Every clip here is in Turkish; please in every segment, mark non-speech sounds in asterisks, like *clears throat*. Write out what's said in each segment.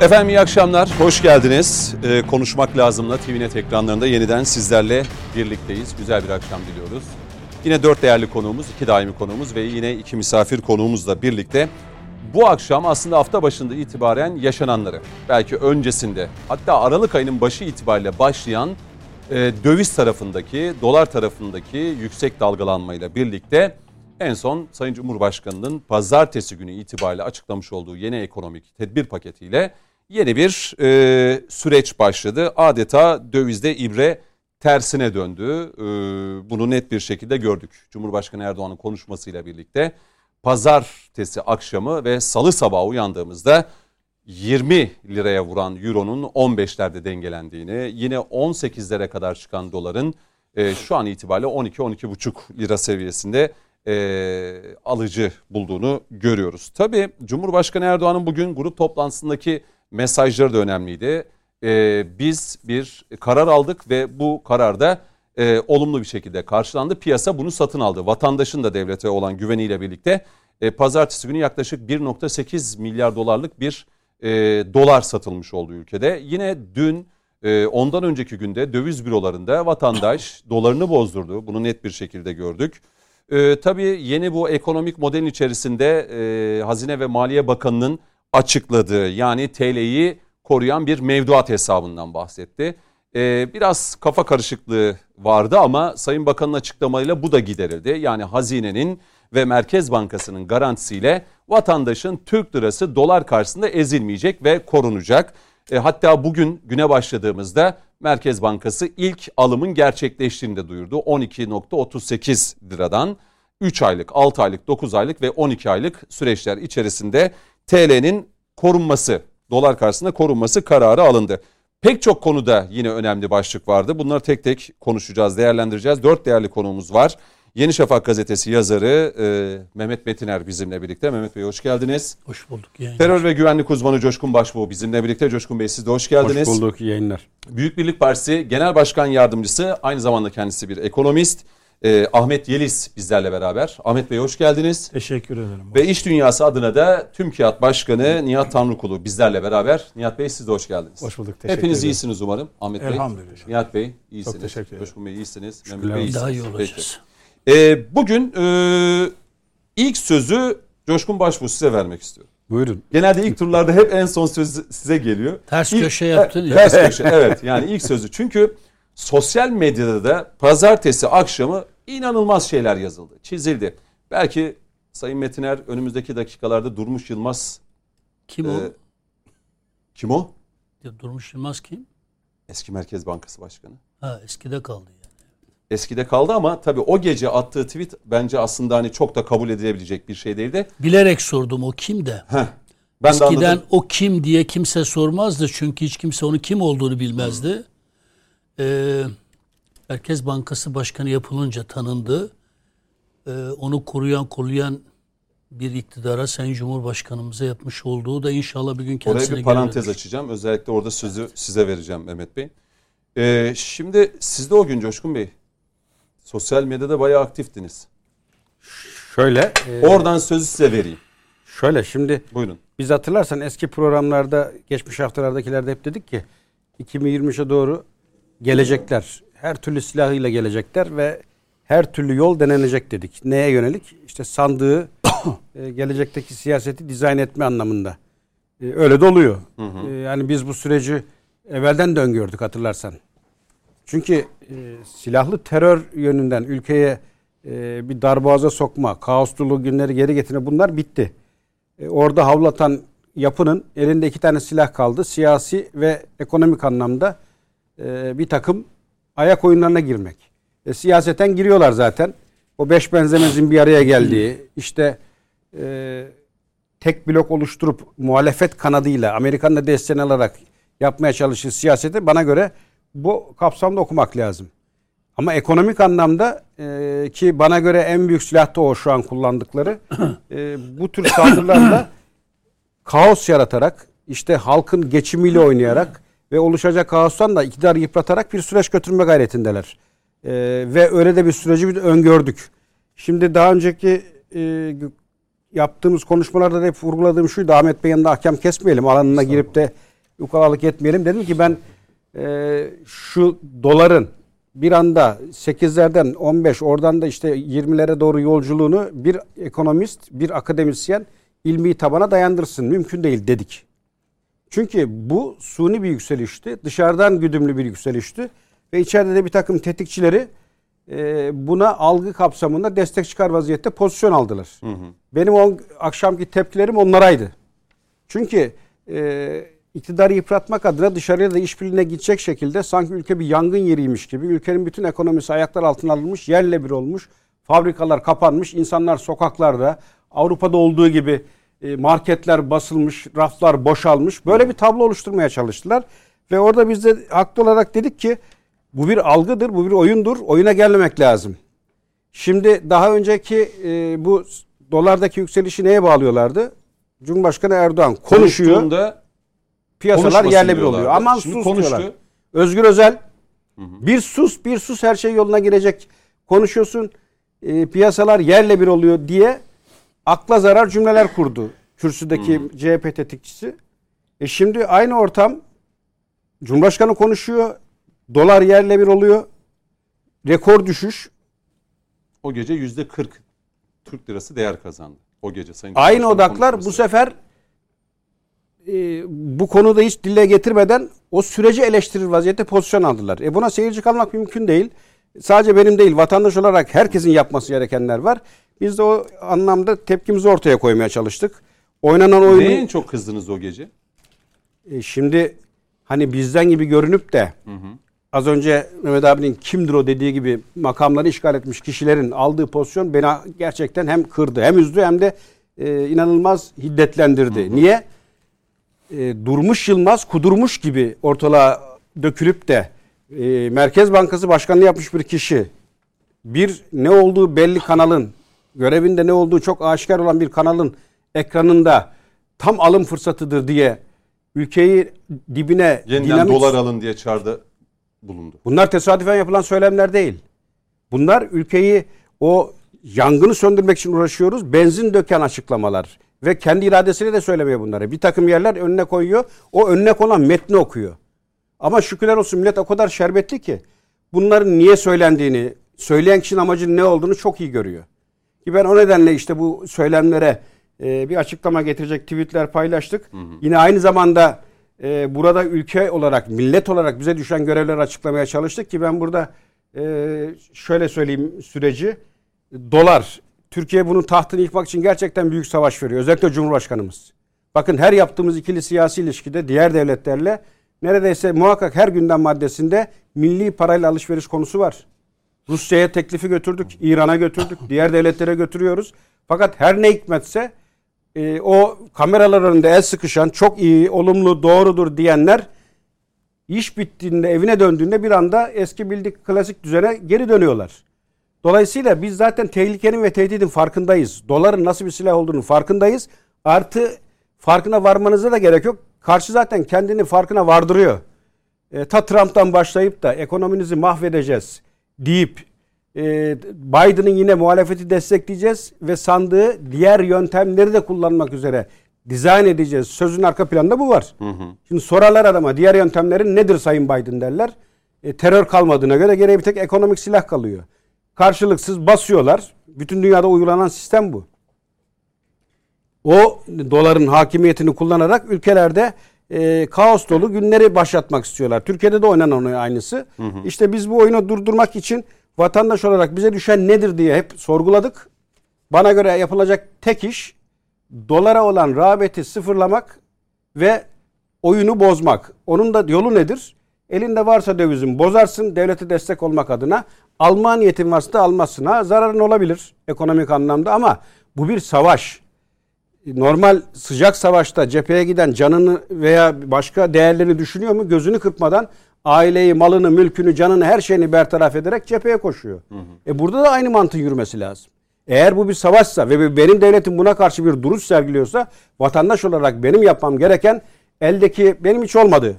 Efendim iyi akşamlar, hoş geldiniz. Ee, Konuşmak Lazım'la TVNet ekranlarında yeniden sizlerle birlikteyiz. Güzel bir akşam diliyoruz. Yine dört değerli konuğumuz, iki daimi konuğumuz ve yine iki misafir konuğumuzla birlikte bu akşam aslında hafta başında itibaren yaşananları, belki öncesinde hatta Aralık ayının başı itibariyle başlayan e, döviz tarafındaki, dolar tarafındaki yüksek dalgalanmayla birlikte en son Sayın Cumhurbaşkanı'nın pazartesi günü itibariyle açıklamış olduğu yeni ekonomik tedbir paketiyle yeni bir e, süreç başladı. Adeta dövizde ibre tersine döndü. E, bunu net bir şekilde gördük. Cumhurbaşkanı Erdoğan'ın konuşmasıyla birlikte pazartesi akşamı ve salı sabahı uyandığımızda 20 liraya vuran euronun 15'lerde dengelendiğini, yine 18'lere kadar çıkan doların e, şu an itibariyle 12-12,5 lira seviyesinde e, alıcı bulduğunu görüyoruz. Tabii Cumhurbaşkanı Erdoğan'ın bugün grup toplantısındaki mesajları da önemliydi. E, biz bir karar aldık ve bu kararda e, olumlu bir şekilde karşılandı. Piyasa bunu satın aldı. Vatandaşın da devlete olan güveniyle birlikte e, pazartesi günü yaklaşık 1.8 milyar dolarlık bir e, dolar satılmış oldu ülkede. Yine dün e, ondan önceki günde döviz bürolarında vatandaş *coughs* dolarını bozdurdu. Bunu net bir şekilde gördük. E, tabii yeni bu ekonomik modelin içerisinde e, Hazine ve Maliye Bakanı'nın açıkladığı yani TL'yi koruyan bir mevduat hesabından bahsetti. E, biraz kafa karışıklığı vardı ama Sayın Bakan'ın açıklamayla bu da giderildi. Yani hazinenin ve Merkez Bankası'nın garantisiyle vatandaşın Türk lirası dolar karşısında ezilmeyecek ve korunacak. E, hatta bugün güne başladığımızda Merkez Bankası ilk alımın gerçekleştiğini de duyurdu. 12.38 liradan 3 aylık, 6 aylık, 9 aylık ve 12 aylık süreçler içerisinde TL'nin korunması, dolar karşısında korunması kararı alındı. Pek çok konuda yine önemli başlık vardı. Bunları tek tek konuşacağız, değerlendireceğiz. Dört değerli konumuz var. Yeni Şafak gazetesi yazarı e, Mehmet Metiner bizimle birlikte. Mehmet Bey hoş geldiniz. Hoş bulduk. Yayınlar. Terör ve güvenlik uzmanı Coşkun Başbuğ bizimle birlikte. Coşkun Bey siz de hoş geldiniz. Hoş bulduk yayınlar. Büyük Birlik Partisi Genel Başkan Yardımcısı aynı zamanda kendisi bir ekonomist. E, Ahmet Yeliz bizlerle beraber. Ahmet Bey hoş geldiniz. Teşekkür ederim. Ve İş Dünyası adına da Tüm Kağıt Başkanı Nihat Tanrıkulu bizlerle beraber. Nihat Bey siz de hoş geldiniz. Hoş bulduk. Teşekkür Hepiniz ederim. iyisiniz umarım. Ahmet Bey. Elhamdülillah. Nihat Bey iyisiniz. Çok teşekkür ederim. Coşkun Bey iyisiniz. Şükürler Bey iyisiniz. Daha iyi olacağız. E, bugün e, ilk sözü Coşkun Başbuğ size vermek istiyorum. Buyurun. Genelde ilk turlarda hep en son söz size geliyor. Ters İlk- köşe yaptın ya. Ters köşe evet yani ilk sözü. Çünkü sosyal medyada da pazartesi akşamı inanılmaz şeyler yazıldı, çizildi. Belki Sayın Metiner önümüzdeki dakikalarda Durmuş Yılmaz Kim o? e, kim o? Ya Durmuş Yılmaz kim? Eski Merkez Bankası Başkanı. Ha eskide kaldı yani. Eskide kaldı ama tabii o gece attığı tweet bence aslında hani çok da kabul edilebilecek bir şey değildi. Bilerek sordum o kim de. Heh, ben de Eskiden anladım. o kim diye kimse sormazdı çünkü hiç kimse onun kim olduğunu bilmezdi. Ee, Merkez Bankası Başkanı yapılınca tanındı. Ee, onu koruyan kollayan bir iktidara Sayın Cumhurbaşkanımıza yapmış olduğu da inşallah bir gün Oraya kendisine bir parantez dönür. açacağım. Özellikle orada sözü size vereceğim Mehmet Bey. Ee, şimdi siz de o gün Coşkun Bey sosyal medyada bayağı aktiftiniz. Şöyle, e, Oradan sözü size vereyim. şöyle şimdi Buyurun. biz hatırlarsan eski programlarda geçmiş haftalardakilerde hep dedik ki 2023'e doğru gelecekler. Her türlü silahıyla gelecekler ve her türlü yol denenecek dedik. Neye yönelik? İşte sandığı *coughs* e, gelecekteki siyaseti dizayn etme anlamında. E, öyle de oluyor. E, yani biz bu süreci evvelden de öngördük hatırlarsan. Çünkü silahlı terör yönünden ülkeye bir darboğaza sokma, kaos dolu günleri geri getirme bunlar bitti. Orada havlatan yapının elinde iki tane silah kaldı. Siyasi ve ekonomik anlamda e, bir takım ayak oyunlarına girmek. E, siyaseten giriyorlar zaten. O beş benzemezin bir araya geldiği, işte e, tek blok oluşturup muhalefet kanadıyla Amerikan da desteğini alarak yapmaya çalıştığı siyaseti bana göre bu kapsamda okumak lazım. Ama ekonomik anlamda e, ki bana göre en büyük silah da o şu an kullandıkları e, bu tür saldırılarla *coughs* kaos yaratarak işte halkın geçimiyle oynayarak ve oluşacak kaostan da iktidarı yıpratarak bir süreç götürme gayretindeler. E, ve öyle de bir süreci bir öngördük. Şimdi daha önceki e, yaptığımız konuşmalarda da hep vurguladığım şuydu. Ahmet Bey'in yanında hakem kesmeyelim. Alanına girip de ukalalık etmeyelim. Dedim ki ben e, şu doların bir anda 8'lerden 15 oradan da işte 20'lere doğru yolculuğunu bir ekonomist, bir akademisyen ilmi tabana dayandırsın. Mümkün değil dedik. Çünkü bu suni bir yükselişti. Dışarıdan güdümlü bir yükselişti. Ve içeride de bir takım tetikçileri e, buna algı kapsamında destek çıkar vaziyette pozisyon aldılar. Hı hı. Benim o akşamki tepkilerim onlaraydı. Çünkü e, iktidarı yıpratmak adına dışarıya da işbirliğine gidecek şekilde sanki ülke bir yangın yeriymiş gibi ülkenin bütün ekonomisi ayaklar altına alınmış, yerle bir olmuş, fabrikalar kapanmış, insanlar sokaklarda Avrupa'da olduğu gibi marketler basılmış, raflar boşalmış. Böyle bir tablo oluşturmaya çalıştılar. Ve orada biz de haklı olarak dedik ki bu bir algıdır, bu bir oyundur. Oyuna gelmemek lazım. Şimdi daha önceki e, bu dolardaki yükselişi neye bağlıyorlardı? Cumhurbaşkanı Erdoğan konuşuyor. Piyasalar yerle bir oluyor. Aman Şimdi sus konuştu. diyorlar. Özgür Özel hı hı. bir sus bir sus her şey yoluna girecek. Konuşuyorsun e, piyasalar yerle bir oluyor diye akla zarar cümleler kurdu. Kürsüdeki hı. CHP tetikçisi. E şimdi aynı ortam Cumhurbaşkanı konuşuyor. Dolar yerle bir oluyor. Rekor düşüş. O gece yüzde 40 Türk lirası değer kazandı. O gece Sayın Aynı odaklar bu sefer e, bu konuda hiç dile getirmeden o süreci eleştirir vaziyette pozisyon aldılar. E buna seyirci kalmak mümkün değil. Sadece benim değil vatandaş olarak herkesin yapması gerekenler var. Biz de o anlamda tepkimizi ortaya koymaya çalıştık. Oynanan oyunu... Neye en çok kızdınız o gece? E şimdi hani bizden gibi görünüp de hı hı. az önce Mehmet abinin kimdir o dediği gibi makamları işgal etmiş kişilerin aldığı pozisyon beni gerçekten hem kırdı hem üzdü hem de e, inanılmaz hiddetlendirdi. Hı hı. Niye? e, Durmuş Yılmaz kudurmuş gibi ortalığa dökülüp de e, Merkez Bankası Başkanlığı yapmış bir kişi bir ne olduğu belli kanalın görevinde ne olduğu çok aşikar olan bir kanalın ekranında tam alım fırsatıdır diye ülkeyi dibine yeniden dinamik... dolar alın diye çağrıda bulundu. Bunlar tesadüfen yapılan söylemler değil. Bunlar ülkeyi o yangını söndürmek için uğraşıyoruz. Benzin döken açıklamalar. Ve kendi iradesiyle de söylemiyor bunları. Bir takım yerler önüne koyuyor. O önüne konan metni okuyor. Ama şükürler olsun millet o kadar şerbetli ki bunların niye söylendiğini, söyleyen kişinin amacının ne olduğunu çok iyi görüyor. Ki ben o nedenle işte bu söylemlere e, bir açıklama getirecek tweetler paylaştık. Hı hı. Yine aynı zamanda e, burada ülke olarak, millet olarak bize düşen görevler açıklamaya çalıştık ki ben burada e, şöyle söyleyeyim süreci. Dolar Türkiye bunun tahtını yıkmak için gerçekten büyük savaş veriyor. Özellikle Cumhurbaşkanımız. Bakın her yaptığımız ikili siyasi ilişkide diğer devletlerle neredeyse muhakkak her gündem maddesinde milli parayla alışveriş konusu var. Rusya'ya teklifi götürdük, İran'a götürdük, diğer devletlere götürüyoruz. Fakat her ne hikmetse e, o kameralar önünde el sıkışan çok iyi, olumlu, doğrudur diyenler iş bittiğinde, evine döndüğünde bir anda eski bildik klasik düzene geri dönüyorlar. Dolayısıyla biz zaten tehlikenin ve tehdidin farkındayız. Doların nasıl bir silah olduğunu farkındayız. Artı farkına varmanıza da gerek yok. Karşı zaten kendini farkına vardırıyor. E, ta Trump'tan başlayıp da ekonominizi mahvedeceğiz deyip e, Biden'ın yine muhalefeti destekleyeceğiz ve sandığı diğer yöntemleri de kullanmak üzere dizayn edeceğiz. Sözün arka planında bu var. Hı hı. Şimdi sorarlar adama diğer yöntemlerin nedir Sayın Biden derler. E, terör kalmadığına göre geriye bir tek ekonomik silah kalıyor karşılıksız basıyorlar. Bütün dünyada uygulanan sistem bu. O doların hakimiyetini kullanarak ülkelerde e, kaos dolu günleri başlatmak istiyorlar. Türkiye'de de oynanan aynısı. Hı hı. İşte biz bu oyunu durdurmak için vatandaş olarak bize düşen nedir diye hep sorguladık. Bana göre yapılacak tek iş dolara olan rağbeti sıfırlamak ve oyunu bozmak. Onun da yolu nedir? Elinde varsa dövizin bozarsın devlete destek olmak adına. Alma niyetin varsa da almazsın. Ha, zararın olabilir ekonomik anlamda ama bu bir savaş. Normal sıcak savaşta cepheye giden canını veya başka değerlerini düşünüyor mu? Gözünü kırpmadan aileyi, malını, mülkünü, canını, her şeyini bertaraf ederek cepheye koşuyor. Hı hı. E burada da aynı mantığın yürümesi lazım. Eğer bu bir savaşsa ve benim devletim buna karşı bir duruş sergiliyorsa vatandaş olarak benim yapmam gereken eldeki benim hiç olmadı.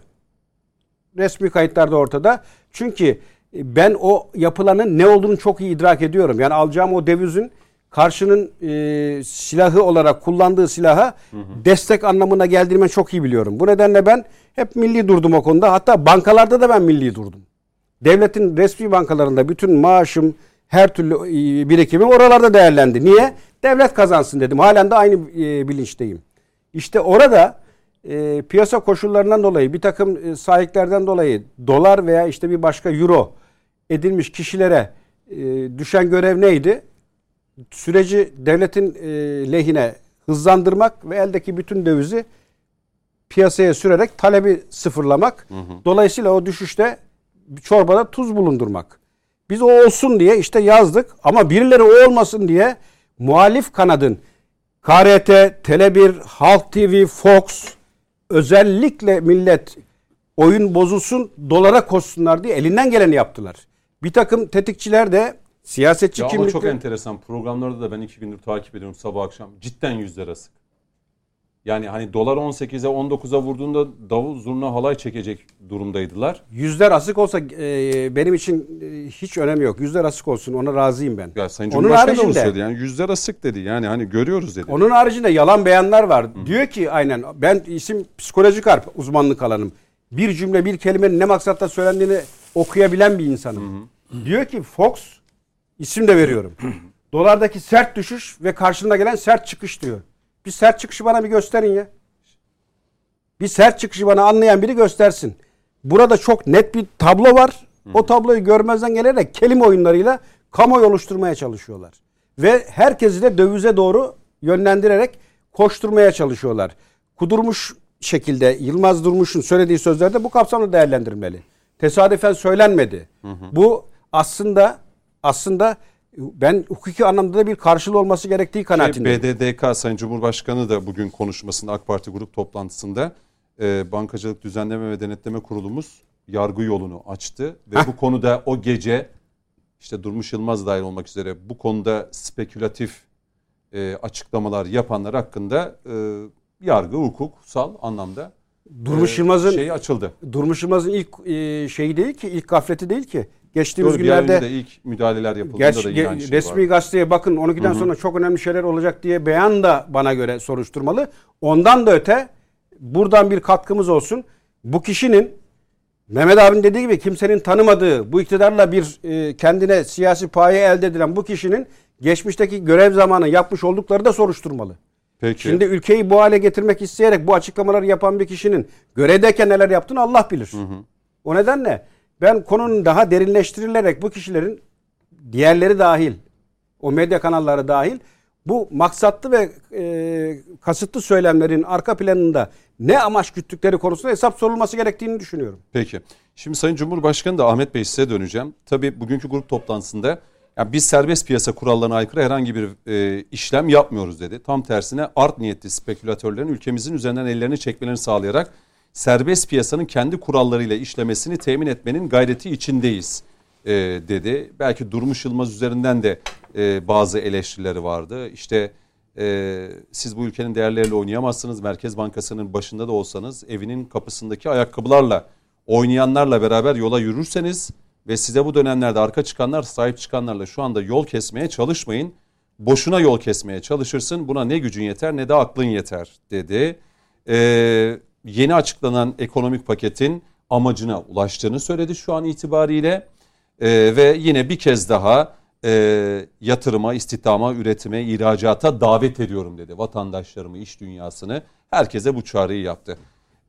Resmi kayıtlarda ortada. Çünkü ben o yapılanın ne olduğunu çok iyi idrak ediyorum. Yani alacağım o dövizin karşının e, silahı olarak kullandığı silaha destek anlamına geldiğini ben çok iyi biliyorum. Bu nedenle ben hep milli durdum o konuda. Hatta bankalarda da ben milli durdum. Devletin resmi bankalarında bütün maaşım, her türlü e, birikimim oralarda değerlendi. Niye? Devlet kazansın dedim. Halen de aynı e, bilinçteyim. İşte orada e, piyasa koşullarından dolayı bir takım e, sahiplerden dolayı dolar veya işte bir başka euro edilmiş kişilere e, düşen görev neydi? Süreci devletin e, lehine hızlandırmak ve eldeki bütün dövizi piyasaya sürerek talebi sıfırlamak. Dolayısıyla o düşüşte çorbada tuz bulundurmak. Biz o olsun diye işte yazdık ama birileri o olmasın diye muhalif kanadın KRT, Tele1, Halk TV, Fox özellikle millet oyun bozulsun dolara koşsunlar diye elinden geleni yaptılar. Bir takım tetikçiler de siyasetçi Ya ama kimlikli... çok enteresan. Programlarda da ben iki gündür takip ediyorum sabah akşam. Cidden yüzler asık. Yani hani dolar 18'e 19'a vurduğunda davul zurna halay çekecek durumdaydılar. Yüzler asık olsa e, benim için e, hiç önemi yok. Yüzler asık olsun ona razıyım ben. Ya Sayın Onun Cumhurbaşkanı da onu haricinde- söyledi. Yani yüzler asık dedi. Yani hani görüyoruz dedi. Onun haricinde yalan beyanlar var. Diyor ki aynen ben isim psikolojik harp uzmanlık alanım. Bir cümle bir kelimenin ne maksatla söylendiğini okuyabilen bir insanım. Diyor ki Fox isim de veriyorum. *clears throat* Dolardaki sert düşüş ve karşılığında gelen sert çıkış diyor. Bir sert çıkışı bana bir gösterin ya. Bir sert çıkışı bana anlayan biri göstersin. Burada çok net bir tablo var. O tabloyu görmezden gelerek kelime oyunlarıyla kamuoyu oluşturmaya çalışıyorlar. Ve herkesi de dövize doğru yönlendirerek koşturmaya çalışıyorlar. Kudurmuş şekilde Yılmaz Durmuş'un söylediği sözlerde bu kapsamda değerlendirilmeli. Tesadüfen söylenmedi. Bu aslında aslında ben hukuki anlamda da bir karşılığı olması gerektiği kanaatindeyim. BDDK Sayın Cumhurbaşkanı da bugün konuşmasında AK Parti grup toplantısında e, Bankacılık Düzenleme ve Denetleme Kurulumuz yargı yolunu açtı. Ve bu konuda o gece işte Durmuş Yılmaz dahil olmak üzere bu konuda spekülatif e, açıklamalar yapanlar hakkında e, yargı hukuksal anlamda Durmuş e, Yılmaz'ın şey açıldı. Durmuş Yılmaz'ın ilk e, şeyi değil ki, ilk gafleti değil ki. Geçtiğimiz Doğru, günlerde de ilk müdahaleler yapıldığında Geç, da yine ge- şey resmi vardı. gazeteye bakın 12'den sonra çok önemli şeyler olacak diye beyan da bana göre soruşturmalı. Ondan da öte buradan bir katkımız olsun. Bu kişinin Mehmet abinin dediği gibi kimsenin tanımadığı bu iktidarla bir e, kendine siyasi paye elde edilen bu kişinin geçmişteki görev zamanı yapmış oldukları da soruşturmalı. Peki. Şimdi ülkeyi bu hale getirmek isteyerek bu açıklamaları yapan bir kişinin görevdeyken neler yaptığını Allah bilir. O nedenle ben konunun daha derinleştirilerek bu kişilerin diğerleri dahil, o medya kanalları dahil bu maksatlı ve e, kasıtlı söylemlerin arka planında ne amaç güttükleri konusunda hesap sorulması gerektiğini düşünüyorum. Peki. Şimdi Sayın Cumhurbaşkanı da Ahmet Bey size döneceğim. Tabii bugünkü grup toplantısında ya biz serbest piyasa kurallarına aykırı herhangi bir e, işlem yapmıyoruz dedi. Tam tersine art niyetli spekülatörlerin ülkemizin üzerinden ellerini çekmelerini sağlayarak serbest piyasanın kendi kurallarıyla işlemesini temin etmenin gayreti içindeyiz e, dedi. Belki Durmuş Yılmaz üzerinden de e, bazı eleştirileri vardı. İşte e, siz bu ülkenin değerleriyle oynayamazsınız. Merkez Bankası'nın başında da olsanız evinin kapısındaki ayakkabılarla oynayanlarla beraber yola yürürseniz ve size bu dönemlerde arka çıkanlar sahip çıkanlarla şu anda yol kesmeye çalışmayın. Boşuna yol kesmeye çalışırsın. Buna ne gücün yeter ne de aklın yeter dedi. Ee, yeni açıklanan ekonomik paketin amacına ulaştığını söyledi şu an itibariyle. Ee, ve yine bir kez daha e, yatırıma, istihdama, üretime, ihracata davet ediyorum dedi. Vatandaşlarımı, iş dünyasını herkese bu çağrıyı yaptı.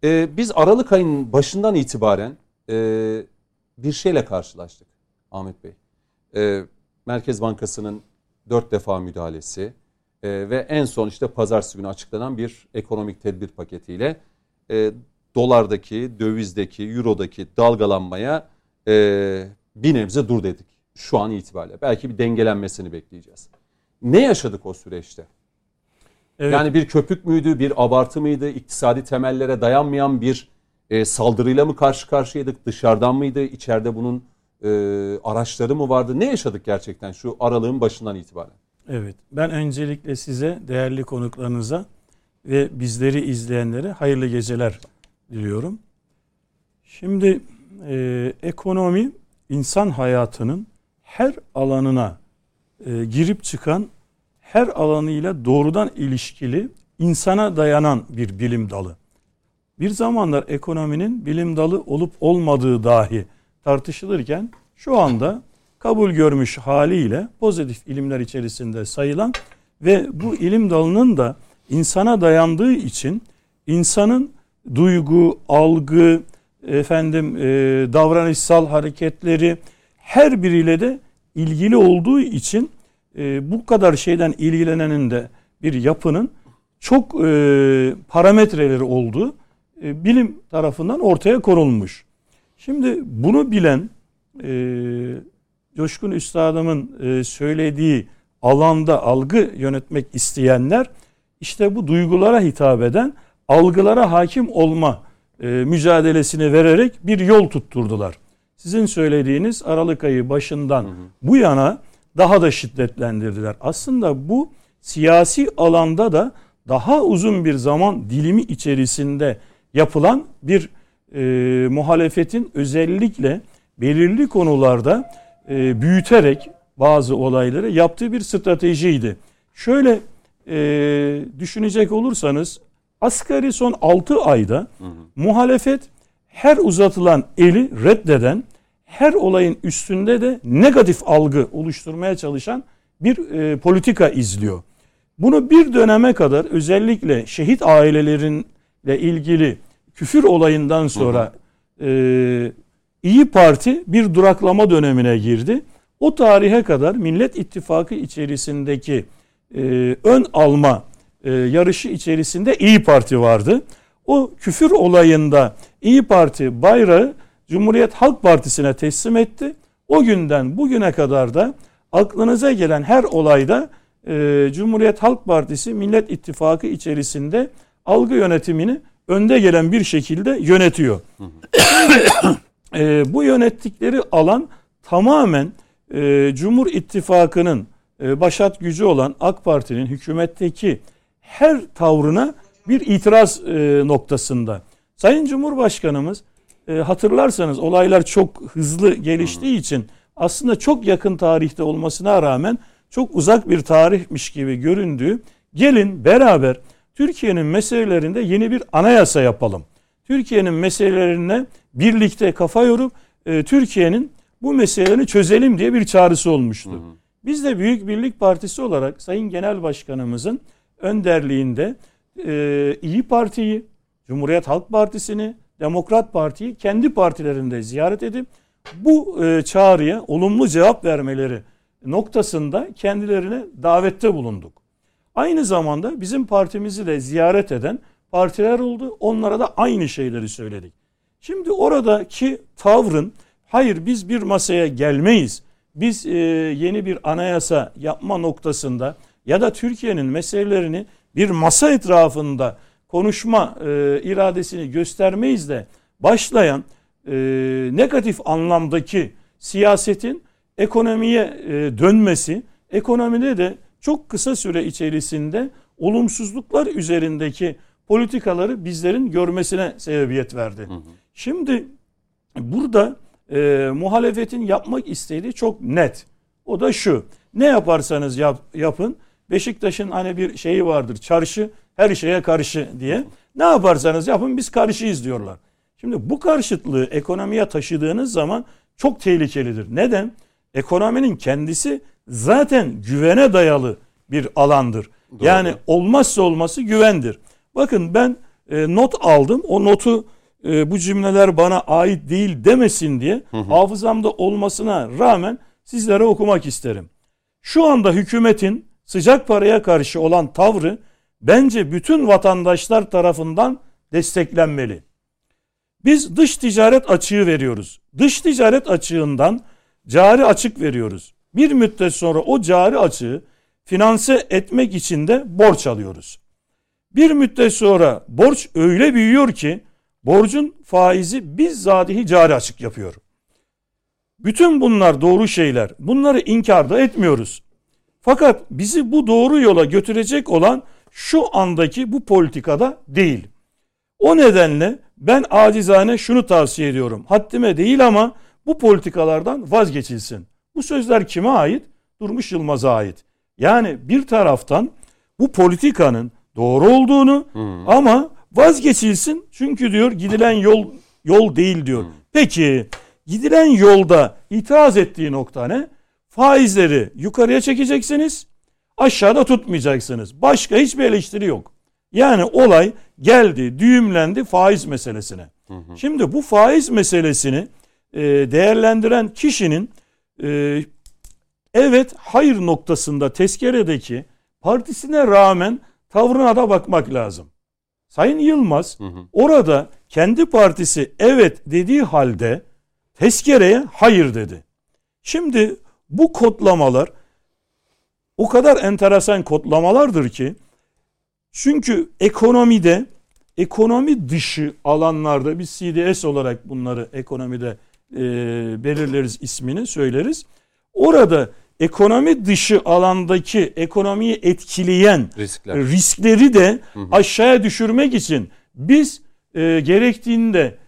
Ee, biz Aralık ayının başından itibaren e, bir şeyle karşılaştık Ahmet Bey. Ee, Merkez Bankası'nın dört defa müdahalesi e, ve en son işte pazartesi günü açıklanan bir ekonomik tedbir paketiyle e, dolardaki, dövizdeki, eurodaki dalgalanmaya e, bir nebze dur dedik şu an itibariyle. Belki bir dengelenmesini bekleyeceğiz. Ne yaşadık o süreçte? Evet. Yani bir köpük müydü, bir abartı mıydı, iktisadi temellere dayanmayan bir e, saldırıyla mı karşı karşıyaydık, dışarıdan mıydı, içeride bunun e, araçları mı vardı? Ne yaşadık gerçekten şu aralığın başından itibaren? Evet. Ben öncelikle size, değerli konuklarınıza ve bizleri izleyenlere hayırlı geceler diliyorum. Şimdi e, ekonomi insan hayatının her alanına e, girip çıkan her alanıyla doğrudan ilişkili insana dayanan bir bilim dalı. Bir zamanlar ekonominin bilim dalı olup olmadığı dahi tartışılırken şu anda kabul görmüş haliyle pozitif ilimler içerisinde sayılan ve bu ilim dalının da insana dayandığı için insanın duygu, algı, efendim e, davranışsal hareketleri her biriyle de ilgili olduğu için e, bu kadar şeyden ilgilenenin de bir yapının çok e, parametreleri olduğu e, bilim tarafından ortaya konulmuş. Şimdi bunu bilen e, Coşkun Üstadımın e, söylediği alanda algı yönetmek isteyenler işte bu duygulara hitap eden algılara hakim olma e, mücadelesini vererek bir yol tutturdular. Sizin söylediğiniz Aralık ayı başından hı hı. bu yana daha da şiddetlendirdiler. Aslında bu siyasi alanda da daha uzun bir zaman dilimi içerisinde yapılan bir e, muhalefetin özellikle belirli konularda e, büyüterek bazı olayları yaptığı bir stratejiydi. Şöyle e, düşünecek olursanız asgari son 6 ayda hı hı. muhalefet her uzatılan eli reddeden, her olayın üstünde de negatif algı oluşturmaya çalışan bir e, politika izliyor. Bunu bir döneme kadar özellikle şehit ailelerinle ilgili küfür olayından sonra hı hı. E, İyi Parti bir duraklama dönemine girdi. O tarihe kadar Millet İttifakı içerisindeki e, ön alma e, yarışı içerisinde İyi Parti vardı. O küfür olayında İyi Parti bayrağı Cumhuriyet Halk Partisi'ne teslim etti. O günden bugüne kadar da aklınıza gelen her olayda e, Cumhuriyet Halk Partisi Millet İttifakı içerisinde algı yönetimini önde gelen bir şekilde yönetiyor. *coughs* e, bu yönettikleri alan tamamen e, Cumhur İttifakı'nın başat gücü olan AK Parti'nin hükümetteki her tavrına bir itiraz e, noktasında. Sayın Cumhurbaşkanımız e, hatırlarsanız olaylar çok hızlı geliştiği için aslında çok yakın tarihte olmasına rağmen çok uzak bir tarihmiş gibi göründüğü gelin beraber Türkiye'nin meselelerinde yeni bir anayasa yapalım. Türkiye'nin meselelerine birlikte kafa yorup e, Türkiye'nin bu meselelerini çözelim diye bir çağrısı olmuştu. Hı hı. Biz de Büyük Birlik Partisi olarak Sayın Genel Başkanımızın önderliğinde e, İyi Parti'yi, Cumhuriyet Halk Partisi'ni, Demokrat Parti'yi kendi partilerinde ziyaret edip bu e, çağrıya olumlu cevap vermeleri noktasında kendilerine davette bulunduk. Aynı zamanda bizim partimizi de ziyaret eden partiler oldu. Onlara da aynı şeyleri söyledik. Şimdi oradaki tavrın hayır biz bir masaya gelmeyiz. Biz e, yeni bir anayasa yapma noktasında ya da Türkiye'nin meselelerini bir masa etrafında konuşma e, iradesini göstermeyiz de başlayan e, negatif anlamdaki siyasetin ekonomiye e, dönmesi, ekonomide de çok kısa süre içerisinde olumsuzluklar üzerindeki politikaları bizlerin görmesine sebebiyet verdi. Hı hı. Şimdi burada e, muhalefetin yapmak istediği çok net. O da şu. Ne yaparsanız yap, yapın. Beşiktaş'ın hani bir şeyi vardır. Çarşı her şeye karşı diye. Ne yaparsanız yapın biz karşıyız diyorlar. Şimdi bu karşıtlığı ekonomiye taşıdığınız zaman çok tehlikelidir. Neden? Ekonominin kendisi zaten güvene dayalı bir alandır. Doğru. Yani olmazsa olması güvendir. Bakın ben e, not aldım. O notu e, bu cümleler bana ait değil demesin diye hı hı. hafızamda olmasına rağmen sizlere okumak isterim. Şu anda hükümetin sıcak paraya karşı olan tavrı bence bütün vatandaşlar tarafından desteklenmeli. Biz dış ticaret açığı veriyoruz. Dış ticaret açığından cari açık veriyoruz. Bir müddet sonra o cari açığı finanse etmek için de borç alıyoruz. Bir müddet sonra borç öyle büyüyor ki borcun faizi bizzatihi cari açık yapıyor. Bütün bunlar doğru şeyler. Bunları inkar da etmiyoruz. Fakat bizi bu doğru yola götürecek olan şu andaki bu politikada değil. O nedenle ben acizane şunu tavsiye ediyorum. Haddime değil ama bu politikalardan vazgeçilsin. Bu sözler kime ait? Durmuş Yılmaz'a ait. Yani bir taraftan bu politikanın doğru olduğunu ama vazgeçilsin çünkü diyor gidilen yol yol değil diyor. Peki gidilen yolda itiraz ettiği nokta ne? Faizleri yukarıya çekeceksiniz, aşağıda tutmayacaksınız. Başka hiçbir eleştiri yok. Yani olay geldi, düğümlendi faiz meselesine. Şimdi bu faiz meselesini e, değerlendiren kişinin e, evet hayır noktasında tezkeredeki partisine rağmen tavrına da bakmak lazım. Sayın Yılmaz orada kendi partisi evet dediği halde tezkereye hayır dedi. Şimdi bu kodlamalar o kadar enteresan kodlamalardır ki çünkü ekonomide ekonomi dışı alanlarda biz CDS olarak bunları ekonomide e, belirleriz ismini söyleriz. Orada ekonomi dışı alandaki ekonomiyi etkileyen Riskler. riskleri de aşağıya düşürmek için biz e, gerektiğinde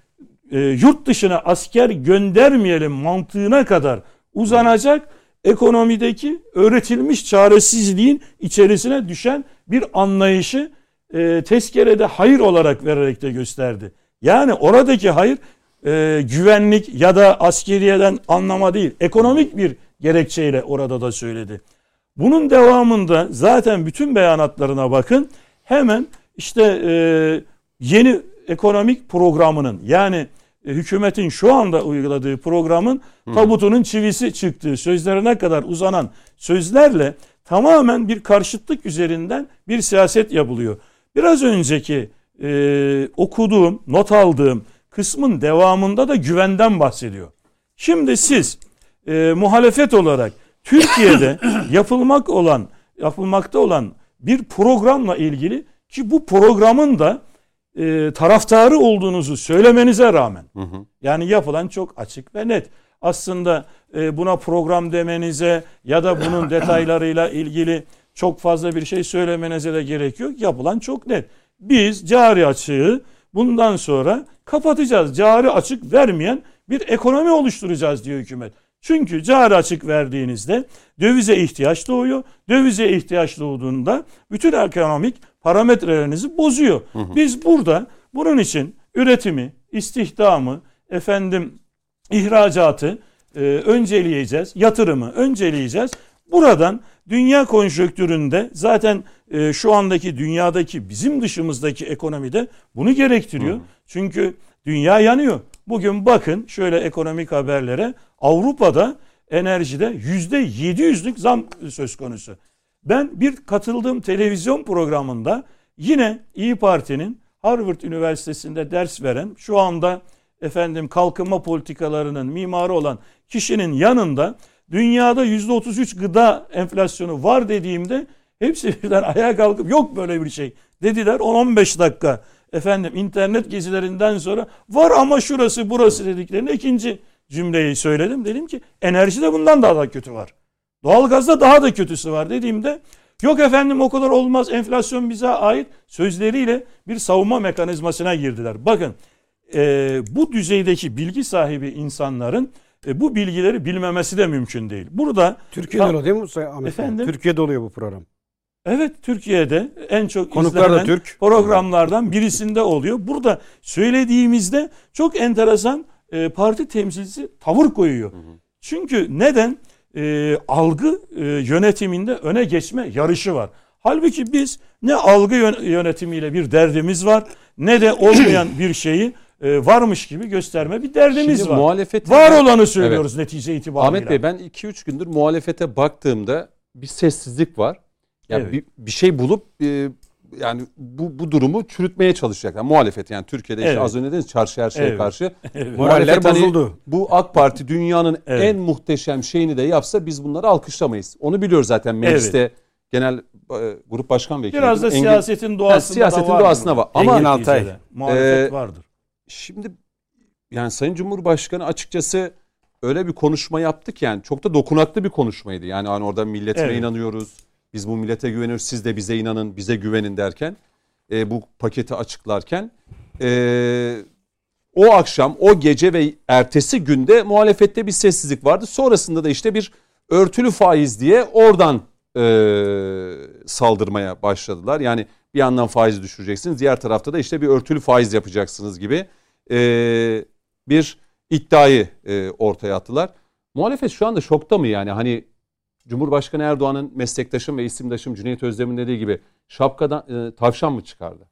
e, yurt dışına asker göndermeyelim mantığına kadar uzanacak ekonomideki öğretilmiş çaresizliğin içerisine düşen bir anlayışı e, tezkerede hayır olarak vererek de gösterdi. Yani oradaki hayır e, güvenlik ya da askeriyeden anlama değil ekonomik bir gerekçeyle orada da söyledi. Bunun devamında zaten bütün beyanatlarına bakın hemen işte e, yeni ekonomik programının yani e, hükümetin şu anda uyguladığı programın tabutunun çivisi çıktığı sözlerine kadar uzanan sözlerle tamamen bir karşıtlık üzerinden bir siyaset yapılıyor. Biraz önceki e, okuduğum, not aldığım kısmın devamında da güvenden bahsediyor. Şimdi siz e, muhalefet olarak Türkiye'de *coughs* yapılmak olan yapılmakta olan bir programla ilgili ki bu programın da e, taraftarı olduğunuzu söylemenize rağmen yani yapılan çok açık ve net. Aslında e, buna program demenize ya da bunun *coughs* detaylarıyla ilgili çok fazla bir şey söylemenize de gerek yok. Yapılan çok net. Biz cari açığı bundan sonra kapatacağız. Cari açık vermeyen bir ekonomi oluşturacağız diyor hükümet. Çünkü cari açık verdiğinizde dövize ihtiyaç doğuyor. Dövize ihtiyaç doğduğunda bütün ekonomik parametrelerinizi bozuyor. Biz burada bunun için üretimi, istihdamı, efendim ihracatı e, önceleyeceğiz. Yatırımı önceleyeceğiz. Buradan dünya konjonktüründe zaten e, şu andaki dünyadaki bizim dışımızdaki ekonomide bunu gerektiriyor. Çünkü dünya yanıyor. Bugün bakın şöyle ekonomik haberlere Avrupa'da enerjide yüzde yedi yüzlük zam söz konusu. Ben bir katıldığım televizyon programında yine İyi Parti'nin Harvard Üniversitesi'nde ders veren şu anda efendim kalkınma politikalarının mimarı olan kişinin yanında dünyada yüzde 33 gıda enflasyonu var dediğimde hepsi *laughs* birden ayağa kalkıp yok böyle bir şey dediler 10-15 dakika efendim internet gezilerinden sonra var ama şurası burası dediklerinde ikinci cümleyi söyledim. Dedim ki enerji de bundan daha da kötü var. Doğalgazda daha da kötüsü var dediğimde yok efendim o kadar olmaz enflasyon bize ait sözleriyle bir savunma mekanizmasına girdiler. Bakın e, bu düzeydeki bilgi sahibi insanların e, bu bilgileri bilmemesi de mümkün değil. Burada Türkiye'de oluyor değil mi Sayın Ahmet? Efendim? Türkiye'de oluyor bu program. Evet Türkiye'de en çok Konuklar izlenen Türk. programlardan birisinde oluyor. Burada söylediğimizde çok enteresan e, parti temsilcisi tavır koyuyor. Çünkü neden? E, algı e, yönetiminde öne geçme yarışı var. Halbuki biz ne algı yön- yönetimiyle bir derdimiz var ne de olmayan bir şeyi e, varmış gibi gösterme bir derdimiz Şimdi var. muhalefetin- Var olanı söylüyoruz netice itibariyle. Ahmet Bey ben 2-3 gündür muhalefete baktığımda bir sessizlik var. Yani Evet. bir, bir şey bulup e, yani bu, bu durumu çürütmeye çalışacaklar. Muhalefet yani Türkiye'de işte Evet. az önce dediniz çarşı her şeye Evet. karşı. *laughs* Moraller Muhalefet hani bozuldu. bu AK Parti dünyanın Evet. en muhteşem şeyini de yapsa biz bunları alkışlamayız. Onu biliyoruz zaten mecliste genel e, grup başkan vekili. Biraz da Engin- siyasetin doğasında siyasetin da var. doğasına var. Ama Engin Altay. Muhalefet Ee, vardır. Şimdi yani Sayın Cumhurbaşkanı açıkçası öyle bir konuşma yaptık yani çok da dokunaklı bir konuşmaydı. Yani hani orada milletine Evet. inanıyoruz. Biz bu millete güveniyoruz. Siz de bize inanın, bize güvenin derken e, bu paketi açıklarken e, o akşam, o gece ve ertesi günde muhalefette bir sessizlik vardı. Sonrasında da işte bir örtülü faiz diye oradan e, saldırmaya başladılar. Yani bir yandan faizi düşüreceksiniz, diğer tarafta da işte bir örtülü faiz yapacaksınız gibi e, bir iddiayı e, ortaya attılar. Muhalefet şu anda şokta mı yani? Hani Cumhurbaşkanı Erdoğan'ın meslektaşım ve isimdaşım Cüneyt Özdemir'in dediği gibi şapkadan e, tavşan mı çıkardı?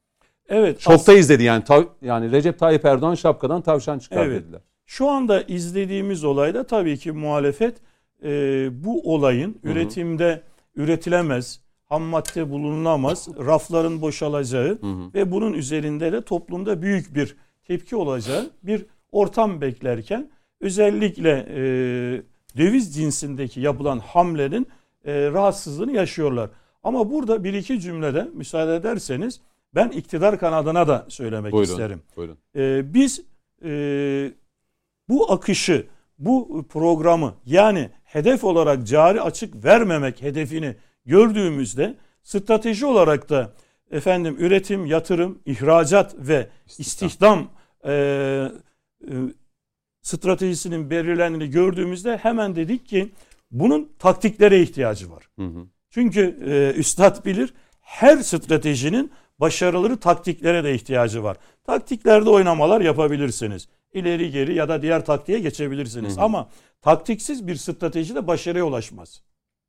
Evet. Şoktayız dedi yani. Tav, yani Recep Tayyip Erdoğan şapkadan tavşan çıkardı Evet. dediler. Şu anda izlediğimiz olayda tabii ki muhalefet e, bu olayın üretimde üretilemez, ham madde bulunamaz, rafların boşalacağı ve bunun üzerinde de toplumda büyük bir tepki olacağı bir ortam beklerken özellikle e, döviz cinsindeki yapılan hamlenin e, rahatsızlığını yaşıyorlar. Ama burada bir iki cümlede müsaade ederseniz ben iktidar kanadına da söylemek Buyurun. isterim. Buyurun. Ee, biz e, bu akışı, bu programı yani hedef olarak cari açık vermemek hedefini gördüğümüzde strateji olarak da efendim üretim, yatırım, ihracat ve istihdam e, e, stratejisinin belirlendiğini gördüğümüzde hemen dedik ki bunun taktiklere ihtiyacı var. Hı hı. Çünkü e, üstad bilir her stratejinin başarıları taktiklere de ihtiyacı var. Taktiklerde oynamalar yapabilirsiniz. İleri geri ya da diğer taktiğe geçebilirsiniz. Ama taktiksiz bir strateji de başarıya ulaşmaz.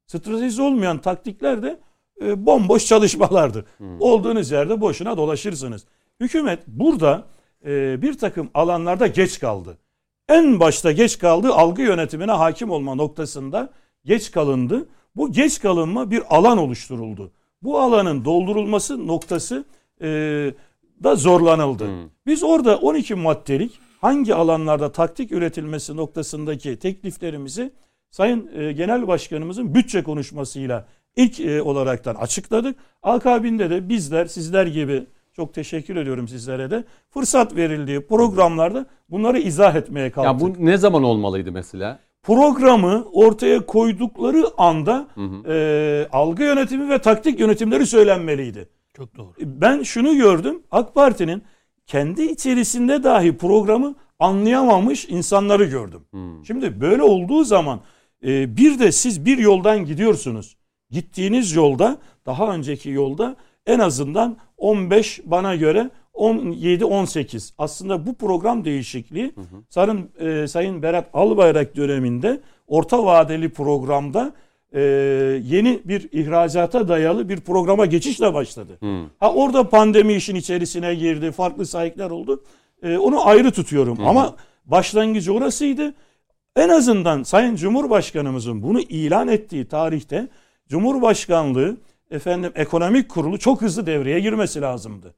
Stratejisi olmayan taktikler de e, bomboş çalışmalardır. Olduğunuz yerde boşuna dolaşırsınız. Hükümet burada e, bir takım alanlarda geç kaldı. En başta geç kaldığı algı yönetimine hakim olma noktasında geç kalındı. Bu geç kalınma bir alan oluşturuldu. Bu alanın doldurulması noktası e, da zorlanıldı. Biz orada 12 maddelik hangi alanlarda taktik üretilmesi noktasındaki tekliflerimizi Sayın e, Genel Başkanımızın bütçe konuşmasıyla ilk e, olaraktan açıkladık. Akabinde de bizler sizler gibi çok teşekkür ediyorum sizlere de fırsat verildiği programlarda bunları izah etmeye Ya kalktık bu ne zaman olmalıydı mesela? programı ortaya koydukları anda e, algı yönetimi ve taktik yönetimleri söylenmeliydi. Çok doğru. Ben şunu gördüm. AK Parti'nin kendi içerisinde dahi programı anlayamamış insanları gördüm. Şimdi böyle olduğu zaman e, bir de siz bir yoldan gidiyorsunuz. Gittiğiniz yolda daha önceki yolda en azından 15 bana göre 17-18 aslında bu program değişikliği Sayın, e, Sayın Berat Albayrak döneminde orta vadeli programda e, yeni bir ihracata dayalı bir programa geçişle başladı. Ha orada pandemi işin içerisine girdi, farklı sahipler oldu. E, onu ayrı tutuyorum ama başlangıcı orasıydı. En azından Sayın Cumhurbaşkanımızın bunu ilan ettiği tarihte Cumhurbaşkanlığı efendim ekonomik kurulu çok hızlı devreye girmesi lazımdı.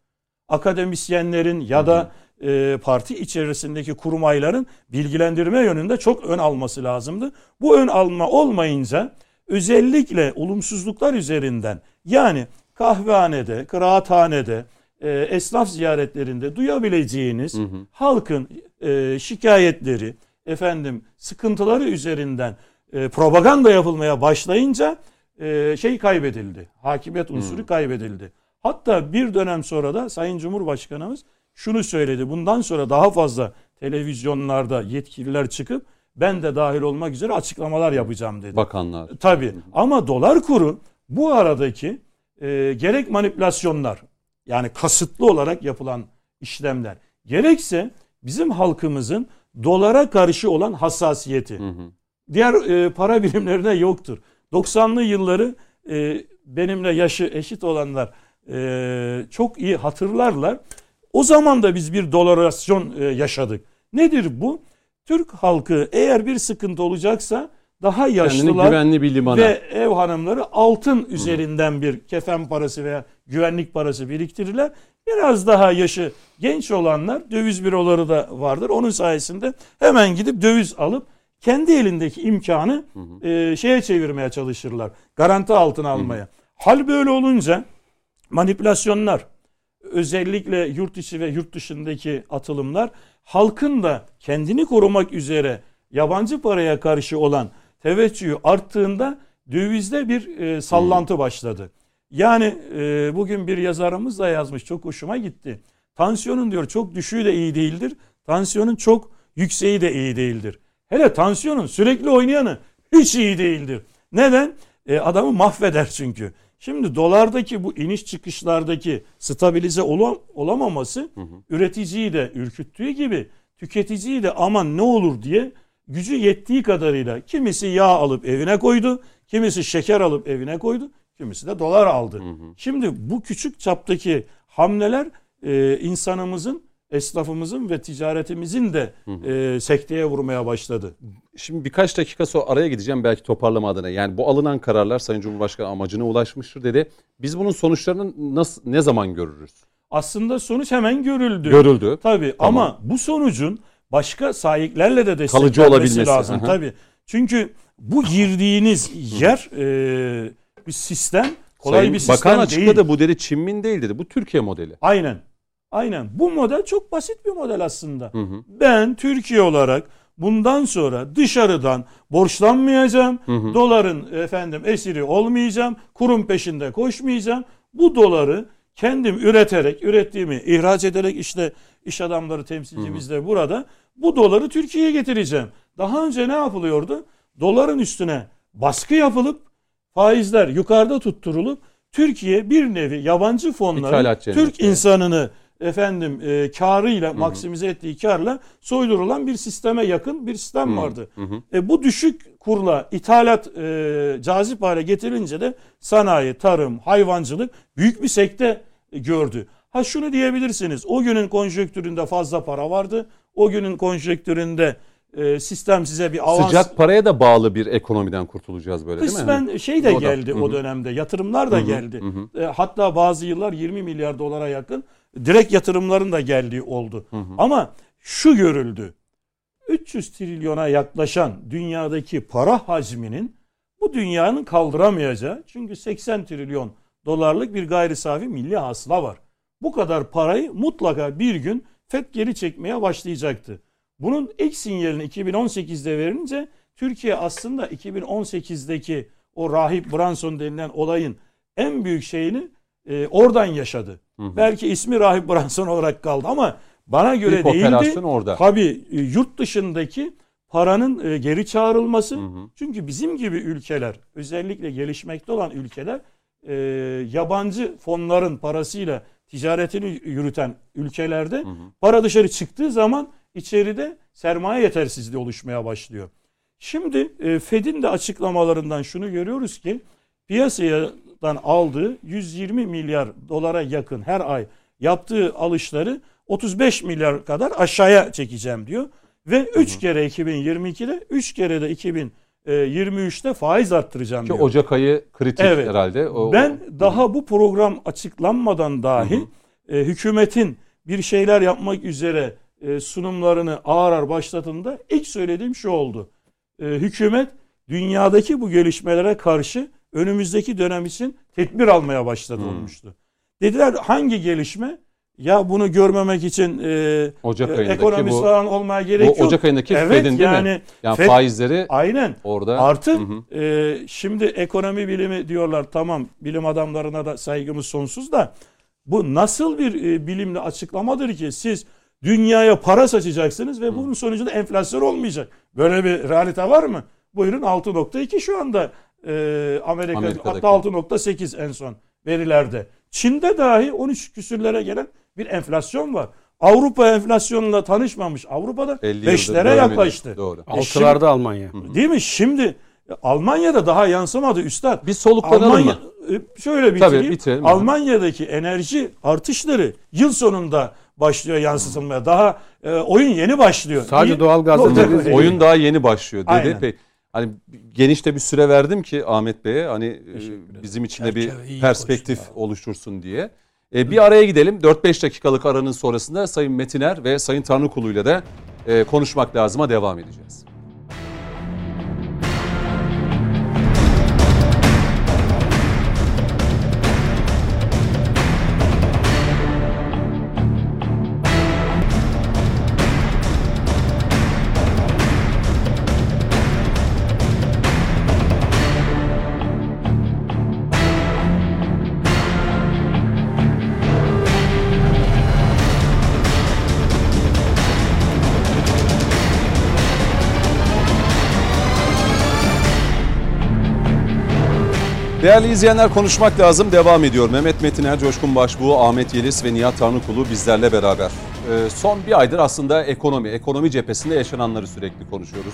Akademisyenlerin ya da e, parti içerisindeki kurmayların bilgilendirme yönünde çok ön alması lazımdı. Bu ön alma olmayınca özellikle olumsuzluklar üzerinden yani kahvehanede, kıraathanede, e, esnaf ziyaretlerinde duyabileceğiniz halkın e, şikayetleri, efendim sıkıntıları üzerinden e, propaganda yapılmaya başlayınca e, şey kaybedildi. Hakimiyet unsuru kaybedildi. Hatta bir dönem sonra da Sayın Cumhurbaşkanımız şunu söyledi. Bundan sonra daha fazla televizyonlarda yetkililer çıkıp ben de dahil olmak üzere açıklamalar yapacağım dedi. Bakanlar. Tabii ama dolar kuru bu aradaki e, gerek manipülasyonlar yani kasıtlı olarak yapılan işlemler gerekse bizim halkımızın dolara karşı olan hassasiyeti diğer e, para birimlerine yoktur. 90'lı yılları e, benimle yaşı eşit olanlar e, çok iyi hatırlarlar. O zaman da biz bir dolarasyon e, yaşadık. Nedir bu? Türk halkı eğer bir sıkıntı olacaksa daha yaşlılar güvenli bir limana. ve ev hanımları altın üzerinden bir kefen parası veya güvenlik parası biriktirirler. Biraz daha yaşı genç olanlar döviz büroları da vardır. Onun sayesinde hemen gidip döviz alıp kendi elindeki imkanı e, şeye çevirmeye çalışırlar. Garanti altına almaya. Hal böyle olunca manipülasyonlar özellikle yurt içi ve yurt dışındaki atılımlar halkın da kendini korumak üzere yabancı paraya karşı olan teveccühü arttığında dövizde bir e, sallantı başladı. Yani e, bugün bir yazarımız da yazmış çok hoşuma gitti. Tansiyonun diyor çok düşüğü de iyi değildir. Tansiyonun çok yükseği de iyi değildir. Hele tansiyonun sürekli oynayanı hiç iyi değildir. Neden? e, adamı mahveder çünkü. Şimdi dolardaki bu iniş çıkışlardaki stabilize olam, olamaması üreticiyi de ürküttüğü gibi tüketiciyi de aman ne olur diye gücü yettiği kadarıyla kimisi yağ alıp evine koydu, kimisi şeker alıp evine koydu, kimisi de dolar aldı. Şimdi bu küçük çaptaki hamleler e, insanımızın, esnafımızın ve ticaretimizin de e, sekteye vurmaya başladı. Şimdi birkaç dakika sonra araya gideceğim belki toparlama adına. Yani bu alınan kararlar Sayın Cumhurbaşkanı amacına ulaşmıştır dedi. Biz bunun sonuçlarını nasıl ne zaman görürüz? Aslında sonuç hemen görüldü. Görüldü. Tabii Tamam. ama bu sonucun başka sahiplerle de desteklenmesi lazım. Aha. Tabii. Çünkü bu girdiğiniz yer e, bir sistem kolay Sayın bir sistem Bakan açıkladı değil. bu dedi Çinmin değil dedi. Bu Türkiye modeli. Aynen. Aynen. Bu model çok basit bir model aslında. Hı hı. Ben Türkiye olarak bundan sonra dışarıdan borçlanmayacağım. Doların efendim esiri olmayacağım. Kurum peşinde koşmayacağım. Bu doları kendim üreterek, ürettiğimi ihraç ederek işte iş adamları temsilcimiz de burada bu doları Türkiye'ye getireceğim. Daha önce ne yapılıyordu? Doların üstüne baskı yapılıp faizler yukarıda tutturulup Türkiye bir nevi yabancı fonların. Türk insanını efendim e, karıyla maksimize ettiği karla soydurulan bir sisteme yakın bir sistem vardı. E, bu düşük kurla ithalat e, cazip hale getirince de sanayi, tarım, hayvancılık büyük bir sekte gördü. Ha şunu diyebilirsiniz. O günün konjonktüründe fazla para vardı. O günün konjonktüründe e, sistem size bir avans Sıcak paraya da bağlı bir ekonomiden kurtulacağız böyle değil mi? Kısmen şey de geldi Hı o hı. dönemde. Yatırımlar da geldi. E, hatta bazı yıllar 20 milyar dolara yakın direkt yatırımların da geldiği oldu. Ama şu görüldü. 300 trilyona yaklaşan dünyadaki para hacminin bu dünyanın kaldıramayacağı çünkü 80 trilyon dolarlık bir gayri safi milli hasıla var. Bu kadar parayı mutlaka bir gün FED geri çekmeye başlayacaktı. Bunun ilk sinyalini 2018'de verince Türkiye aslında 2018'deki o rahip Branson denilen olayın en büyük şeyini e, oradan yaşadı. Belki ismi rahip Branson olarak kaldı ama bana göre İlk değildi. orada. Tabii e, yurt dışındaki paranın e, geri çağrılması. Çünkü bizim gibi ülkeler özellikle gelişmekte olan ülkeler e, yabancı fonların parasıyla ticaretini yürüten ülkelerde para dışarı çıktığı zaman içeride sermaye yetersizliği oluşmaya başlıyor. Şimdi e, Fed'in de açıklamalarından şunu görüyoruz ki piyasadan aldığı 120 milyar dolara yakın her ay yaptığı alışları 35 milyar kadar aşağıya çekeceğim diyor. Ve 3 kere 2022'de 3 kere de 2023'te faiz arttıracağım Ki diyor. Ocak ayı kritik Evet. herhalde. O, Ben daha bu program açıklanmadan dahi e, hükümetin bir şeyler yapmak üzere e, sunumlarını ağır ağır başladığında ilk söylediğim şu oldu. E, hükümet dünyadaki bu gelişmelere karşı önümüzdeki dönem için tedbir almaya başladı olmuştu. Dediler hangi gelişme? Ya bunu görmemek için e, Ocak e, ekonomist bu- falan olmaya gerek bu yok. Ocak ayındaki evet, Fed'in değil yani mi? Yani Fed- faizleri Aynen. orada. Hı hı. e, şimdi ekonomi bilimi diyorlar tamam bilim adamlarına da saygımız sonsuz da bu nasıl bir e, bilimle açıklamadır ki siz dünyaya para saçacaksınız ve bunun sonucunda enflasyon olmayacak. Böyle bir realite var mı? Buyurun 6.2 şu anda e, Amerika Amerika'daki. hatta 6.8 en son verilerde. Çin'de dahi 13 küsürlere gelen bir enflasyon var. Avrupa enflasyonla tanışmamış. Avrupa'da 50 yıldır 5'lere görmedik. yaklaştı. Doğru. E Altılarda Almanya. Değil mi? Şimdi Almanya'da daha yansımadı üstad. Bir soluklanalım Almanya, mı? e, şöyle bitireyim. Tabii, bitirelim. Almanya'daki enerji artışları yıl sonunda başlıyor yansıtılmaya. Daha e, oyun yeni başlıyor. Sadece değil. yok, Oyun daha yeni başlıyor dedi. Aynen. Peki, hani geniş de bir süre verdim ki Ahmet Bey'e hani e, bizim için de bir perspektif oluştursun diye. E, bir araya gidelim. 4-5 dakikalık aranın sonrasında Sayın Metiner ve Sayın Tanrıkulu ile de e, konuşmak lazıma devam edeceğiz. Değerli izleyenler konuşmak lazım devam ediyor. Mehmet Metiner, Coşkun Başbuğ, Ahmet Yeliz ve Nihat Tanrıkulu bizlerle beraber. Ee, son bir aydır aslında ekonomi, ekonomi cephesinde yaşananları sürekli konuşuyoruz.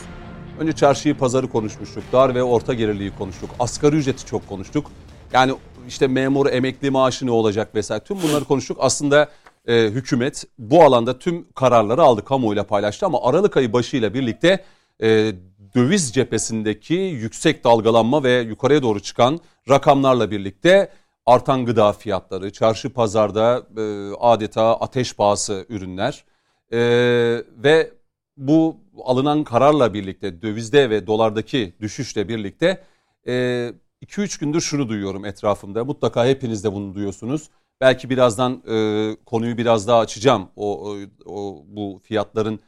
Önce çarşıyı, pazarı konuşmuştuk. Dar ve orta gelirliği konuştuk. Asgari ücreti çok konuştuk. Yani işte memur, emekli maaşı ne olacak vesaire. Tüm bunları konuştuk. Aslında e, hükümet bu alanda tüm kararları aldı, kamuoyuyla paylaştı. Ama Aralık ayı başıyla birlikte e, döviz cephesindeki yüksek dalgalanma ve yukarıya doğru çıkan rakamlarla birlikte artan gıda fiyatları, çarşı pazarda e, adeta ateş pahası ürünler e, ve bu alınan kararla birlikte dövizde ve dolardaki düşüşle birlikte 2-3 e, gündür şunu duyuyorum etrafımda. Mutlaka hepiniz de bunu duyuyorsunuz. Belki birazdan e, konuyu biraz daha açacağım. O, o, o bu fiyatların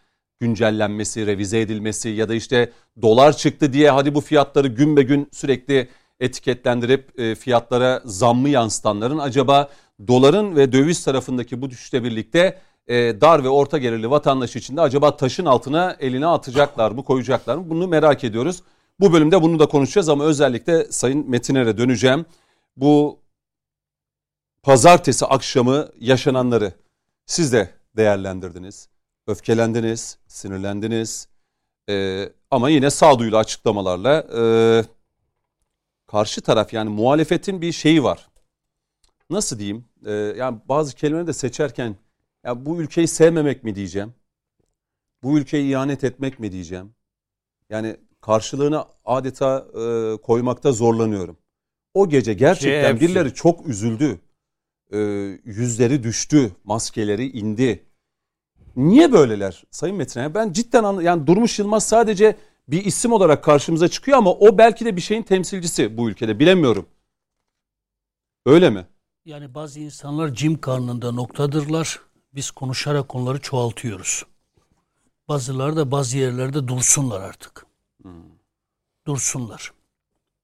güncellenmesi, revize edilmesi ya da işte dolar çıktı diye hadi bu fiyatları gün be gün sürekli etiketlendirip e, fiyatlara zammı yansıtanların acaba doların ve döviz tarafındaki bu düşüşle birlikte e, dar ve orta gelirli vatandaş için de acaba taşın altına eline atacaklar mı koyacaklar mı bunu merak ediyoruz. Bu bölümde bunu da konuşacağız ama özellikle Sayın Metiner'e döneceğim. Bu pazartesi akşamı yaşananları siz de değerlendirdiniz. Öfkelendiniz, sinirlendiniz. Ee, ama yine sağduyulu açıklamalarla e, karşı taraf yani muhalefetin bir şeyi var. Nasıl diyeyim? Ee, yani bazı kelimeleri de seçerken ya bu ülkeyi sevmemek mi diyeceğim? Bu ülkeyi ihanet etmek mi diyeceğim? Yani karşılığını adeta e, koymakta zorlanıyorum. O gece gerçekten şey, birileri çok üzüldü. E, yüzleri düştü, maskeleri indi. Niye böyleler Sayın Metin? Ben cidden anla yani Durmuş Yılmaz sadece bir isim olarak karşımıza çıkıyor ama o belki de bir şeyin temsilcisi bu ülkede bilemiyorum. Öyle mi? Yani bazı insanlar cim karnında noktadırlar. Biz konuşarak konuları çoğaltıyoruz. Bazıları da bazı yerlerde dursunlar artık. Hmm. Dursunlar.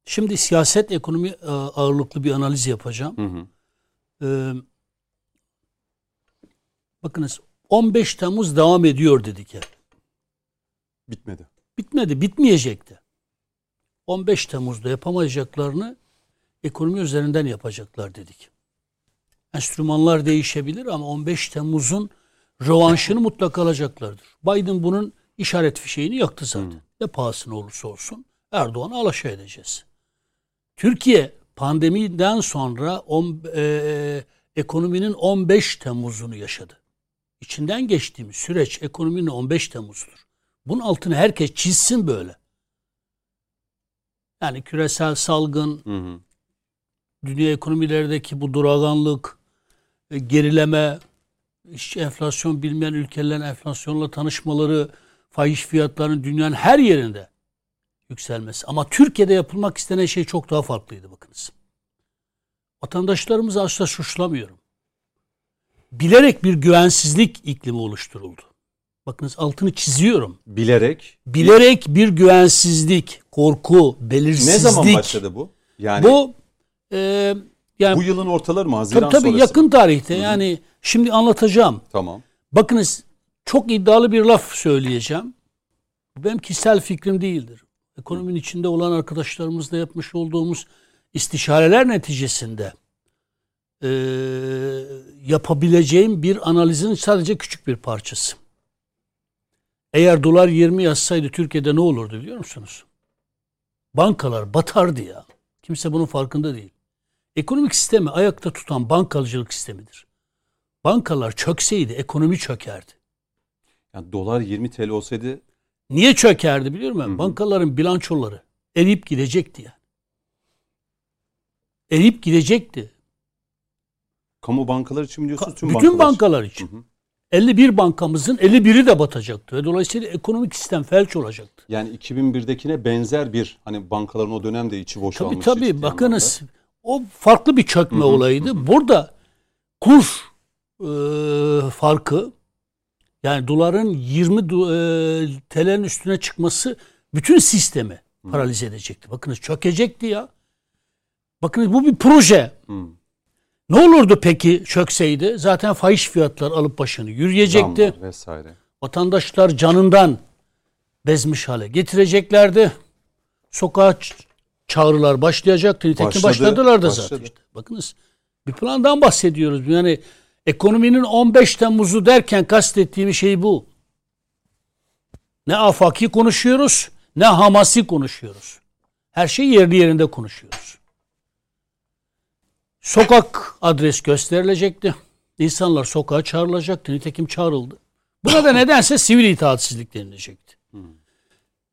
Şimdi siyaset ekonomi e, ağırlıklı bir analiz yapacağım. Hı hı. Ee, bakınız 15 Temmuz devam ediyor dedik ya. Bitmedi. Bitmedi, bitmeyecekti. 15 Temmuz'da yapamayacaklarını ekonomi üzerinden yapacaklar dedik. Enstrümanlar değişebilir ama 15 Temmuz'un rövanşını mutlaka alacaklardır. Biden bunun işaret fişeğini yaktı zaten. Hmm. Ne pahasına olursa olsun Erdoğan'ı alaşağı edeceğiz. Türkiye pandemiden sonra on, e, e ekonominin 15 Temmuz'unu yaşadı içinden geçtiğimiz süreç ekonominin 15 Temmuz'dur. Bunun altını herkes çizsin böyle. Yani küresel salgın, hı hı. dünya ekonomilerdeki bu duraganlık, e, gerileme, işte enflasyon bilmeyen ülkelerin enflasyonla tanışmaları, fahiş fiyatlarının dünyanın her yerinde yükselmesi. Ama Türkiye'de yapılmak istenen şey çok daha farklıydı bakınız. Vatandaşlarımızı asla suçlamıyorum bilerek bir güvensizlik iklimi oluşturuldu. Bakınız altını çiziyorum. Bilerek? Bilerek bir güvensizlik, korku, belirsizlik. Ne zaman başladı bu? Yani bu e, yani bu yılın ortaları mı? Haziran tabii, tabii sonrası. yakın tarihte. Hı-hı. Yani şimdi anlatacağım. Tamam. Bakınız çok iddialı bir laf söyleyeceğim. Benim kişisel fikrim değildir. Ekonominin içinde olan arkadaşlarımızla yapmış olduğumuz istişareler neticesinde e, yapabileceğim bir analizin sadece küçük bir parçası. Eğer dolar 20 yazsaydı Türkiye'de ne olurdu biliyor musunuz? Bankalar batardı ya. Kimse bunun farkında değil. Ekonomik sistemi ayakta tutan bankacılık sistemidir. Bankalar çökseydi ekonomi çökerdi. Yani dolar 20 TL olsaydı Niye çökerdi biliyor musun? Bankaların bilançoları eriyip gidecekti yani. Eriyip gidecekti. Kamu bankalar için mi diyorsunuz? Tüm Bütün bankalar, bankalar için. Hı hı. 51 bankamızın 51'i de batacaktı. Ve dolayısıyla ekonomik sistem felç olacaktı. Yani 2001'dekine benzer bir hani bankaların o dönemde içi boşalmış. Tabii tabii bakınız anlamda. o farklı bir çökme hı hı, olayıydı. Hı. Burada kur e, farkı yani doların 20 e, TL'nin üstüne çıkması bütün sistemi paralize edecekti. Bakınız çökecekti ya. Bakınız bu bir proje. Hı. Ne olurdu peki çökseydi? Zaten fahiş fiyatlar alıp başını yürüyecekti. Zamlar vesaire. Vatandaşlar canından bezmiş hale getireceklerdi. Sokağa çağrılar başlayacaktı. Nitekim Başladı, başladılar da başladı. zaten. işte. Bakınız bir plandan bahsediyoruz. Yani ekonominin 15 Temmuz'u derken kastettiğim şey bu. Ne afaki konuşuyoruz ne hamasi konuşuyoruz. Her şey yerli yerinde konuşuyoruz. Sokak adres gösterilecekti. İnsanlar sokağa çağrılacaktı. Nitekim çağrıldı. Buna da nedense sivil itaatsizlik denilecekti.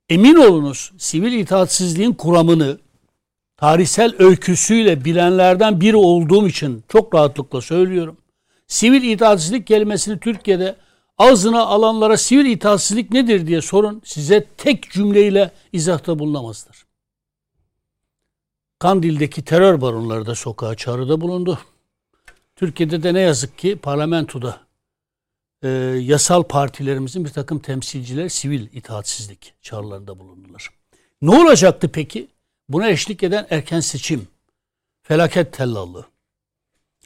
Emin olunuz sivil itaatsizliğin kuramını tarihsel öyküsüyle bilenlerden biri olduğum için çok rahatlıkla söylüyorum. Sivil itaatsizlik kelimesini Türkiye'de ağzına alanlara sivil itaatsizlik nedir diye sorun size tek cümleyle izahta bulunamazlar. Kandil'deki terör baronları da sokağa çağrıda bulundu. Türkiye'de de ne yazık ki parlamentoda e, yasal partilerimizin bir takım temsilcileri sivil itaatsizlik çağrılarında bulundular. Ne olacaktı peki? Buna eşlik eden erken seçim, felaket tellallığı.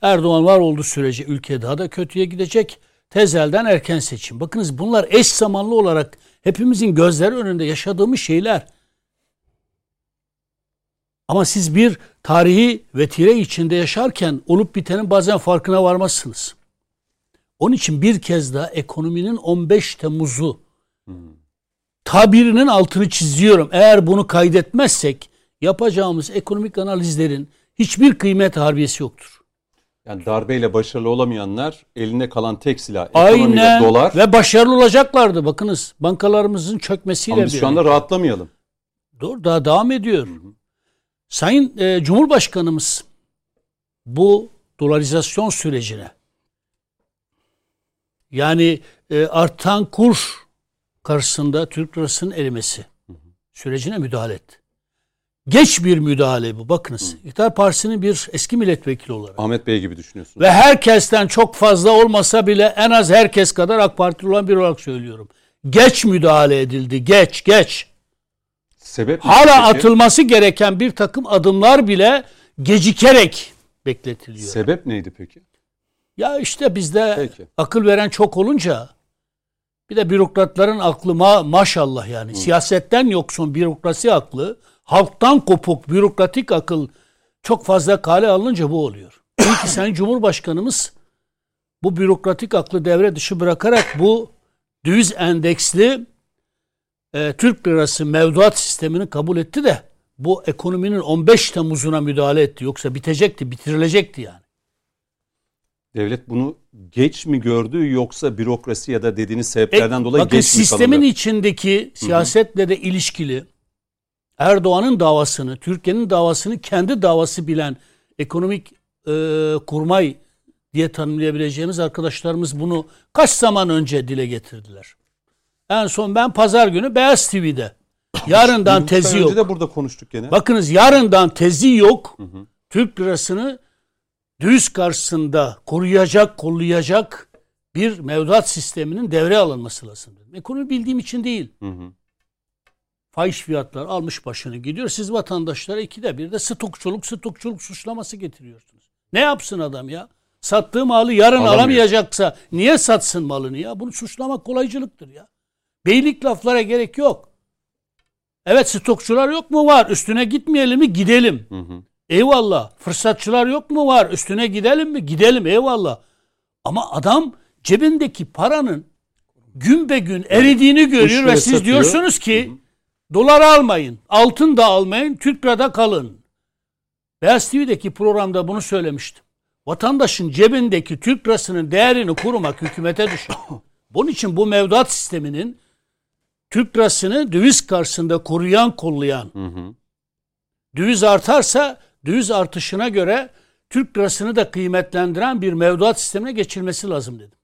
Erdoğan var olduğu sürece ülke daha da kötüye gidecek. Tezelden erken seçim. Bakınız bunlar eş zamanlı olarak hepimizin gözleri önünde yaşadığımız şeyler. Ama siz bir tarihi vetire içinde yaşarken olup bitenin bazen farkına varmazsınız. Onun için bir kez daha ekonominin 15 Temmuz'u tabirinin altını çiziyorum. Eğer bunu kaydetmezsek yapacağımız ekonomik analizlerin hiçbir kıymet harbiyesi yoktur. Yani darbeyle başarılı olamayanlar elinde kalan tek silah ekonomiyle Aynen dolar. ve başarılı olacaklardı. Bakınız bankalarımızın çökmesiyle Ama biz şu anda rahatlamayalım. Doğru daha devam ediyor. Sayın e, Cumhurbaşkanımız bu dolarizasyon sürecine yani e, artan kur karşısında Türk lirasının erimesi sürecine müdahale etti. Geç bir müdahale bu. Bakınız. İktidar Partisi'nin bir eski milletvekili olarak Ahmet Bey gibi düşünüyorsunuz. ve herkesten çok fazla olmasa bile en az herkes kadar AK Partili olan biri olarak söylüyorum. Geç müdahale edildi. Geç, geç. Sebep Hala atılması gereken bir takım adımlar bile gecikerek bekletiliyor. Sebep neydi peki? ya işte bizde Peki. akıl veren çok olunca bir de bürokratların aklı ma- maşallah yani siyasetten yoksun bürokrasi aklı, halktan kopuk bürokratik akıl çok fazla kale alınca bu oluyor. *coughs* Çünkü Sayın Cumhurbaşkanımız bu bürokratik aklı devre dışı bırakarak bu döviz endeksli e, Türk lirası mevduat sistemini kabul etti de bu ekonominin 15 Temmuz'una müdahale etti. Yoksa bitecekti, bitirilecekti yani. Devlet bunu geç mi gördü yoksa bürokrasi ya da dediğiniz sebeplerden E, dolayı bakın geç mi sistemin kalındı? içindeki siyasetle de ilişkili Erdoğan'ın davasını, Türkiye'nin davasını kendi davası bilen ekonomik e, kurmay diye tanımlayabileceğimiz arkadaşlarımız bunu kaç zaman önce dile getirdiler. En son ben pazar günü Beyaz TV'de yarından tezi yok. önce de burada konuştuk gene. Bakınız yarından tezi yok. Türk lirasını döviz karşısında koruyacak, kollayacak bir mevduat sisteminin devre alınması lazım. Ekonomi bildiğim için değil. Hı hı. Fahiş fiyatlar almış başını gidiyor. Siz vatandaşlara ikide bir de stokçuluk, stokçuluk suçlaması getiriyorsunuz. Ne yapsın adam ya? Sattığı malı yarın Alamıyor. alamayacaksa niye satsın malını ya? Bunu suçlamak kolaycılıktır ya. Beylik laflara gerek yok. Evet stokçular yok mu? Var. Üstüne gitmeyelim mi? Gidelim. Hı hı. Eyvallah. Fırsatçılar yok mu? Var. Üstüne gidelim mi? Gidelim. Eyvallah. Ama adam cebindeki paranın gün be gün eridiğini görüyor liraya ve siz satıyor. diyorsunuz ki dolar almayın, altın da almayın, Türk lirada kalın. Beyaz TV'deki programda bunu söylemiştim. Vatandaşın cebindeki Türk lirasının değerini korumak hükümete düşer. *coughs* Bunun için bu mevduat sisteminin Türk lirasını döviz karşısında koruyan, kollayan, Hı hı. döviz artarsa döviz artışına göre Türk lirasını da kıymetlendiren bir mevduat sistemine geçilmesi lazım dedim.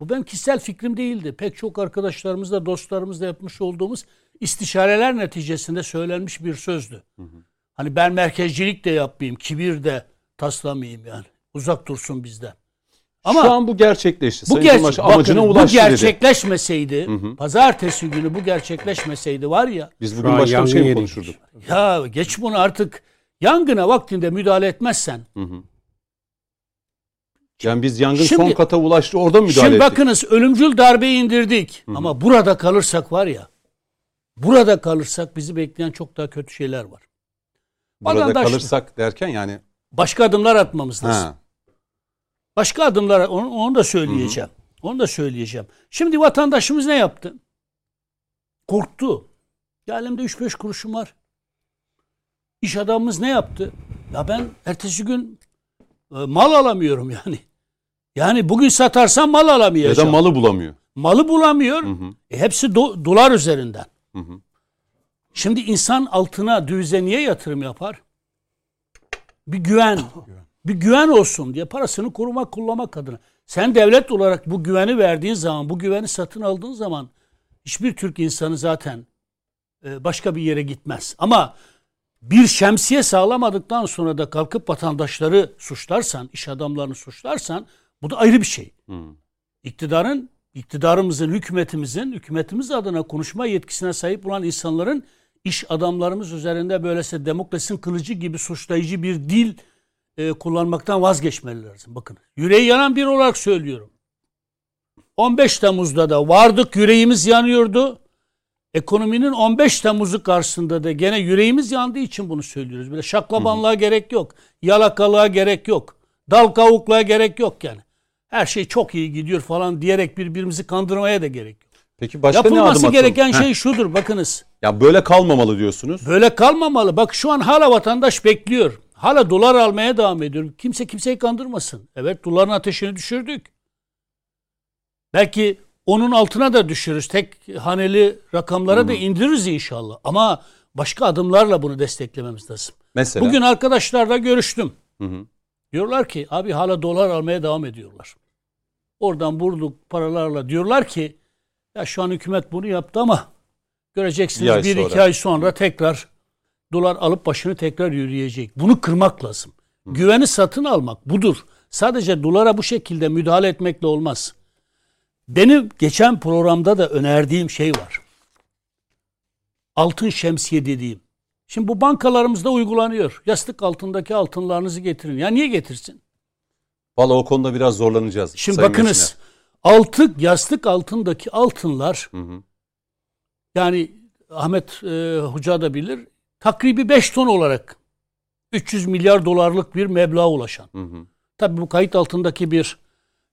Bu benim kişisel fikrim değildi. Pek çok arkadaşlarımızla, dostlarımızla yapmış olduğumuz istişareler neticesinde söylenmiş bir sözdü. Hani ben merkezcilik de yapmayayım, kibir de taslamayayım yani. Uzak dursun bizden. Ama Şu an bu gerçekleşti. bu, Sayın ger- Cumhurbaşkanı bakın, amacına bu ulaştı dedi. gerçekleşmeseydi, pazartesi günü bu gerçekleşmeseydi var ya, Biz bugün başka bir şey mi konuşurduk? ya geç bunu artık yangına vaktinde müdahale etmezsen, Hı hı. Yani biz yangın Şimdi- son kata ulaştı orada müdahale Şimdi ettik? bakınız ölümcül darbeyi indirdik. Ama burada kalırsak var ya. Burada kalırsak bizi bekleyen çok daha kötü şeyler var. Burada Vatandaş- kalırsak derken yani Başka adımlar atmamız lazım. ha, Başka adımlar onu, onu da söyleyeceğim. Onu da söyleyeceğim. Şimdi vatandaşımız ne yaptı? Korktu. Ya elimde 3-5 kuruşum var. İş adamımız ne yaptı? Ya ben ertesi gün e, mal alamıyorum yani. Yani bugün satarsam mal ya da alamayacağım. malı bulamıyor. Malı bulamıyor. Hı hı, E, hepsi do- dolar üzerinden. hı hı. Şimdi insan altına, dövize niye yatırım yapar? Bir güven. Bir güven olsun diye parasını korumak, kullanmak adına. Sen devlet olarak bu güveni verdiğin zaman, bu güveni satın aldığın zaman hiçbir Türk insanı zaten e, başka bir yere gitmez. Ama bir şemsiye sağlamadıktan sonra da kalkıp vatandaşları suçlarsan, iş adamlarını suçlarsan bu da ayrı bir şey. Hı. İktidarın, iktidarımızın, hükümetimizin, hükümetimiz adına konuşma yetkisine sahip olan insanların iş adamlarımız üzerinde böylese demokrasinin kılıcı gibi suçlayıcı bir dil e, kullanmaktan vazgeçmeleri lazım. Bakın yüreği yanan biri olarak söylüyorum. 15 Temmuz'da da vardık yüreğimiz yanıyordu. Ekonominin 15 Temmuz'u karşısında da gene yüreğimiz yandığı için bunu söylüyoruz. Böyle şaklabanlığa gerek yok. Yalakalığa gerek yok. Dal kavukluğa gerek yok yani. Her şey çok iyi gidiyor falan diyerek birbirimizi kandırmaya da gerek yok. Peki başka ne adım Yapılması atalım? gereken Heh, şey şudur bakınız. Ya böyle kalmamalı diyorsunuz. Böyle kalmamalı. Bak şu an hala vatandaş bekliyor. Hala dolar almaya devam ediyor. Kimse kimseyi kandırmasın. Evet doların ateşini düşürdük. Belki onun altına da düşürürüz. Tek haneli rakamlara da indiririz inşallah. Ama başka adımlarla bunu desteklememiz lazım. Mesela Bugün arkadaşlarla görüştüm. Hı hı. Diyorlar ki abi hala dolar almaya devam ediyorlar. Oradan vurduk paralarla diyorlar ki ya şu an hükümet bunu yaptı ama Bir göreceksiniz ay bir, iki sonra. ay sonra tekrar dolar alıp başını tekrar yürüyecek. Bunu kırmak lazım. Güveni satın almak budur. Sadece dolara bu şekilde müdahale etmekle olmaz. Benim geçen programda da önerdiğim şey var. Altın şemsiye dediğim. Şimdi bu bankalarımızda uygulanıyor. Yastık altındaki altınlarınızı getirin. Ya niye getirsin? Valla o konuda biraz zorlanacağız. Şimdi Sayın bakınız. Geçiner. Altı yastık altındaki altınlar Hı hı. yani Ahmet e, Hoca da bilir takribi 5 ton olarak 300 milyar dolarlık bir meblağa ulaşan. Hı hı. Tabii bu kayıt altındaki bir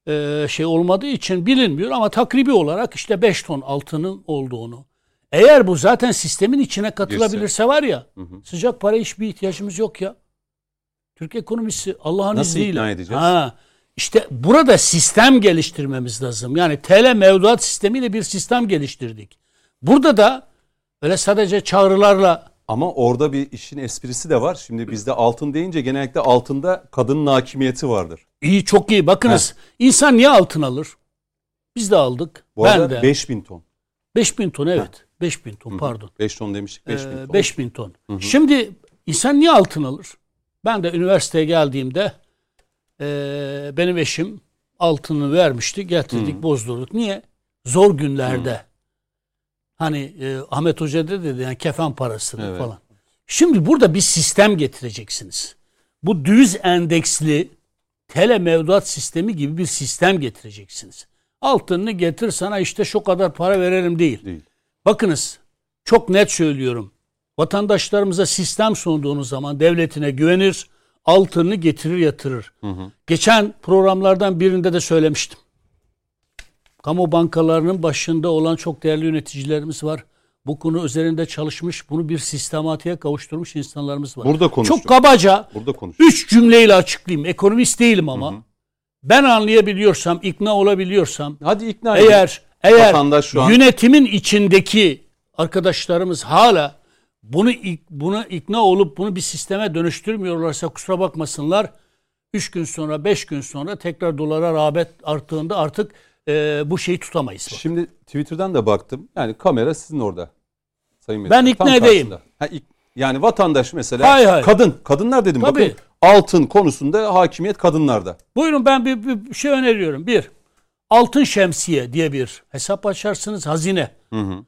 e, şey olmadığı için bilinmiyor ama takribi olarak işte 5 ton altının olduğunu. Eğer bu zaten sistemin içine katılabilirse var ya Hı hı. sıcak para hiçbir ihtiyacımız yok ya. Türk ekonomisi Allah'ın Nasıl izniyle. ikna edeceğiz? Ha, işte burada sistem geliştirmemiz lazım. Yani TL mevduat sistemiyle bir sistem geliştirdik. Burada da öyle sadece çağrılarla Ama orada bir işin esprisi de var. Şimdi bizde altın deyince genellikle altında kadının hakimiyeti vardır. iyi çok iyi. Bakınız insan niye altın alır? Biz de aldık. Bu ben arada de. 5000 ton. 5000 ton evet. 5000 ton pardon. 5 ton demiştik 5000 Ee, ton. 5000 ton. Şimdi insan niye altın alır? Ben de üniversiteye geldiğimde ee, benim eşim altını vermişti. Getirdik bozdurduk. Niye? Zor günlerde. Hani e, Ahmet Hoca da dedi yani kefen parasını Evet. falan. Şimdi burada bir sistem getireceksiniz. Bu düz endeksli tele mevduat sistemi gibi bir sistem getireceksiniz. Altınını getir sana işte şu kadar para verelim değil. Değil. Bakınız çok net söylüyorum. Vatandaşlarımıza sistem sunduğunuz zaman devletine güvenir, altınını getirir yatırır. Geçen programlardan birinde de söylemiştim. Kamu bankalarının başında olan çok değerli yöneticilerimiz var. Bu konu üzerinde çalışmış, bunu bir sistematiğe kavuşturmuş insanlarımız var. Burada konuştuk. Çok kabaca Burada konuş. üç cümleyle açıklayayım. Ekonomist değilim ama. Ben anlayabiliyorsam, ikna olabiliyorsam, Hadi ikna edin. eğer eğer şu an- yönetimin içindeki arkadaşlarımız hala bunu buna ikna olup bunu bir sisteme dönüştürmüyorlarsa kusura bakmasınlar. 3 gün sonra 5 gün sonra tekrar dolara rağbet arttığında artık e, bu şeyi tutamayız. Bak. Şimdi Twitter'dan da baktım. Yani kamera sizin orada. Sayın Ben Metin. Tam ikna edeyim. Ha, ik- yani vatandaş mesela Hay hay. kadın. Kadınlar dedim Tabii. bakın. Altın konusunda hakimiyet kadınlarda. Buyurun ben bir, bir- bir şey öneriyorum. Bir, altın şemsiye diye bir hesap açarsınız hazine. Hı hı.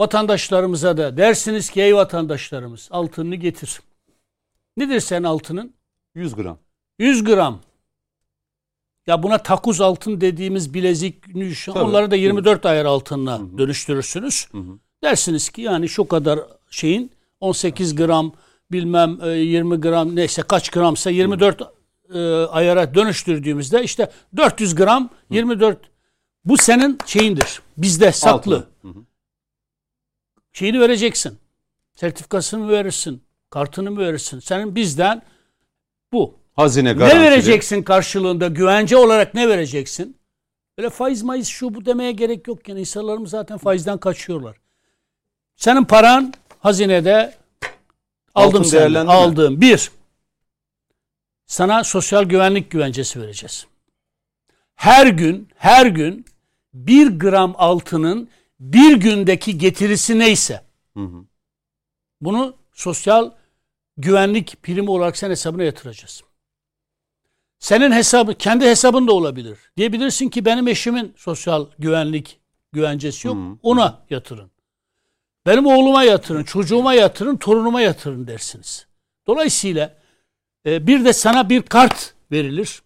Vatandaşlarımıza da dersiniz ki ey vatandaşlarımız altınını getir. Nedir sen altının? 100 gram. 100 gram. Ya buna takuz altın dediğimiz bilezik, nüş, Tabii. onları da 24 ayar altınla dönüştürürsünüz. Dersiniz ki yani şu kadar şeyin 18 gram bilmem e, 20 gram neyse kaç gramsa 24 e, ayara dönüştürdüğümüzde işte 400 gram 24 bu senin şeyindir. Bizde saklı. Şeyini vereceksin. Sertifikasını mı verirsin? Kartını mı verirsin? Senin bizden bu. Hazine garantili. Ne vereceksin karşılığında? Güvence olarak ne vereceksin? Böyle faiz mayız şu bu demeye gerek yok. Yani insanlarımız zaten faizden kaçıyorlar. Senin paran hazinede aldım Altın senden. Aldığım. Bir, sana sosyal güvenlik güvencesi vereceğiz. Her gün, her gün bir gram altının bir gündeki getirisi neyse bunu sosyal güvenlik primi olarak sen hesabına yatıracağız. Senin hesabı, kendi hesabın da olabilir. Diyebilirsin ki benim eşimin sosyal güvenlik güvencesi yok. Ona yatırın. Benim oğluma yatırın, çocuğuma yatırın, torunuma yatırın dersiniz. Dolayısıyla e, bir de sana bir kart verilir.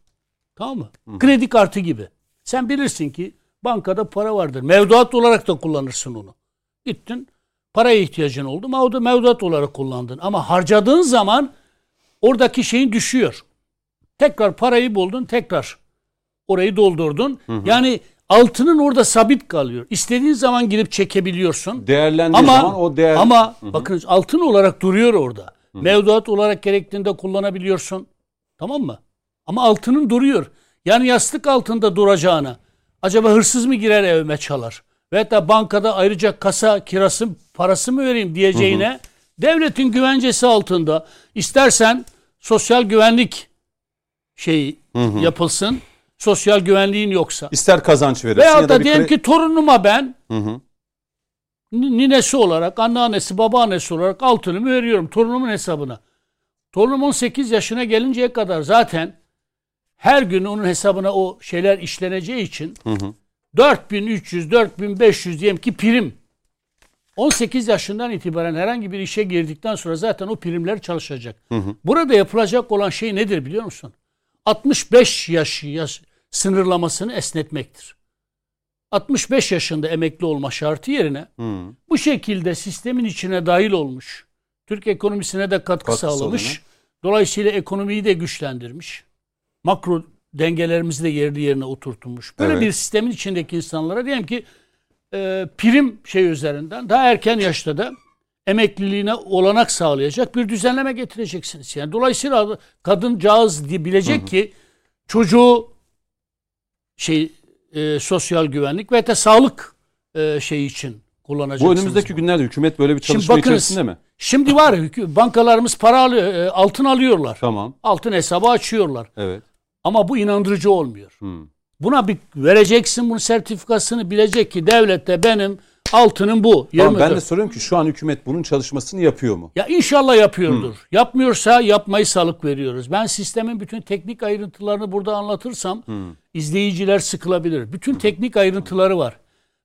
Tamam mı? Kredi kartı gibi. Sen bilirsin ki bankada para vardır. Mevduat olarak da kullanırsın onu. Gittin paraya ihtiyacın oldu mevduat olarak kullandın. Ama harcadığın zaman oradaki şeyin düşüyor. Tekrar parayı buldun tekrar orayı doldurdun. Yani altının orada sabit kalıyor. İstediğin zaman girip çekebiliyorsun. Değerlendiği Ama zaman o değer... ama bakın altın olarak duruyor orada. Mevduat olarak gerektiğinde kullanabiliyorsun. Tamam mı? Ama altının duruyor. Yani yastık altında duracağına acaba hırsız mı girer evime çalar? Veyahut da bankada ayrıca kasa kirası parası mı vereyim diyeceğine devletin güvencesi altında istersen sosyal güvenlik şeyi yapılsın. Sosyal güvenliğin yoksa. İster kazanç verirsin Veyahut ya da bir diyelim ki torunuma ben Hı hı. Ninesi olarak, anneannesi, babaannesi olarak altınımı veriyorum torunumun hesabına. Torunum 18 yaşına gelinceye kadar zaten her gün onun hesabına o şeyler işleneceği için 4300, 4500 diyelim ki prim. 18 yaşından itibaren herhangi bir işe girdikten sonra zaten o primler çalışacak. Burada yapılacak olan şey nedir biliyor musun? 65 yaş, yaş sınırlamasını esnetmektir. 65 yaşında emekli olma şartı yerine bu şekilde sistemin içine dahil olmuş. Türk ekonomisine de katkı, Katkı sağlamış. sağlayan. Dolayısıyla ekonomiyi de güçlendirmiş. Makro dengelerimizi de yerli yerine oturtmuş. Böyle Evet. bir sistemin içindeki insanlara diyelim ki e, prim şey üzerinden daha erken yaşta da emekliliğine olanak sağlayacak bir düzenleme getireceksiniz. Yani dolayısıyla kadıncağız diye bilecek ki çocuğu şey e, sosyal güvenlik ve de sağlık e, şey için kullanacaksınız. Bu önümüzdeki bunu. günlerde hükümet böyle bir Şimdi çalışma bakınız, içerisinde mi? Şimdi var bankalarımız para alıyor, e, altın alıyorlar. Tamam. Altın hesabı açıyorlar. Evet. Ama bu inandırıcı olmuyor. Hmm. Buna bir vereceksin bunun sertifikasını bilecek ki devlette benim altınım bu. Tamam, ben 24. de soruyorum ki şu an hükümet bunun çalışmasını yapıyor mu? Ya inşallah yapıyordur. Yapmıyorsa yapmayı salık veriyoruz. Ben sistemin bütün teknik ayrıntılarını burada anlatırsam izleyiciler sıkılabilir. Bütün teknik ayrıntıları var.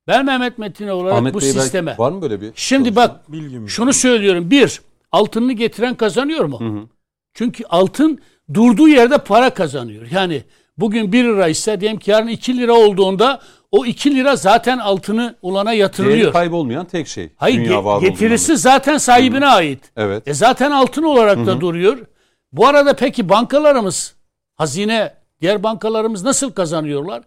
Ben Mehmet Metin olarak Ahmet bu Bey belki- sisteme. var mı böyle bir? Şimdi çalışma? bak Bilgim şunu söylüyorum. Bir, altınını getiren kazanıyor mu? Çünkü altın durduğu yerde para kazanıyor. Yani bugün 1 lira ise diyelim ki yarın 2 lira olduğunda o 2 lira zaten altını olana Değeri yatırılıyor. kaybolmayan tek şey. Hayır ge- getirisi zaten sahibine ait. Evet. E zaten altın olarak da duruyor. Bu arada peki bankalarımız, hazine, diğer bankalarımız nasıl kazanıyorlar?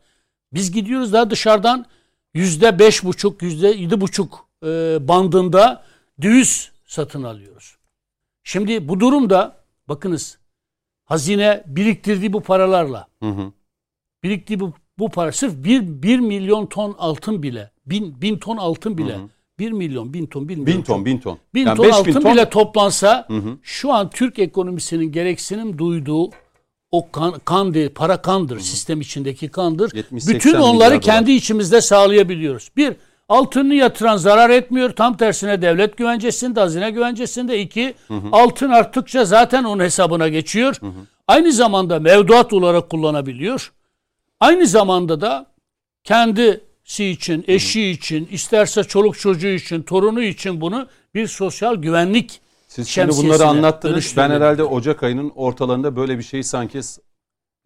Biz gidiyoruz daha dışarıdan yüzde beş buçuk, yüzde yedi buçuk e, bandında döviz satın alıyoruz. Şimdi bu durumda bakınız hazine biriktirdiği bu paralarla Hı hı. biriktiği bu, bu para sırf 1, 1 milyon ton altın bile, bin, bin ton altın bile, 1 milyon, bin ton, 1 milyon Bin ton, bin ton. Bin Yani ton altın bin ton- bile toplansa şu an Türk ekonomisinin gereksinim duyduğu o kan, kandır, para kandır, sistem içindeki kandır. 70-80 Bütün onları dolar. kendi içimizde sağlayabiliyoruz. Bir, altını yatıran zarar etmiyor. Tam tersine devlet güvencesinde, hazine güvencesinde. iki altın arttıkça zaten onun hesabına geçiyor. Aynı zamanda mevduat olarak kullanabiliyor. Aynı zamanda da kendisi için, eşi için, isterse çoluk çocuğu için, torunu için bunu bir sosyal güvenlik Siz şimdi bunları anlattınız. Ben herhalde Ocak ayının ortalarında böyle bir şey sanki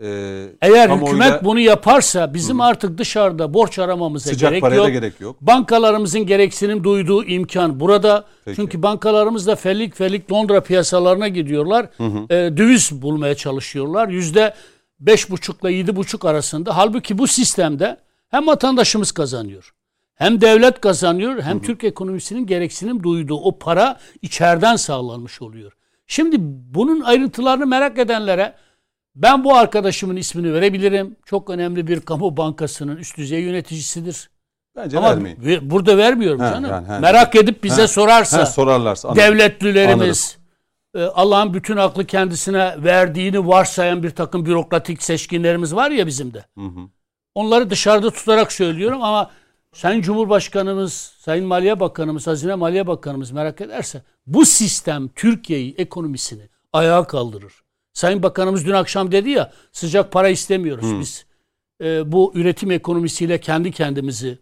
e, Eğer hükümet bunu yaparsa bizim artık dışarıda borç aramamıza sıcak gerek yok. gerek yok. Bankalarımızın gereksinim duyduğu imkan burada. Peki. Çünkü bankalarımız da felik felik Londra piyasalarına gidiyorlar. E, döviz bulmaya çalışıyorlar. Yüzde beş buçukla yedi buçuk arasında. Halbuki bu sistemde hem vatandaşımız kazanıyor. Hem devlet kazanıyor hem Türk ekonomisinin gereksinim duyduğu o para içeriden sağlanmış oluyor. Şimdi bunun ayrıntılarını merak edenlere ben bu arkadaşımın ismini verebilirim. Çok önemli bir kamu bankasının üst düzey yöneticisidir. Bence Ama vermeyin. ve- burada vermiyorum Ha, canım. yani, ha. Merak edip bize Ha, sorarsa Ha, sorarlarsa. anladım. devletlilerimiz e, Allah'ın bütün aklı kendisine verdiğini varsayan bir takım bürokratik seçkinlerimiz var ya bizim de. Onları dışarıda tutarak söylüyorum ama Sayın Cumhurbaşkanımız, Sayın Maliye Bakanımız, Hazine Maliye Bakanımız merak ederse bu sistem Türkiye'yi, ekonomisini ayağa kaldırır. Sayın Bakanımız dün akşam dedi ya sıcak para istemiyoruz biz. e, bu üretim ekonomisiyle kendi kendimizi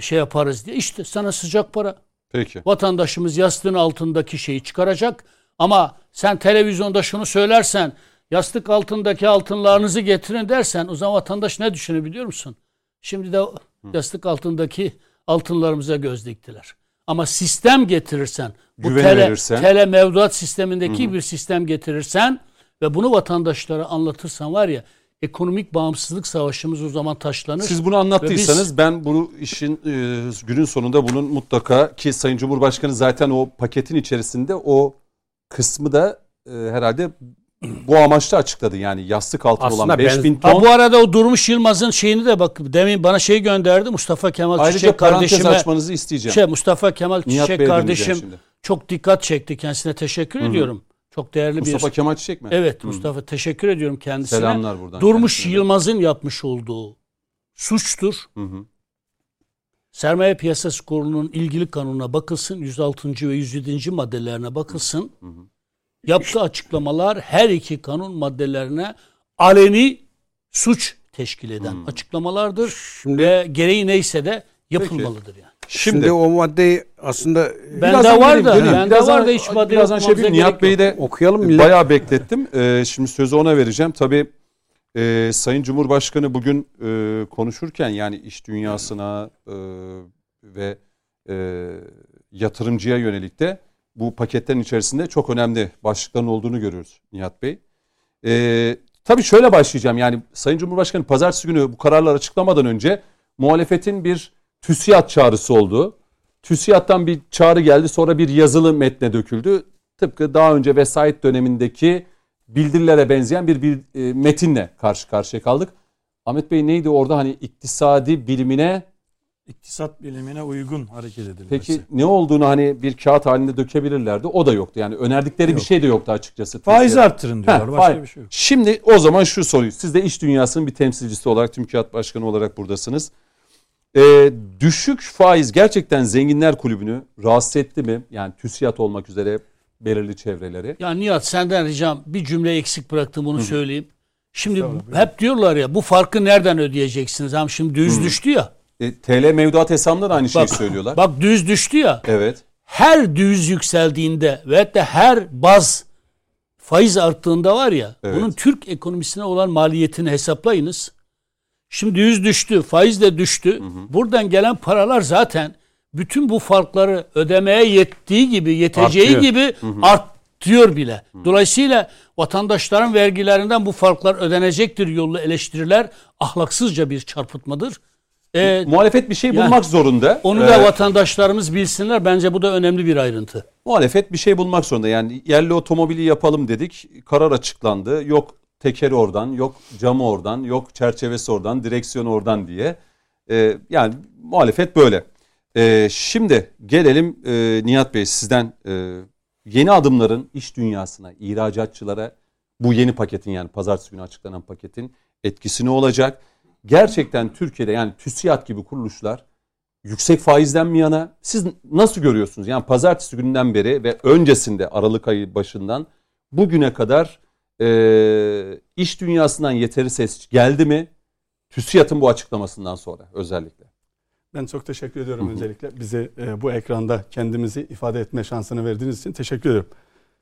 şey yaparız diye. İşte sana sıcak para. Peki. Vatandaşımız yastığın altındaki şeyi çıkaracak. Ama sen televizyonda şunu söylersen yastık altındaki altınlarınızı getirin dersen o zaman vatandaş ne düşünür biliyor musun? Şimdi de yastık altındaki altınlarımıza göz diktiler. Ama sistem getirirsen, bu tele, verirsen. tele mevduat sistemindeki bir sistem getirirsen ve bunu vatandaşlara anlatırsan var ya ekonomik bağımsızlık savaşımız o zaman taşlanır. Siz bunu anlattıysanız ben bunu işin e, günün sonunda bunun mutlaka ki Sayın Cumhurbaşkanı zaten o paketin içerisinde o kısmı da e, herhalde bu amaçla açıkladı. Yani yastık altı Aslında olan ben- 5000 Ha, ton. bu arada o Durmuş Yılmaz'ın şeyini de bak demin bana şey gönderdi Mustafa Kemal Ayrıca Çiçek kardeşime. açmanızı isteyeceğim. Şey Mustafa Kemal Nihat Çiçek Bey'e kardeşim çok dikkat çekti kendisine teşekkür ediyorum. Çok değerli Mustafa bir. Kemal Çiçek mi? Evet Mustafa teşekkür ediyorum kendisine. Selamlar buradan Durmuş kendisine. Yılmaz'ın yapmış olduğu suçtur. Hı hı. Sermaye Piyasası Kurulu'nun ilgili kanununa bakılsın. 106. ve 107. maddelerine bakılsın. Yaptığı açıklamalar her iki kanun maddelerine aleni suç teşkil eden açıklamalar,dır Şimdi- ve gereği neyse de yapılmalıdır yani. Şimdi, Şimdi, o maddeyi aslında Bende Birazdan var vereyim, da, bende Birazdan- var da hiç madde birazdan şey yapayım. Nihat Bey'i de okuyalım millet. bayağı beklettim. Ee, şimdi sözü ona vereceğim. Tabii e, Sayın Cumhurbaşkanı bugün e, konuşurken yani iş dünyasına e, ve e, yatırımcıya yönelik de bu paketlerin içerisinde çok önemli başlıkların olduğunu görüyoruz Nihat Bey. E, tabii şöyle başlayacağım. Yani Sayın Cumhurbaşkanı pazartesi günü bu kararlar açıklamadan önce muhalefetin bir TÜSİAD çağrısı oldu. TÜSİAD'dan bir çağrı geldi sonra bir yazılı metne döküldü. Tıpkı daha önce vesayet dönemindeki bildirilere benzeyen bir, bir e, metinle karşı karşıya kaldık. Ahmet Bey neydi orada hani iktisadi bilimine İktisat bilimine uygun hareket edilmesi. peki ne olduğunu hani bir kağıt halinde dökebilirlerdi. O da yoktu. Yani önerdikleri bir Yok. şey de yoktu açıkçası. Faiz TÜSİAD. arttırın diyorlar. Heh, Başka faiz. bir şey yok. Şimdi o zaman şu soruyu. Siz de iş dünyasının bir temsilcisi olarak, TÜMKİAD Başkanı olarak buradasınız. Ee, düşük faiz gerçekten zenginler kulübünü rahatsız etti mi? Yani TÜSİAD olmak üzere belirli çevreleri. Ya Nihat senden ricam bir cümle eksik bıraktım bunu söyleyeyim. Şimdi hep diyorlar ya bu farkı nereden ödeyeceksiniz? Ama şimdi düz düştü ya. E, TL mevduat hesabında da aynı şeyi Bak, söylüyorlar. bak düz düştü ya. Evet. Her düz yükseldiğinde ve hatta her baz faiz arttığında var ya Evet. bunun Türk ekonomisine olan maliyetini hesaplayınız. Şimdi düz düştü, faiz de düştü. Buradan gelen paralar zaten bütün bu farkları ödemeye yettiği gibi, yeteceği Artıyor. gibi artıyor bile. Dolayısıyla vatandaşların vergilerinden bu farklar ödenecektir yollu eleştiriler ahlaksızca bir çarpıtmadır. Ee, Muhalefet bir şey Yani bulmak zorunda. onu da Ee, vatandaşlarımız bilsinler. Bence bu da önemli bir ayrıntı. muhalefet bir şey bulmak zorunda. Yani yerli otomobili yapalım dedik. Karar açıklandı. Yok tekeri oradan, yok camı oradan, yok çerçevesi oradan, direksiyonu oradan diye. Ee, yani muhalefet böyle. Ee, şimdi gelelim e, Nihat Bey sizden e, yeni adımların iş dünyasına, ihracatçılara bu yeni paketin yani pazartesi günü açıklanan paketin etkisi ne olacak? Gerçekten Türkiye'de yani TÜSİAD gibi kuruluşlar yüksek faizden mi yana? Siz nasıl görüyorsunuz? Yani pazartesi gününden beri ve öncesinde Aralık ayı başından bugüne kadar e, iş dünyasından yeteri ses geldi mi? TÜSİAD'ın bu açıklamasından sonra özellikle. Ben çok teşekkür ediyorum öncelikle. Bize e, bu ekranda kendimizi ifade etme şansını verdiğiniz için teşekkür ederim.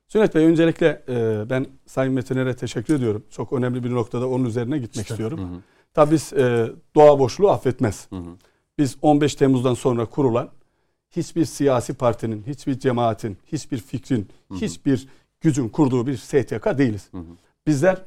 Sünnet Bey öncelikle e, ben Sayın Metiner'e teşekkür ediyorum. Çok önemli bir noktada onun üzerine gitmek istiyorum. Hı hı. Tabii biz e, doğa boşluğu affetmez. Hı hı. Biz 15 Temmuz'dan sonra kurulan hiçbir siyasi partinin, hiçbir cemaatin, hiçbir fikrin, hı hı. hiçbir gücün kurduğu bir STK değiliz. Hı hı. Bizler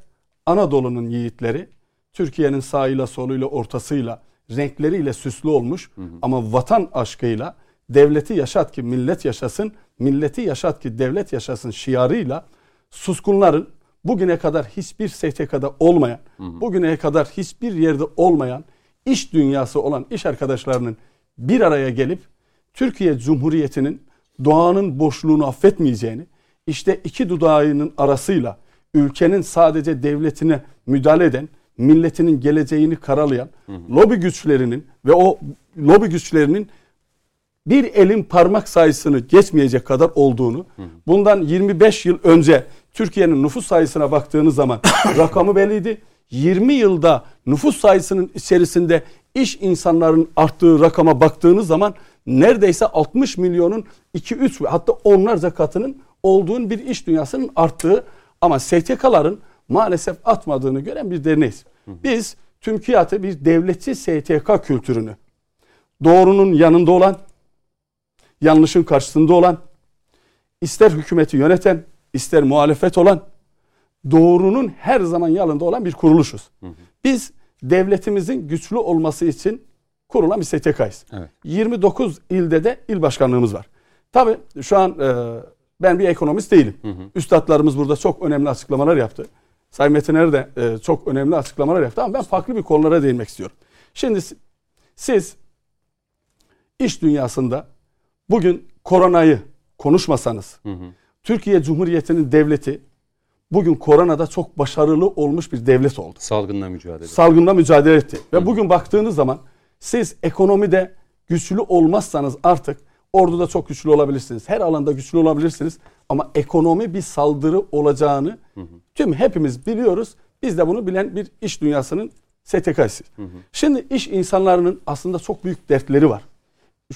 Anadolu'nun yiğitleri, Türkiye'nin sağıyla, soluyla, ortasıyla, renkleriyle süslü olmuş hı hı. ama vatan aşkıyla devleti yaşat ki millet yaşasın, milleti yaşat ki devlet yaşasın şiarıyla suskunların bugüne kadar hiçbir STK'da olmayan, hı hı. bugüne kadar hiçbir yerde olmayan iş dünyası olan iş arkadaşlarının bir araya gelip Türkiye Cumhuriyeti'nin doğanın boşluğunu affetmeyeceğini, işte iki dudağının arasıyla ülkenin sadece devletine müdahale eden, milletinin geleceğini karalayan hı hı. lobi güçlerinin ve o lobi güçlerinin bir elin parmak sayısını geçmeyecek kadar olduğunu, hı hı. bundan 25 yıl önce Türkiye'nin nüfus sayısına baktığınız zaman *coughs* rakamı belliydi. 20 yılda nüfus sayısının içerisinde iş insanların arttığı rakama baktığınız zaman neredeyse 60 milyonun 2-3 hatta onlarca katının olduğun bir iş dünyasının arttığı ama STK'ların maalesef atmadığını gören bir derneğiz. Biz TÜMKİAD'ı bir devletçi STK kültürünü doğrunun yanında olan, yanlışın karşısında olan, ister hükümeti yöneten, ister muhalefet olan, doğrunun her zaman yanında olan bir kuruluşuz. Biz devletimizin güçlü olması için kurulan bir STK'yız. Evet. 29 ilde de il başkanlığımız var. Tabii şu an e, ben bir ekonomist değilim. Hı hı. Üstadlarımız burada çok önemli açıklamalar yaptı. Sayın Metiner de e, çok önemli açıklamalar yaptı ama ben farklı bir konulara değinmek istiyorum. Şimdi siz iş dünyasında bugün koronayı konuşmasanız, hı hı. Türkiye Cumhuriyeti'nin devleti bugün koronada çok başarılı olmuş bir devlet oldu. Salgınla mücadele. Salgınla mücadele etti. Ve hı. bugün baktığınız zaman siz ekonomide güçlü olmazsanız artık orduda çok güçlü olabilirsiniz. Her alanda güçlü olabilirsiniz. Ama ekonomi bir saldırı olacağını hı hı. tüm hepimiz biliyoruz. Biz de bunu bilen bir iş dünyasının STK'sı. Şimdi iş insanlarının aslında çok büyük dertleri var.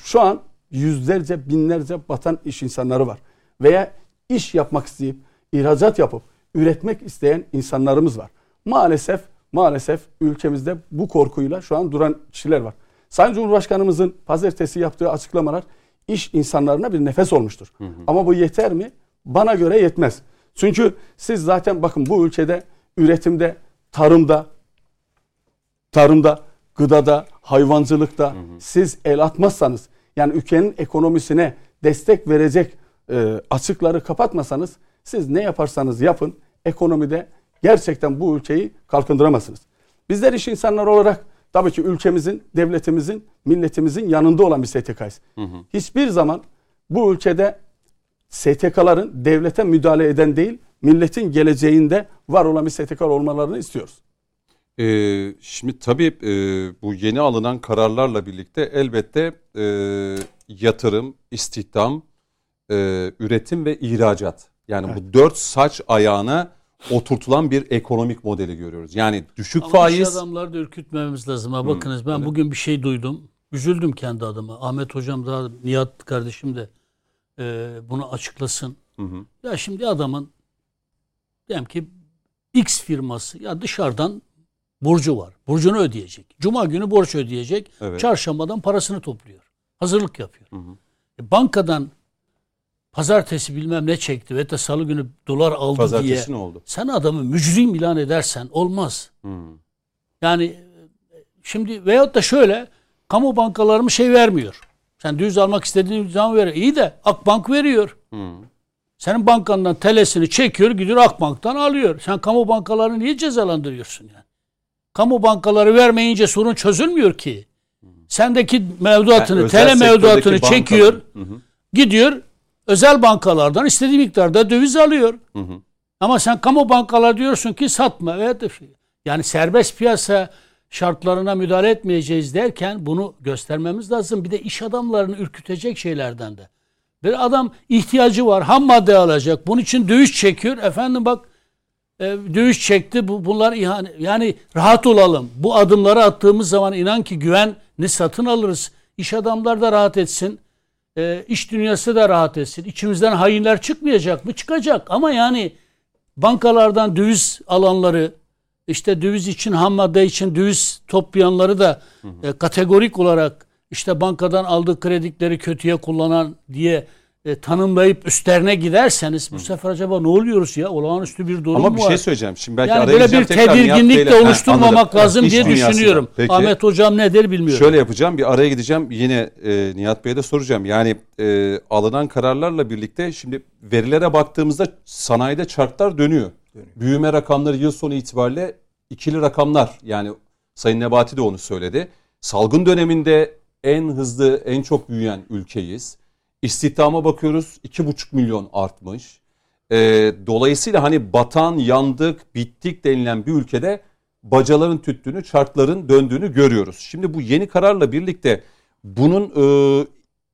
Şu an yüzlerce binlerce batan iş insanları var. Veya iş yapmak isteyip ihracat yapıp üretmek isteyen insanlarımız var. Maalesef maalesef ülkemizde bu korkuyla şu an duran kişiler var. Sayın Cumhurbaşkanımızın pazartesi yaptığı açıklamalar iş insanlarına bir nefes olmuştur. Hı hı. Ama bu yeter mi? Bana göre yetmez. Çünkü siz zaten bakın bu ülkede üretimde, tarımda, tarımda, gıdada, hayvancılıkta hı hı. siz el atmazsanız yani ülkenin ekonomisine destek verecek e, açıkları kapatmasanız siz ne yaparsanız yapın ekonomide gerçekten bu ülkeyi kalkındıramazsınız. Bizler iş insanları olarak tabii ki ülkemizin, devletimizin, milletimizin yanında olan bir STK'yız. Hı hı. Hiçbir zaman bu ülkede STK'ların devlete müdahale eden değil, milletin geleceğinde var olan bir STK olmalarını istiyoruz. Ee, şimdi tabii e, bu yeni alınan kararlarla birlikte elbette e, yatırım, istihdam, e, üretim ve ihracat. Yani evet. bu dört saç ayağına oturtulan bir ekonomik modeli görüyoruz. Yani düşük Ama faiz. Ama adamları da ürkütmememiz lazım. Ha, bakınız ben evet. bugün bir şey duydum. Üzüldüm kendi adıma. Ahmet hocam da Nihat kardeşim de e, bunu açıklasın. Hı hı. Ya şimdi adamın diyelim ki X firması ya dışarıdan borcu var. Borcunu ödeyecek. Cuma günü borç ödeyecek. Evet. Çarşambadan parasını topluyor. Hazırlık yapıyor. Hı hı. E, bankadan pazartesi bilmem ne çekti ve de salı günü dolar aldı pazartesi diye. ne oldu? Sen adamı mücrim ilan edersen olmaz. Hmm. Yani şimdi veyahut da şöyle kamu bankaları mı şey vermiyor. Sen düz almak istediğin zaman veriyor. İyi de Akbank veriyor. Hmm. Senin bankandan telesini çekiyor gidiyor Akbank'tan alıyor. Sen kamu bankalarını niye cezalandırıyorsun yani? Kamu bankaları vermeyince sorun çözülmüyor ki. Hmm. Sendeki mevduatını, yani tele mevduatını çekiyor. Hı hı. Gidiyor özel bankalardan istediği miktarda döviz alıyor. Hı hı. Ama sen kamu bankalar diyorsun ki satma. Evet. Yani serbest piyasa şartlarına müdahale etmeyeceğiz derken bunu göstermemiz lazım. Bir de iş adamlarını ürkütecek şeylerden de. Bir adam ihtiyacı var, ham madde alacak. Bunun için döviz çekiyor. Efendim bak e, döviz çekti. Bu, bunlar ihane. Yani rahat olalım. Bu adımları attığımız zaman inan ki güvenli satın alırız. İş adamlar da rahat etsin e, iş dünyası da rahat etsin. İçimizden hainler çıkmayacak mı? Çıkacak ama yani bankalardan döviz alanları işte döviz için ham madde için döviz toplayanları da e, kategorik olarak işte bankadan aldığı kredileri kötüye kullanan diye e, tanımlayıp üstlerine giderseniz bu sefer acaba ne oluyoruz ya? Olağanüstü bir durum Ama mu bir var? şey söyleyeceğim. Şimdi belki yani araya böyle bir tedirginlik de Ha, oluşturmamak anladım. lazım İş diye dünyasında. düşünüyorum. Peki. Ahmet hocam ne der bilmiyorum. Şöyle yapacağım bir araya gideceğim yine e, Nihat Bey'e de soracağım. Yani e, alınan kararlarla birlikte şimdi verilere baktığımızda sanayide çarklar dönüyor. Büyüme rakamları yıl sonu itibariyle ikili rakamlar yani Sayın Nebati de onu söyledi. Salgın döneminde en hızlı en çok büyüyen ülkeyiz. İstihdama bakıyoruz 2,5 milyon artmış. E, dolayısıyla hani batan, yandık, bittik denilen bir ülkede bacaların tüttüğünü, çarkların döndüğünü görüyoruz. Şimdi bu yeni kararla birlikte bunun e,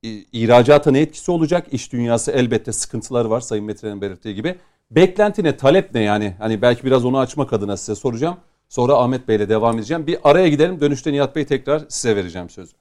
i- ihracata ne etkisi olacak? İş dünyası elbette sıkıntıları var Sayın Metre'nin belirttiği gibi. Beklenti ne, talep ne yani? Hani belki biraz onu açmak adına size soracağım. Sonra Ahmet Bey'le devam edeceğim. Bir araya gidelim. Dönüşte Nihat Bey tekrar size vereceğim sözü.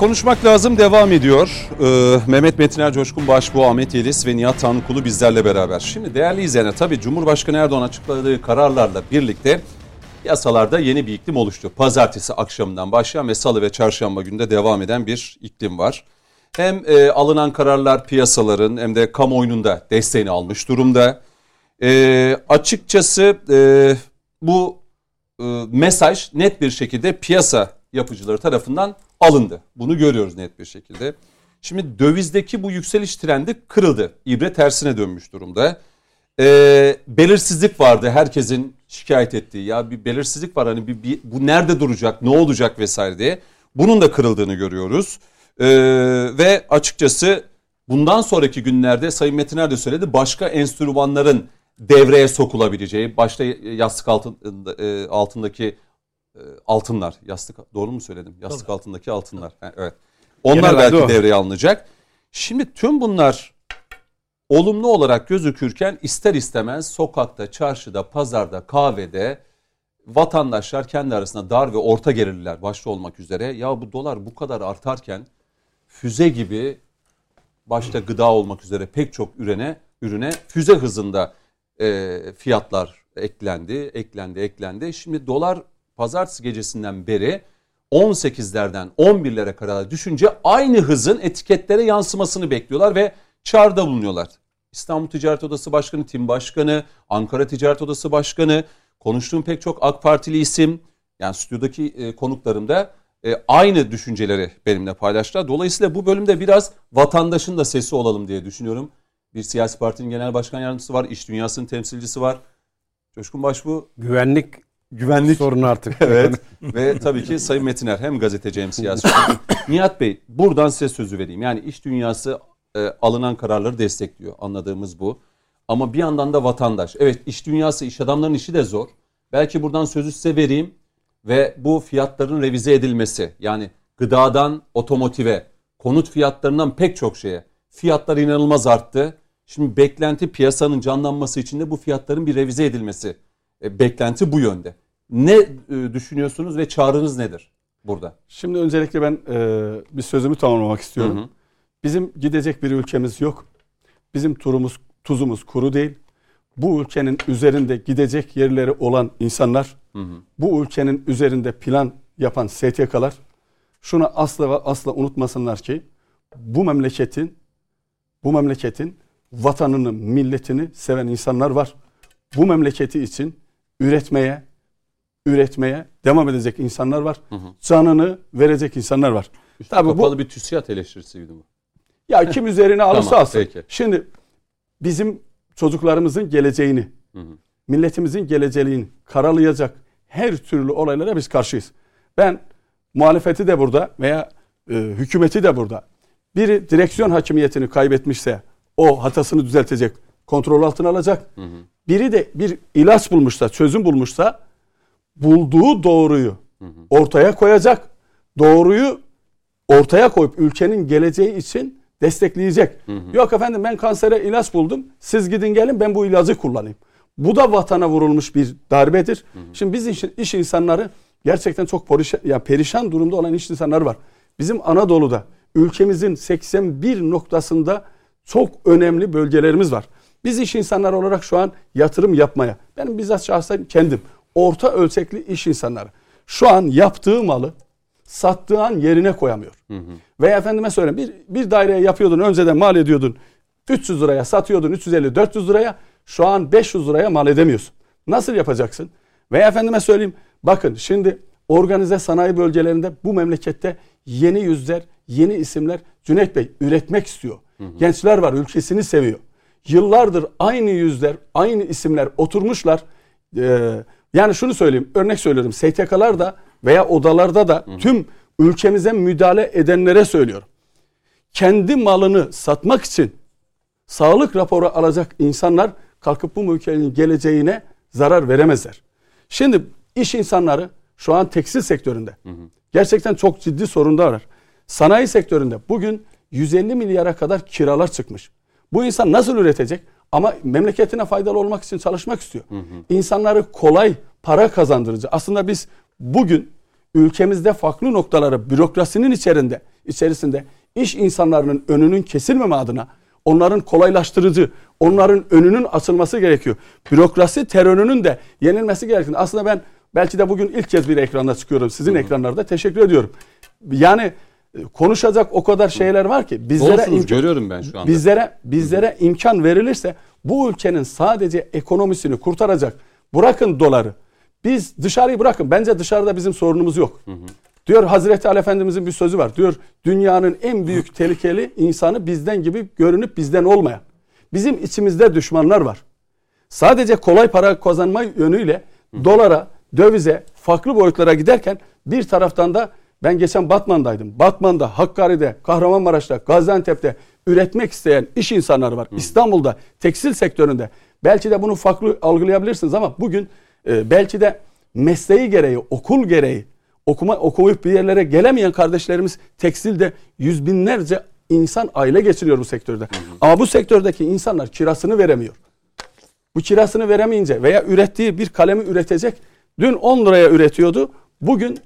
Konuşmak lazım devam ediyor. Ee, Mehmet Metiner Coşkun Başbuğ, Ahmet Yeliz ve Nihat Tanrıkulu bizlerle beraber. Şimdi değerli izleyenler tabii Cumhurbaşkanı Erdoğan açıkladığı kararlarla birlikte yasalarda yeni bir iklim oluştu. Pazartesi akşamından başlayan ve salı ve çarşamba günde devam eden bir iklim var. Hem e, alınan kararlar piyasaların hem de kamuoyunun da desteğini almış durumda. E, açıkçası e, bu e, mesaj net bir şekilde piyasa yapıcıları tarafından alındı. Bunu görüyoruz net bir şekilde. Şimdi dövizdeki bu yükseliş trendi kırıldı. İbre tersine dönmüş durumda. E, belirsizlik vardı herkesin şikayet ettiği. Ya bir belirsizlik var hani bir, bir, bu nerede duracak, ne olacak vesaire diye. Bunun da kırıldığını görüyoruz. E, ve açıkçası bundan sonraki günlerde Sayın Metiner de söyledi başka enstrümanların devreye sokulabileceği, başta yastık altında, e, altındaki e, altınlar, yastık doğru mu söyledim? Yastık altındaki altınlar. Ha, evet. Onlar Genel belki o. devreye alınacak. Şimdi tüm bunlar olumlu olarak gözükürken ister istemez sokakta, çarşıda, pazarda, kahvede vatandaşlar kendi arasında dar ve orta gelirliler başta olmak üzere ya bu dolar bu kadar artarken füze gibi başta gıda olmak üzere pek çok ürüne ürüne füze hızında e, fiyatlar eklendi, eklendi, eklendi. Şimdi dolar pazartesi gecesinden beri 18'lerden 11'lere kadar düşünce aynı hızın etiketlere yansımasını bekliyorlar ve çağrıda bulunuyorlar. İstanbul Ticaret Odası Başkanı, Tim Başkanı, Ankara Ticaret Odası Başkanı, konuştuğum pek çok AK Partili isim, yani stüdyodaki e, konuklarım da e, aynı düşünceleri benimle paylaştılar. Dolayısıyla bu bölümde biraz vatandaşın da sesi olalım diye düşünüyorum. Bir siyasi partinin genel başkan yardımcısı var, iş dünyasının temsilcisi var. Coşkun Başbuğ Güvenlik güvenlik sorunu artık. *laughs* Evet *laughs* ve tabii ki Sayın Metiner hem gazeteci hem siyasi. *laughs* Nihat Bey buradan size sözü vereyim. Yani iş dünyası e, alınan kararları destekliyor anladığımız bu. Ama bir yandan da vatandaş. Evet iş dünyası iş adamlarının işi de zor. Belki buradan sözü size vereyim ve bu fiyatların revize edilmesi yani gıdadan otomotive, konut fiyatlarından pek çok şeye fiyatlar inanılmaz arttı. Şimdi beklenti piyasanın canlanması için de bu fiyatların bir revize edilmesi. E, beklenti bu yönde. Ne e, düşünüyorsunuz ve çağrınız nedir burada? Şimdi öncelikle ben e, bir sözümü tamamlamak istiyorum. Hı hı. Bizim gidecek bir ülkemiz yok. Bizim turumuz, tuzumuz kuru değil. Bu ülkenin üzerinde gidecek yerleri olan insanlar, bu ülkenin üzerinde plan yapan STK'lar şunu asla ve asla unutmasınlar ki bu memleketin bu memleketin vatanını, milletini seven insanlar var. Bu memleketi için üretmeye, üretmeye devam edecek insanlar var. Canını verecek insanlar var. Üstü Tabii bu- kapalı bir TÜSİAD eleştirisiydi bu. Ya kim *laughs* üzerine alırsa Tamam, alsın. peki. Şimdi bizim çocuklarımızın geleceğini, milletimizin geleceğini karalayacak her türlü olaylara biz karşıyız. Ben muhalefeti de burada veya e, hükümeti de burada. Biri direksiyon hakimiyetini kaybetmişse o hatasını düzeltecek, kontrol altına alacak. Biri de bir ilaç bulmuşsa, çözüm bulmuşsa bulduğu doğruyu ortaya koyacak. Doğruyu ortaya koyup ülkenin geleceği için destekleyecek. Yok efendim ben kansere ilaç buldum. Siz gidin gelin ben bu ilacı kullanayım. Bu da vatana vurulmuş bir darbedir. Şimdi biz iş, iş insanları gerçekten çok perişan, ya perişan durumda olan iş insanları var. Bizim Anadolu'da ülkemizin 81 noktasında çok önemli bölgelerimiz var. Biz iş insanları olarak şu an yatırım yapmaya, benim bizzat şahsen kendim orta ölçekli iş insanları şu an yaptığı malı sattığı an yerine koyamıyor. Veya efendime söyleyeyim bir, bir daireye yapıyordun önceden mal ediyordun 300 liraya satıyordun 350-400 liraya şu an 500 liraya mal edemiyorsun. Nasıl yapacaksın? Veya efendime söyleyeyim bakın şimdi organize sanayi bölgelerinde bu memlekette yeni yüzler, yeni isimler Cüneyt Bey üretmek istiyor. Gençler var ülkesini seviyor. Yıllardır aynı yüzler, aynı isimler oturmuşlar. Ee, yani şunu söyleyeyim, örnek söylüyorum. STK'lar da veya odalarda da tüm ülkemize müdahale edenlere söylüyorum. Kendi malını satmak için sağlık raporu alacak insanlar kalkıp bu ülkenin geleceğine zarar veremezler. Şimdi iş insanları şu an tekstil sektöründe gerçekten çok ciddi sorunlar var. Sanayi sektöründe bugün 150 milyara kadar kiralar çıkmış. Bu insan nasıl üretecek? Ama memleketine faydalı olmak için çalışmak istiyor. İnsanları kolay para kazandırıcı. Aslında biz bugün ülkemizde farklı noktaları bürokrasinin içerisinde içerisinde iş insanlarının önünün kesilmeme adına onların kolaylaştırıcı, onların önünün açılması gerekiyor. Bürokrasi terörünün de yenilmesi gerekiyor. Aslında ben belki de bugün ilk kez bir ekranda çıkıyorum. Sizin ekranlarda teşekkür ediyorum. Yani konuşacak o kadar şeyler var ki bizlere Dolsunuz, imkan- görüyorum ben şu anda. bizlere bizlere imkan verilirse bu ülkenin sadece ekonomisini kurtaracak. Bırakın doları. Biz dışarıyı bırakın. Bence dışarıda bizim sorunumuz yok. Diyor Hazreti Ali Efendimizin bir sözü var. Diyor dünyanın en büyük tehlikeli insanı bizden gibi görünüp bizden olmayan. Bizim içimizde düşmanlar var. Sadece kolay para kazanma yönüyle dolara, dövize, farklı boyutlara giderken bir taraftan da ben geçen Batman'daydım. Batman'da, Hakkari'de, Kahramanmaraş'ta, Gaziantep'te üretmek isteyen iş insanları var. İstanbul'da, tekstil sektöründe. Belki de bunu farklı algılayabilirsiniz ama bugün e, belki de mesleği gereği, okul gereği okuma okuyup bir yerlere gelemeyen kardeşlerimiz tekstilde yüz binlerce insan aile geçiriyor bu sektörde. Ama bu sektördeki insanlar kirasını veremiyor. Bu kirasını veremeyince veya ürettiği bir kalemi üretecek. Dün 10 liraya üretiyordu. Bugün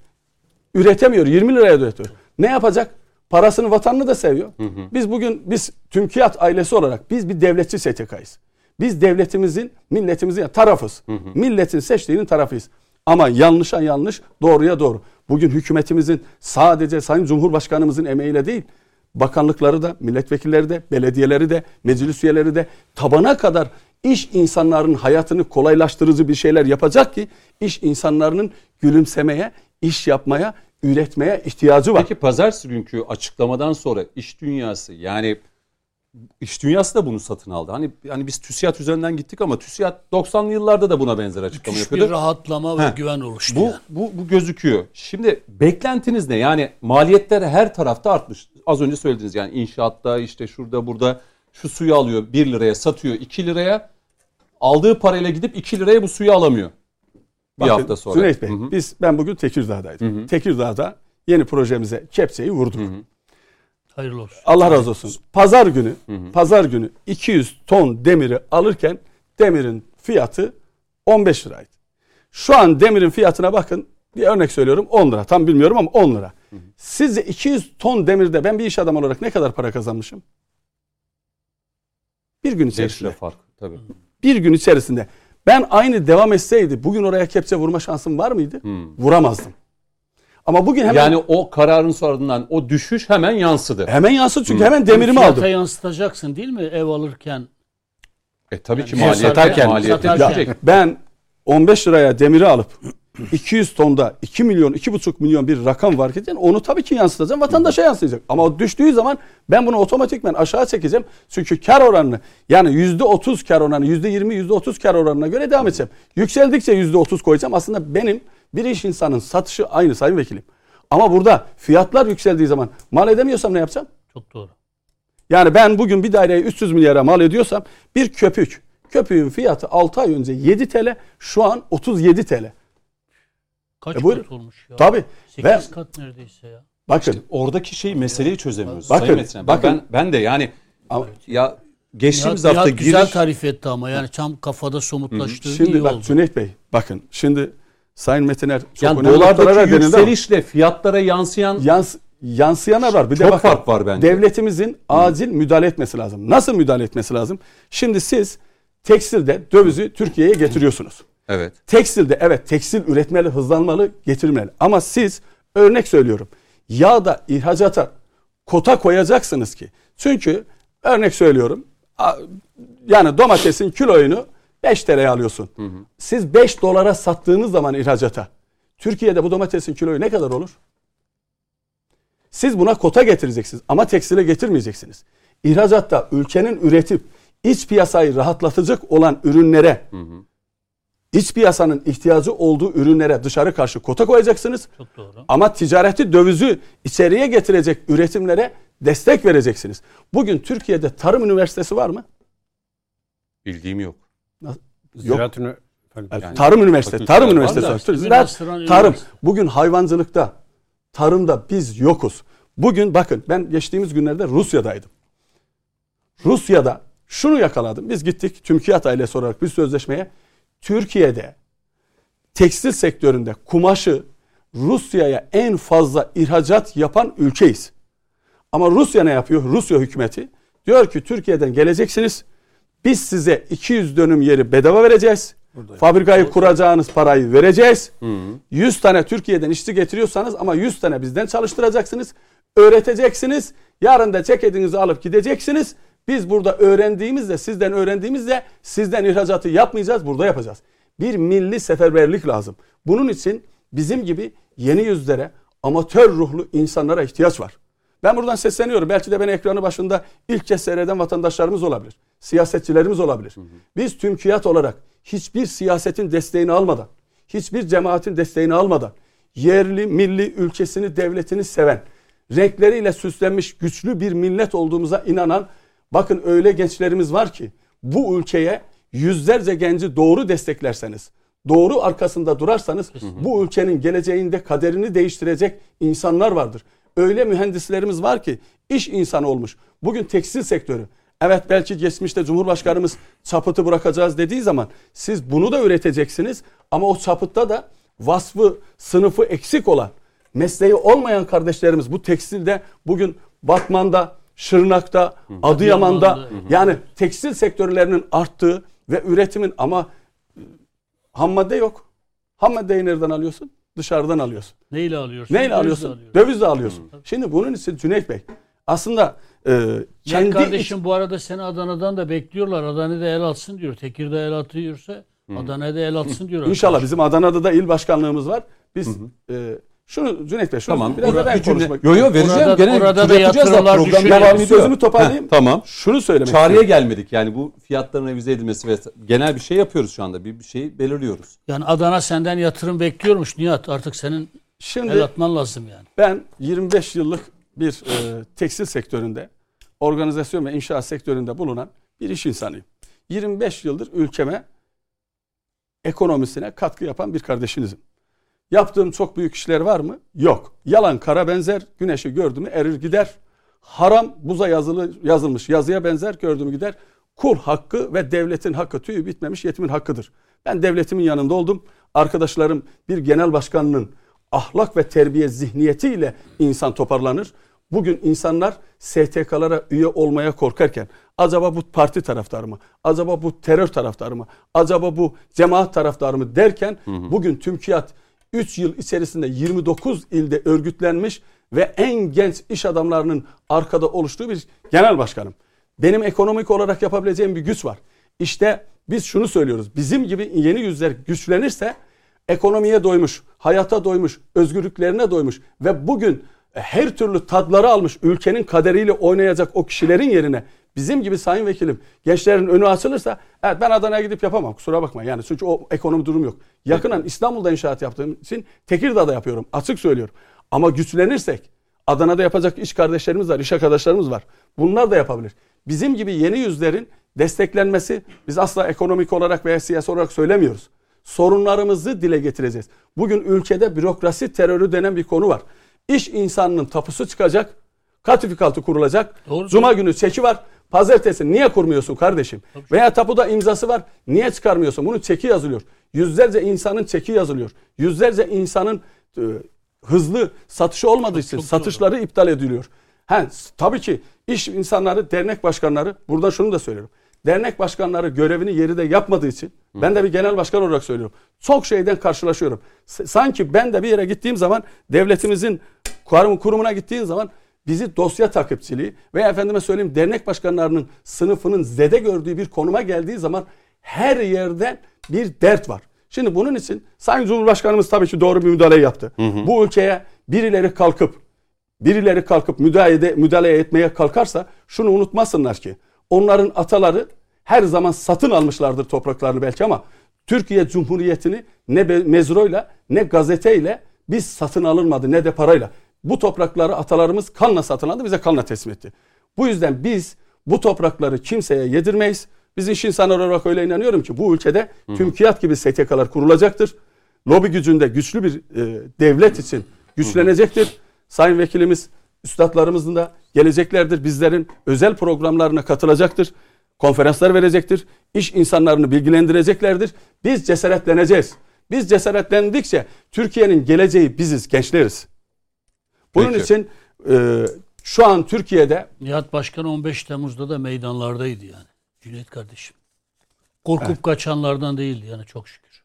üretemiyor. 20 liraya üretiyor. Ne yapacak? Parasını vatanını da seviyor. Biz bugün biz TÜMKİAD ailesi olarak biz bir devletçi STK'yız. Biz devletimizin, milletimizin tarafız. Milletin seçtiğinin tarafıyız. Ama yanlışa yanlış, doğruya doğru. Bugün hükümetimizin sadece Sayın Cumhurbaşkanımızın emeğiyle değil, bakanlıkları da, milletvekilleri de, belediyeleri de, meclis üyeleri de tabana kadar iş insanlarının hayatını kolaylaştırıcı bir şeyler yapacak ki iş insanlarının gülümsemeye, iş yapmaya, üretmeye ihtiyacı var. Peki pazartesi günkü açıklamadan sonra iş dünyası yani iş dünyası da bunu satın aldı. Hani hani biz TÜSİAD üzerinden gittik ama TÜSİAD 90'lı yıllarda da buna benzer açıklama Müthiş bir yapıyordu. rahatlama ve Heh. güven oluştu. Bu, yani. bu, bu gözüküyor. Şimdi beklentiniz ne? Yani maliyetler her tarafta artmış. Az önce söylediniz yani inşaatta işte şurada burada şu suyu alıyor 1 liraya satıyor 2 liraya. Aldığı parayla gidip 2 liraya bu suyu alamıyor. Bir Bakın, hafta sonra. Cüneyt Bey, Hı hı. biz ben bugün Tekirdağ'daydım. Tekirdağ'da yeni projemize kepçeyi vurduk. Hayırlı olsun. Allah razı olsun. Pazar günü, pazar günü 200 ton demiri alırken demirin fiyatı 15 liraydı. Şu an demirin fiyatına bakın. Bir örnek söylüyorum 10 lira. Tam bilmiyorum ama 10 lira. Sizce 200 ton demirde ben bir iş adamı olarak ne kadar para kazanmışım? Bir gün 5 lira içerisinde. fark tabii. Bir gün içerisinde. Ben aynı devam etseydi bugün oraya kepçe vurma şansım var mıydı? Vuramazdım. Ama bugün hemen Yani o kararın sonradan o düşüş hemen yansıdı. hemen yansıdı çünkü hemen demirimi Fiyata aldım. yansıtacaksın değil mi ev alırken? E tabii ki Yani maliyet, satarken- maliyet satarken- düşecek. Ben 15 liraya demiri alıp 200 tonda 2 milyon 2,5 milyon bir rakam var ki onu tabii ki yansıtacağım vatandaşa yansıyacak. Ama o düştüğü zaman ben bunu otomatikmen aşağı çekeceğim. Çünkü kar oranını yani %30 kar oranı %20 %30 kar oranına göre devam edeceğim. Yükseldikçe %30 koyacağım. Aslında benim bir iş insanın satışı aynı sayın vekilim. Ama burada fiyatlar yükseldiği zaman mal edemiyorsam ne yapacağım? Çok doğru. Yani ben bugün bir daireye 300 milyara mal ediyorsam bir köpük. Köpüğün fiyatı 6 ay önce 7 TL şu an 37 TL. Kaç E buyurun. kat olmuş ya? Tabii. 8 Ve kat neredeyse ya. bakın İşte oradaki şeyi meseleyi çözemiyoruz. Bakın, Sayın Metin. Ben- bakın. Ben, ben de yani Ama- ya geçtiğimiz Nihat, hafta Nihat güzel giriş tarif etti ama yani tam kafada somutlaştığı iyi şimdi bak oldu. Cüneyt Bey bakın şimdi Sayın Metiner çok yani önemli dolardaki yükselişle fiyatlara yansıyan yans, yansıyanlar var. Bir de Çok bakın, fark var bence. Devletimizin acil müdahale etmesi lazım. Nasıl müdahale etmesi lazım? Şimdi siz tekstilde dövizi Türkiye'ye getiriyorsunuz. Evet. Tekstilde evet tekstil üretmeli, hızlanmalı, getirmeli. Ama siz örnek söylüyorum. Yağda ihracata kota koyacaksınız ki. Çünkü örnek söylüyorum. Yani domatesin kiloyunu 5 TL'ye alıyorsun. Siz 5 dolara sattığınız zaman ihracata Türkiye'de bu domatesin kiloyu ne kadar olur? Siz buna kota getireceksiniz ama tekstile getirmeyeceksiniz. İhracatta ülkenin üretip iç piyasayı rahatlatacak olan ürünlere iç piyasanın ihtiyacı olduğu ürünlere dışarı karşı kota koyacaksınız. Çok doğru. Ama ticareti dövizü içeriye getirecek üretimlere destek vereceksiniz. Bugün Türkiye'de tarım üniversitesi var mı? Bildiğim yok. Yok. Ziraat Ünü- Yani tarım üniversitesi, tarım üniversitesi da var. işte Ziraat, tarım. üniversite. Bugün hayvancılıkta, tarımda biz yokuz. Bugün bakın ben geçtiğimiz günlerde Rusya'daydım. Rusya'da şunu yakaladım. Biz gittik TÜMKİAD ailesi olarak bir sözleşmeye. Türkiye'de tekstil sektöründe kumaşı Rusya'ya en fazla ihracat yapan ülkeyiz. Ama Rusya ne yapıyor? Rusya hükümeti diyor ki Türkiye'den geleceksiniz. Biz size 200 dönüm yeri bedava vereceğiz. Fabrikayı kuracağınız parayı vereceğiz. 100 tane Türkiye'den işçi getiriyorsanız ama 100 tane bizden çalıştıracaksınız. Öğreteceksiniz. Yarın da ceketinizi alıp gideceksiniz. Biz burada öğrendiğimizde, sizden öğrendiğimizde sizden ihracatı yapmayacağız, burada yapacağız. Bir milli seferberlik lazım. Bunun için bizim gibi yeni yüzlere, amatör ruhlu insanlara ihtiyaç var. Ben buradan sesleniyorum. Belki de beni ekranı başında ilk kez seyreden vatandaşlarımız olabilir. Siyasetçilerimiz olabilir. Biz tümkiyat olarak hiçbir siyasetin desteğini almadan, hiçbir cemaatin desteğini almadan, yerli, milli, ülkesini, devletini seven, renkleriyle süslenmiş güçlü bir millet olduğumuza inanan, bakın öyle gençlerimiz var ki bu ülkeye yüzlerce genci doğru desteklerseniz, doğru arkasında durarsanız bu ülkenin geleceğinde kaderini değiştirecek insanlar vardır. Öyle mühendislerimiz var ki iş insanı olmuş. Bugün tekstil sektörü. Evet belki geçmişte Cumhurbaşkanımız çapıtı bırakacağız dediği zaman siz bunu da üreteceksiniz ama o çapıtta da vasfı, sınıfı eksik olan, mesleği olmayan kardeşlerimiz bu tekstilde bugün Batman'da, Şırnak'ta, Adıyaman'da Adıyaman'da. yani tekstil sektörlerinin arttığı ve üretimin ama e, ham madde yok. Ham maddeyi nereden alıyorsun? Dışarıdan alıyorsun. Neyle alıyorsun? Neyle Dövizle alıyorsun? alıyorsun. Dövizle alıyorsun. Şimdi bunun için Cüneyt Bey aslında e, Kendi kendi kardeşim bu arada seni Adana'dan da bekliyorlar. Adana'da el atsın diyor. Tekirdağ el atıyorsa Adana'da el atsın diyor. İnşallah bizim Adana'da da il başkanlığımız var. Biz e, şunu Cüneyt Bey şunu Tamam. biraz da Orada ben bir cümle. konuşmak Yo yo vereceğim. Orada- Gene orada da yatırımlar program düşüyor. devam Bir ediyor. sözümü toparlayayım. Heh, tamam. Şunu söylemek Çağrıya istiyorum. gelmedik yani bu fiyatların revize edilmesi ve genel bir şey yapıyoruz şu anda. Bir, bir şey belirliyoruz. Yani Adana senden yatırım bekliyormuş Nihat. Artık senin el Şimdi atman lazım yani. ben 25 yıllık bir e, tekstil sektöründe, organizasyon ve inşaat sektöründe bulunan bir iş insanıyım. 25 yıldır ülkeme ekonomisine katkı yapan bir kardeşinizim. Yaptığım çok büyük işler var mı? Yok. Yalan kara benzer, güneşi gördü mü erir gider. Haram buza yazılı, yazılmış yazıya benzer, gördü mü gider. Kul hakkı ve devletin hakkı tüyü bitmemiş yetimin hakkıdır. Ben devletimin yanında oldum. Arkadaşlarım bir genel başkanının ahlak ve terbiye zihniyetiyle insan toparlanır. Bugün insanlar STK'lara üye olmaya korkarken acaba bu parti taraftarı mı? Acaba bu terör taraftarı mı? Acaba bu cemaat taraftarı mı derken bugün TÜMKİAD 3 yıl içerisinde 29 ilde örgütlenmiş ve en genç iş adamlarının arkada oluştuğu bir genel başkanım. Benim ekonomik olarak yapabileceğim bir güç var. İşte biz şunu söylüyoruz. Bizim gibi yeni yüzler güçlenirse ekonomiye doymuş, hayata doymuş, özgürlüklerine doymuş ve bugün her türlü tadları almış ülkenin kaderiyle oynayacak o kişilerin yerine bizim gibi sayın vekilim gençlerin önü açılırsa evet ben Adana'ya gidip yapamam kusura bakma yani çünkü o ekonomi durum yok. Yakından İstanbul'da inşaat yaptığım için Tekirdağ'da yapıyorum açık söylüyorum. Ama güçlenirsek Adana'da yapacak iş kardeşlerimiz var, iş arkadaşlarımız var. Bunlar da yapabilir. Bizim gibi yeni yüzlerin desteklenmesi biz asla ekonomik olarak veya siyasi olarak söylemiyoruz. Sorunlarımızı dile getireceğiz. Bugün ülkede bürokrasi terörü denen bir konu var. İş insanının tapusu çıkacak, katifikaltı kurulacak. Doğru. Cuma günü çeki var. Pazartesi niye kurmuyorsun kardeşim? Veya tapuda imzası var. Niye çıkarmıyorsun? Bunun çeki yazılıyor. Yüzlerce insanın çeki yazılıyor. Yüzlerce insanın e, hızlı satışı olmadığı için satışları iptal ediliyor. Ha, tabii ki iş insanları, dernek başkanları, burada şunu da söylüyorum. Dernek başkanları görevini yerinde yapmadığı için ben de bir genel başkan olarak söylüyorum. Çok şeyden karşılaşıyorum. S- Sanki ben de bir yere gittiğim zaman devletimizin kurum- kurumuna gittiğim zaman bizi dosya takipçiliği veya efendime söyleyeyim dernek başkanlarının sınıfının zede gördüğü bir konuma geldiği zaman her yerden bir dert var. Şimdi bunun için Sayın Cumhurbaşkanımız tabii ki doğru bir müdahale yaptı. Bu ülkeye birileri kalkıp birileri kalkıp müdahale, müdahale etmeye kalkarsa şunu unutmasınlar ki onların ataları her zaman satın almışlardır topraklarını belki ama Türkiye Cumhuriyeti'ni ne mezroyla ne gazeteyle biz satın alınmadı ne de parayla. Bu toprakları atalarımız kanla satın aldı bize kanla teslim etti. Bu yüzden biz bu toprakları kimseye yedirmeyiz. Biz iş insanları olarak öyle inanıyorum ki bu ülkede TÜMKİYAT gibi STK'lar kurulacaktır. Lobi gücünde güçlü bir e, devlet için güçlenecektir. Sayın vekilimiz, üstadlarımızın da geleceklerdir. Bizlerin özel programlarına katılacaktır. Konferanslar verecektir. İş insanlarını bilgilendireceklerdir. Biz cesaretleneceğiz. Biz cesaretlendikçe Türkiye'nin geleceği biziz, gençleriz. Bunun Peki. için e, şu an Türkiye'de Nihat Başkan 15 Temmuz'da da meydanlardaydı yani. Cüneyt kardeşim. Korkup kaçanlardan değildi yani çok şükür.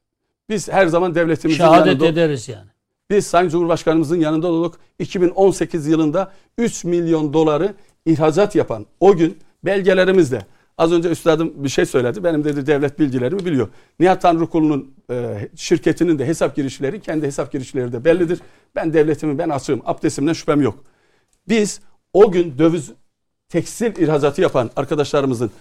biz her zaman devletimizin Şehadet yanında ederiz yani. Biz Sayın Cumhurbaşkanımızın yanında olduk. 2018 yılında 3 milyon doları ihracat yapan o gün belgelerimizde az önce üstadım bir şey söyledi. Benim dedi devlet bilgilerimi biliyor. Nihat Tanrıkulu'nun e, şirketinin de hesap girişleri kendi hesap girişleri de bellidir. Ben devletimin ben açığım. Abdestimden şüphem yok. Biz o gün döviz tekstil ihracatı yapan arkadaşlarımızın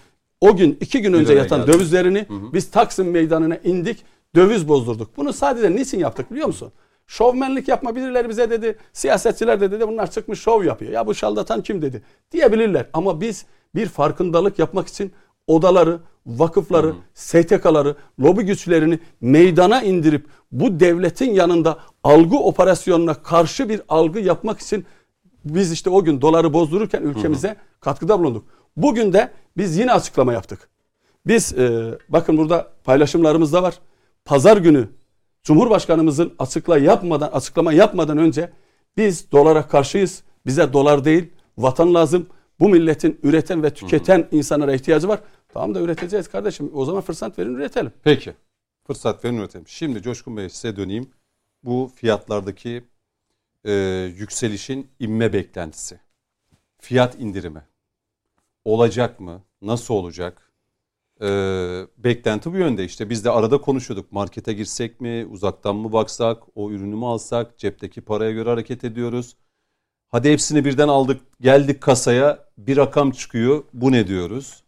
o gün iki gün önce yatan geldik. dövizlerini biz Taksim Meydanı'na indik. Döviz bozdurduk. Bunu sadece niçin yaptık biliyor musun? Şovmenlik yapma birileri bize dedi. Siyasetçiler de dedi bunlar çıkmış şov yapıyor. Ya bu şaldatan kim dedi. Diyebilirler. Ama biz bir farkındalık yapmak için odaları, vakıfları, STK'ları, lobi güçlerini meydana indirip bu devletin yanında algı operasyonuna karşı bir algı yapmak için biz işte o gün doları bozdururken ülkemize katkıda bulunduk. Bugün de biz yine açıklama yaptık. Biz e, bakın burada paylaşımlarımız da var. Pazar günü Cumhurbaşkanımızın açıkla yapmadan açıklama yapmadan önce biz dolara karşıyız. Bize dolar değil, vatan lazım. Bu milletin üreten ve tüketen insanlara ihtiyacı var. Tamam da üreteceğiz kardeşim. O zaman fırsat verin üretelim. Peki. Fırsat verin üretelim. Şimdi Coşkun Bey size döneyim. Bu fiyatlardaki e, yükselişin inme beklentisi. Fiyat indirimi. Olacak mı? Nasıl olacak? E, beklenti bu yönde işte. Biz de arada konuşuyorduk. Markete girsek mi? Uzaktan mı baksak? O ürünü mü alsak? Cepteki paraya göre hareket ediyoruz. Hadi hepsini birden aldık. Geldik kasaya. Bir rakam çıkıyor. Bu ne diyoruz?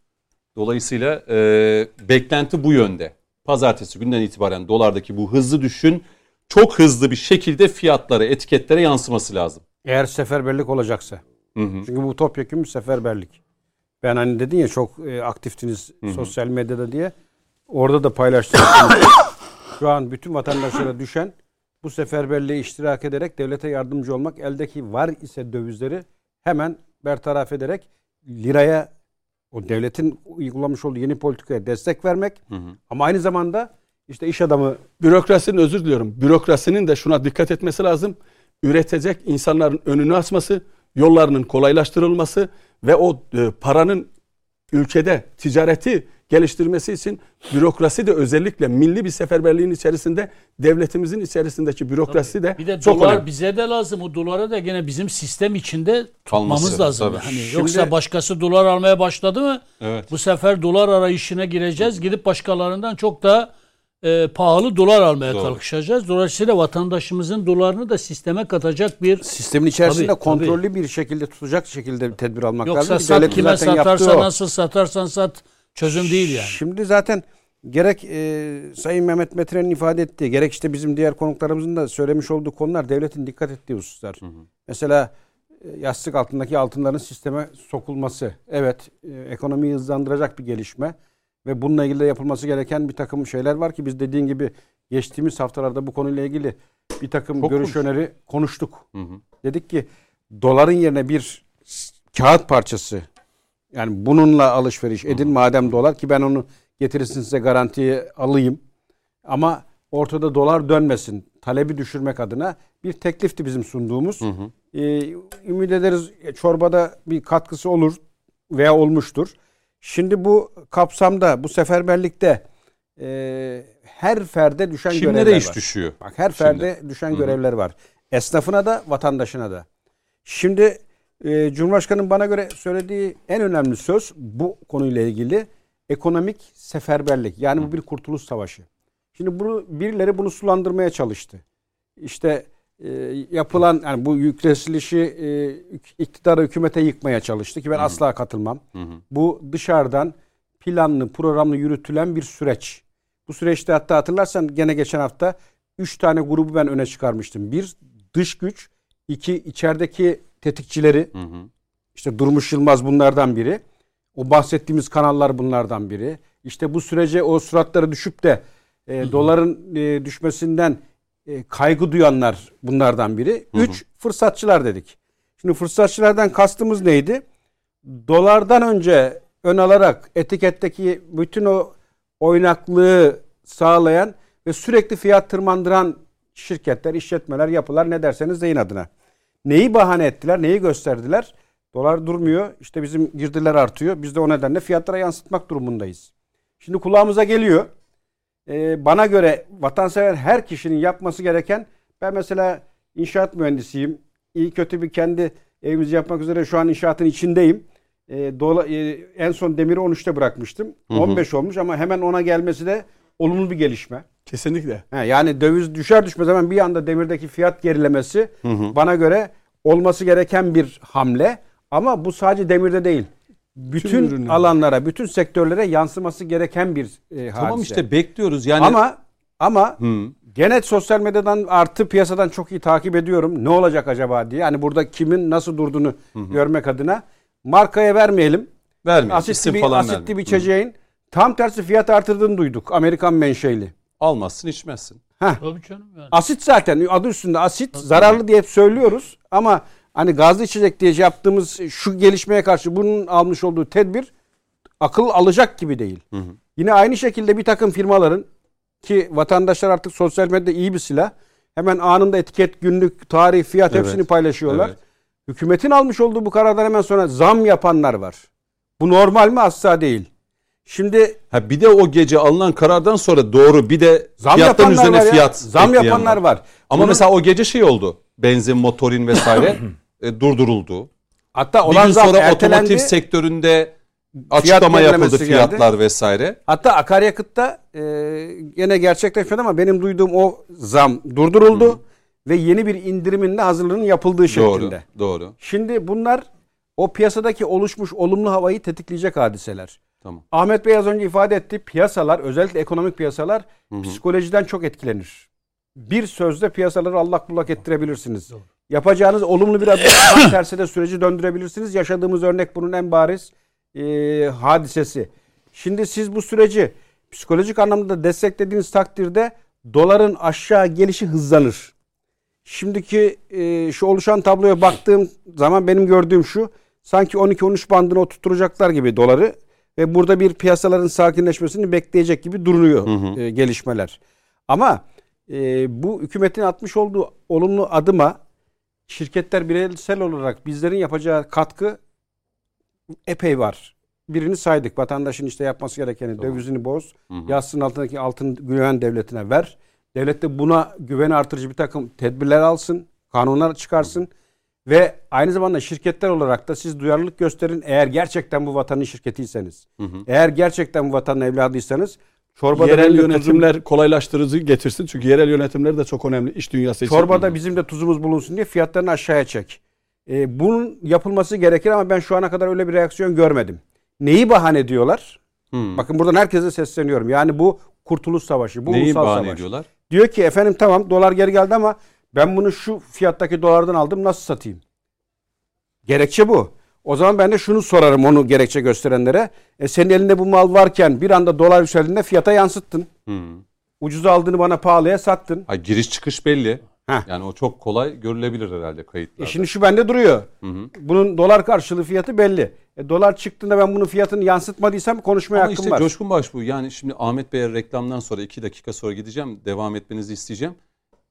Dolayısıyla e, beklenti bu yönde. Pazartesi günden itibaren dolardaki bu hızlı düşün çok hızlı bir şekilde fiyatlara, etiketlere yansıması lazım. Eğer seferberlik olacaksa. Hı hı. Çünkü bu topyekun bir seferberlik. Ben hani dedin ya çok e, aktiftiniz sosyal medyada diye. Orada da paylaştım. *coughs* Şu an bütün vatandaşlara düşen bu seferberliğe iştirak ederek devlete yardımcı olmak. Eldeki var ise dövizleri hemen bertaraf ederek liraya o devletin uygulamış olduğu yeni politikaya destek vermek. Ama aynı zamanda işte iş adamı Bürokrasinin özür diliyorum. Bürokrasinin de şuna dikkat etmesi lazım. Üretecek insanların önünü açması, yollarının kolaylaştırılması ve o e, paranın ülkede ticareti geliştirmesi için bürokrasi de özellikle milli bir seferberliğin içerisinde devletimizin içerisindeki bürokrasi de Bir de çok dolar önemli. bize de lazım. O dolara da gene bizim sistem içinde tutmamız Kalması, lazım. tabii. Hani Şimdi- yoksa başkası dolar almaya başladı mı Evet. bu sefer dolar arayışına gireceğiz. Gidip başkalarından çok daha e, pahalı dolar almaya Doğru. kalkışacağız. Dolayısıyla vatandaşımızın dolarını da sisteme katacak bir Sistemin içerisinde Tabii, kontrollü bir şekilde tutacak şekilde bir tedbir almak yoksa lazım. ki sat kime satarsa nasıl satarsan sat çözüm değil yani. Şimdi zaten gerek e, Sayın Mehmet Metren'in ifade ettiği gerek işte bizim diğer konuklarımızın da söylemiş olduğu konular devletin dikkat ettiği hususlar. Mesela e, yastık altındaki altınların sisteme sokulması. Evet e, ekonomiyi hızlandıracak bir gelişme ve bununla ilgili de yapılması gereken bir takım şeyler var ki biz dediğin gibi geçtiğimiz haftalarda bu konuyla ilgili bir takım Çok görüş konuştuk. öneri konuştuk. Hı hı. Dedik ki doların yerine bir kağıt parçası yani bununla alışveriş edin madem dolar ki ben onu getirirsin size garantiye alayım. Ama ortada dolar dönmesin. Talebi düşürmek adına bir teklifti bizim sunduğumuz. Ee, ümit ederiz e, çorbada bir katkısı olur veya olmuştur. Şimdi bu kapsamda, bu seferberlikte e, her ferde düşen görevler Kimlere iş var. düşüyor? Bak her ferde düşen görevler var. Esnafına da vatandaşına da. Şimdi e, Cumhurbaşkanı'nın bana göre söylediği en önemli söz bu konuyla ilgili ekonomik seferberlik. Yani bu bir kurtuluş savaşı. Şimdi bunu birileri bunu sulandırmaya çalıştı. İşte e, yapılan yani bu yükleşilişi e, iktidara hükümete yıkmaya çalıştı ki ben asla katılmam. Bu dışarıdan planlı programlı yürütülen bir süreç. Bu süreçte hatta hatırlarsan gene geçen hafta 3 tane grubu ben öne çıkarmıştım. Bir dış güç, iki içerideki tetikçileri. İşte Durmuş Yılmaz bunlardan biri. O bahsettiğimiz kanallar bunlardan biri. İşte bu sürece o suratları düşüp de e, doların e, düşmesinden e, kaygı duyanlar bunlardan biri. Üç fırsatçılar dedik. Şimdi fırsatçılardan kastımız neydi? Dolardan önce ön alarak etiketteki bütün o oynaklığı sağlayan ve sürekli fiyat tırmandıran şirketler, işletmeler, yapılar ne derseniz deyin adına. Neyi bahane ettiler, neyi gösterdiler? Dolar durmuyor, işte bizim girdiler artıyor. Biz de o nedenle fiyatlara yansıtmak durumundayız. Şimdi kulağımıza geliyor. Ee, bana göre vatansever her kişinin yapması gereken, ben mesela inşaat mühendisiyim. İyi kötü bir kendi evimizi yapmak üzere şu an inşaatın içindeyim. Ee, dola, e, en son demiri 13'te bırakmıştım. 15 olmuş ama hemen ona gelmesi de olumlu bir gelişme. Kesinlikle. He, yani döviz düşer düşmez hemen bir anda demirdeki fiyat gerilemesi bana göre olması gereken bir hamle. Ama bu sadece demirde değil. Bütün alanlara, bütün sektörlere yansıması gereken bir e, hadise. Tamam işte bekliyoruz. Yani ama ama Hı. gene sosyal medyadan artı piyasadan çok iyi takip ediyorum. Ne olacak acaba diye. Yani burada kimin nasıl durduğunu görmek adına markaya vermeyelim. vermeyin. Asitli bir, falan asitli vermeyin. bir içeceğin tam tersi fiyat artırdığını duyduk. Amerikan menşeli. Almazsın içmezsin. Tabii canım yani. Asit zaten adı üstünde asit zararlı diye hep söylüyoruz ama hani gazlı içecek diye yaptığımız şu gelişmeye karşı bunun almış olduğu tedbir akıl alacak gibi değil. Yine aynı şekilde bir takım firmaların ki vatandaşlar artık sosyal medyada iyi bir silah. Hemen anında etiket, günlük, tarih, fiyat Evet. hepsini paylaşıyorlar. Evet. Hükümetin almış olduğu bu karardan hemen sonra zam yapanlar var. Bu normal mi? Asla değil. Şimdi Ha bir de o gece alınan karardan sonra doğru bir de zam yapanlar üzerine var ya. fiyat Zam yapanlar var. Ama Bunun- mesela o gece şey oldu. Benzin, motorin vesaire *clears throat* e, durduruldu. hatta Bir olan gün zam sonra ertelendi. otomotiv sektöründe açıklama gerilemesi yapıldı geldi. fiyatlar vesaire. Hatta akaryakıtta e, gene gerçekleşmedi ama benim duyduğum o zam durduruldu ve yeni bir indirimin de hazırlığının yapıldığı Doğru, şeklinde. doğru. Şimdi bunlar o piyasadaki oluşmuş olumlu havayı tetikleyecek hadiseler. Tamam. Ahmet Bey az önce ifade etti. Piyasalar özellikle ekonomik piyasalar psikolojiden çok etkilenir. Bir sözde piyasaları allak bullak ettirebilirsiniz. Yapacağınız olumlu bir adım *coughs* tam tersi de süreci döndürebilirsiniz. Yaşadığımız örnek bunun en bariz e, hadisesi. Şimdi siz bu süreci psikolojik anlamda desteklediğiniz takdirde doların aşağı gelişi hızlanır. Şimdiki e, şu oluşan tabloya baktığım zaman benim gördüğüm şu. Sanki 12-13 bandına oturtacaklar gibi doları ve burada bir piyasaların sakinleşmesini bekleyecek gibi duruyor e, gelişmeler. Ama e, bu hükümetin atmış olduğu olumlu adıma şirketler bireysel olarak bizlerin yapacağı katkı epey var. Birini saydık. Vatandaşın işte yapması gerekeni dövizini boz. Yastığın altındaki altın güven devletine ver. Devlet de buna güven artırıcı bir takım tedbirler alsın. Kanunlar çıkarsın. Ve aynı zamanda şirketler olarak da siz duyarlılık gösterin. Eğer gerçekten bu vatanın şirketiyseniz. Eğer gerçekten bu vatanın evladıysanız Çorbada yerel yönetimler kolaylaştırıcı getirsin. Çünkü yerel yönetimler de çok önemli iş dünyası için. Çorbada bizim de tuzumuz bulunsun diye fiyatlarını aşağıya çek. Ee, bunun yapılması gerekir ama ben şu ana kadar öyle bir reaksiyon görmedim. Neyi bahane diyorlar? Hmm. Bakın buradan herkese sesleniyorum. Yani bu kurtuluş savaşı, bu Neyi ulusal bahane savaş. ediyorlar? Diyor ki efendim tamam dolar geri geldi ama ben bunu şu fiyattaki dolardan aldım nasıl satayım? Gerekçe bu. O zaman ben de şunu sorarım onu gerekçe gösterenlere. E senin elinde bu mal varken bir anda dolar yükseldiğinde fiyata yansıttın. Hmm. Ucuz aldığını bana pahalıya sattın. Ay, giriş çıkış belli. Heh. Yani o çok kolay görülebilir herhalde kayıtlarda. E şimdi şu bende duruyor. Hı hı. Bunun dolar karşılığı fiyatı belli. E dolar çıktığında ben bunun fiyatını yansıtmadıysam konuşmaya Ama hakkım işte var. Coşkun Baş bu. Yani şimdi Ahmet Bey'e reklamdan sonra iki dakika sonra gideceğim. Devam etmenizi isteyeceğim.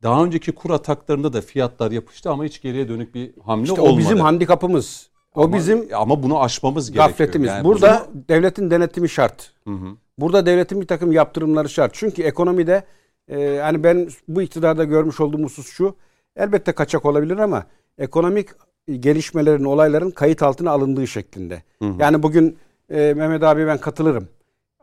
Daha önceki kur ataklarında da fiyatlar yapıştı ama hiç geriye dönük bir hamle İşte olmadı. o bizim handikapımız. O Ama- bizim ama bunu aşmamız gerekiyor. gafletimiz. Yani Burada devletin denetimi şart. Hı hı. Burada devletin bir takım yaptırımları şart. Çünkü ekonomide e, hani ben bu iktidarda görmüş olduğum husus şu. Elbette kaçak olabilir ama ekonomik gelişmelerin, olayların kayıt altına alındığı şeklinde. Yani bugün e, Mehmet abi ben katılırım.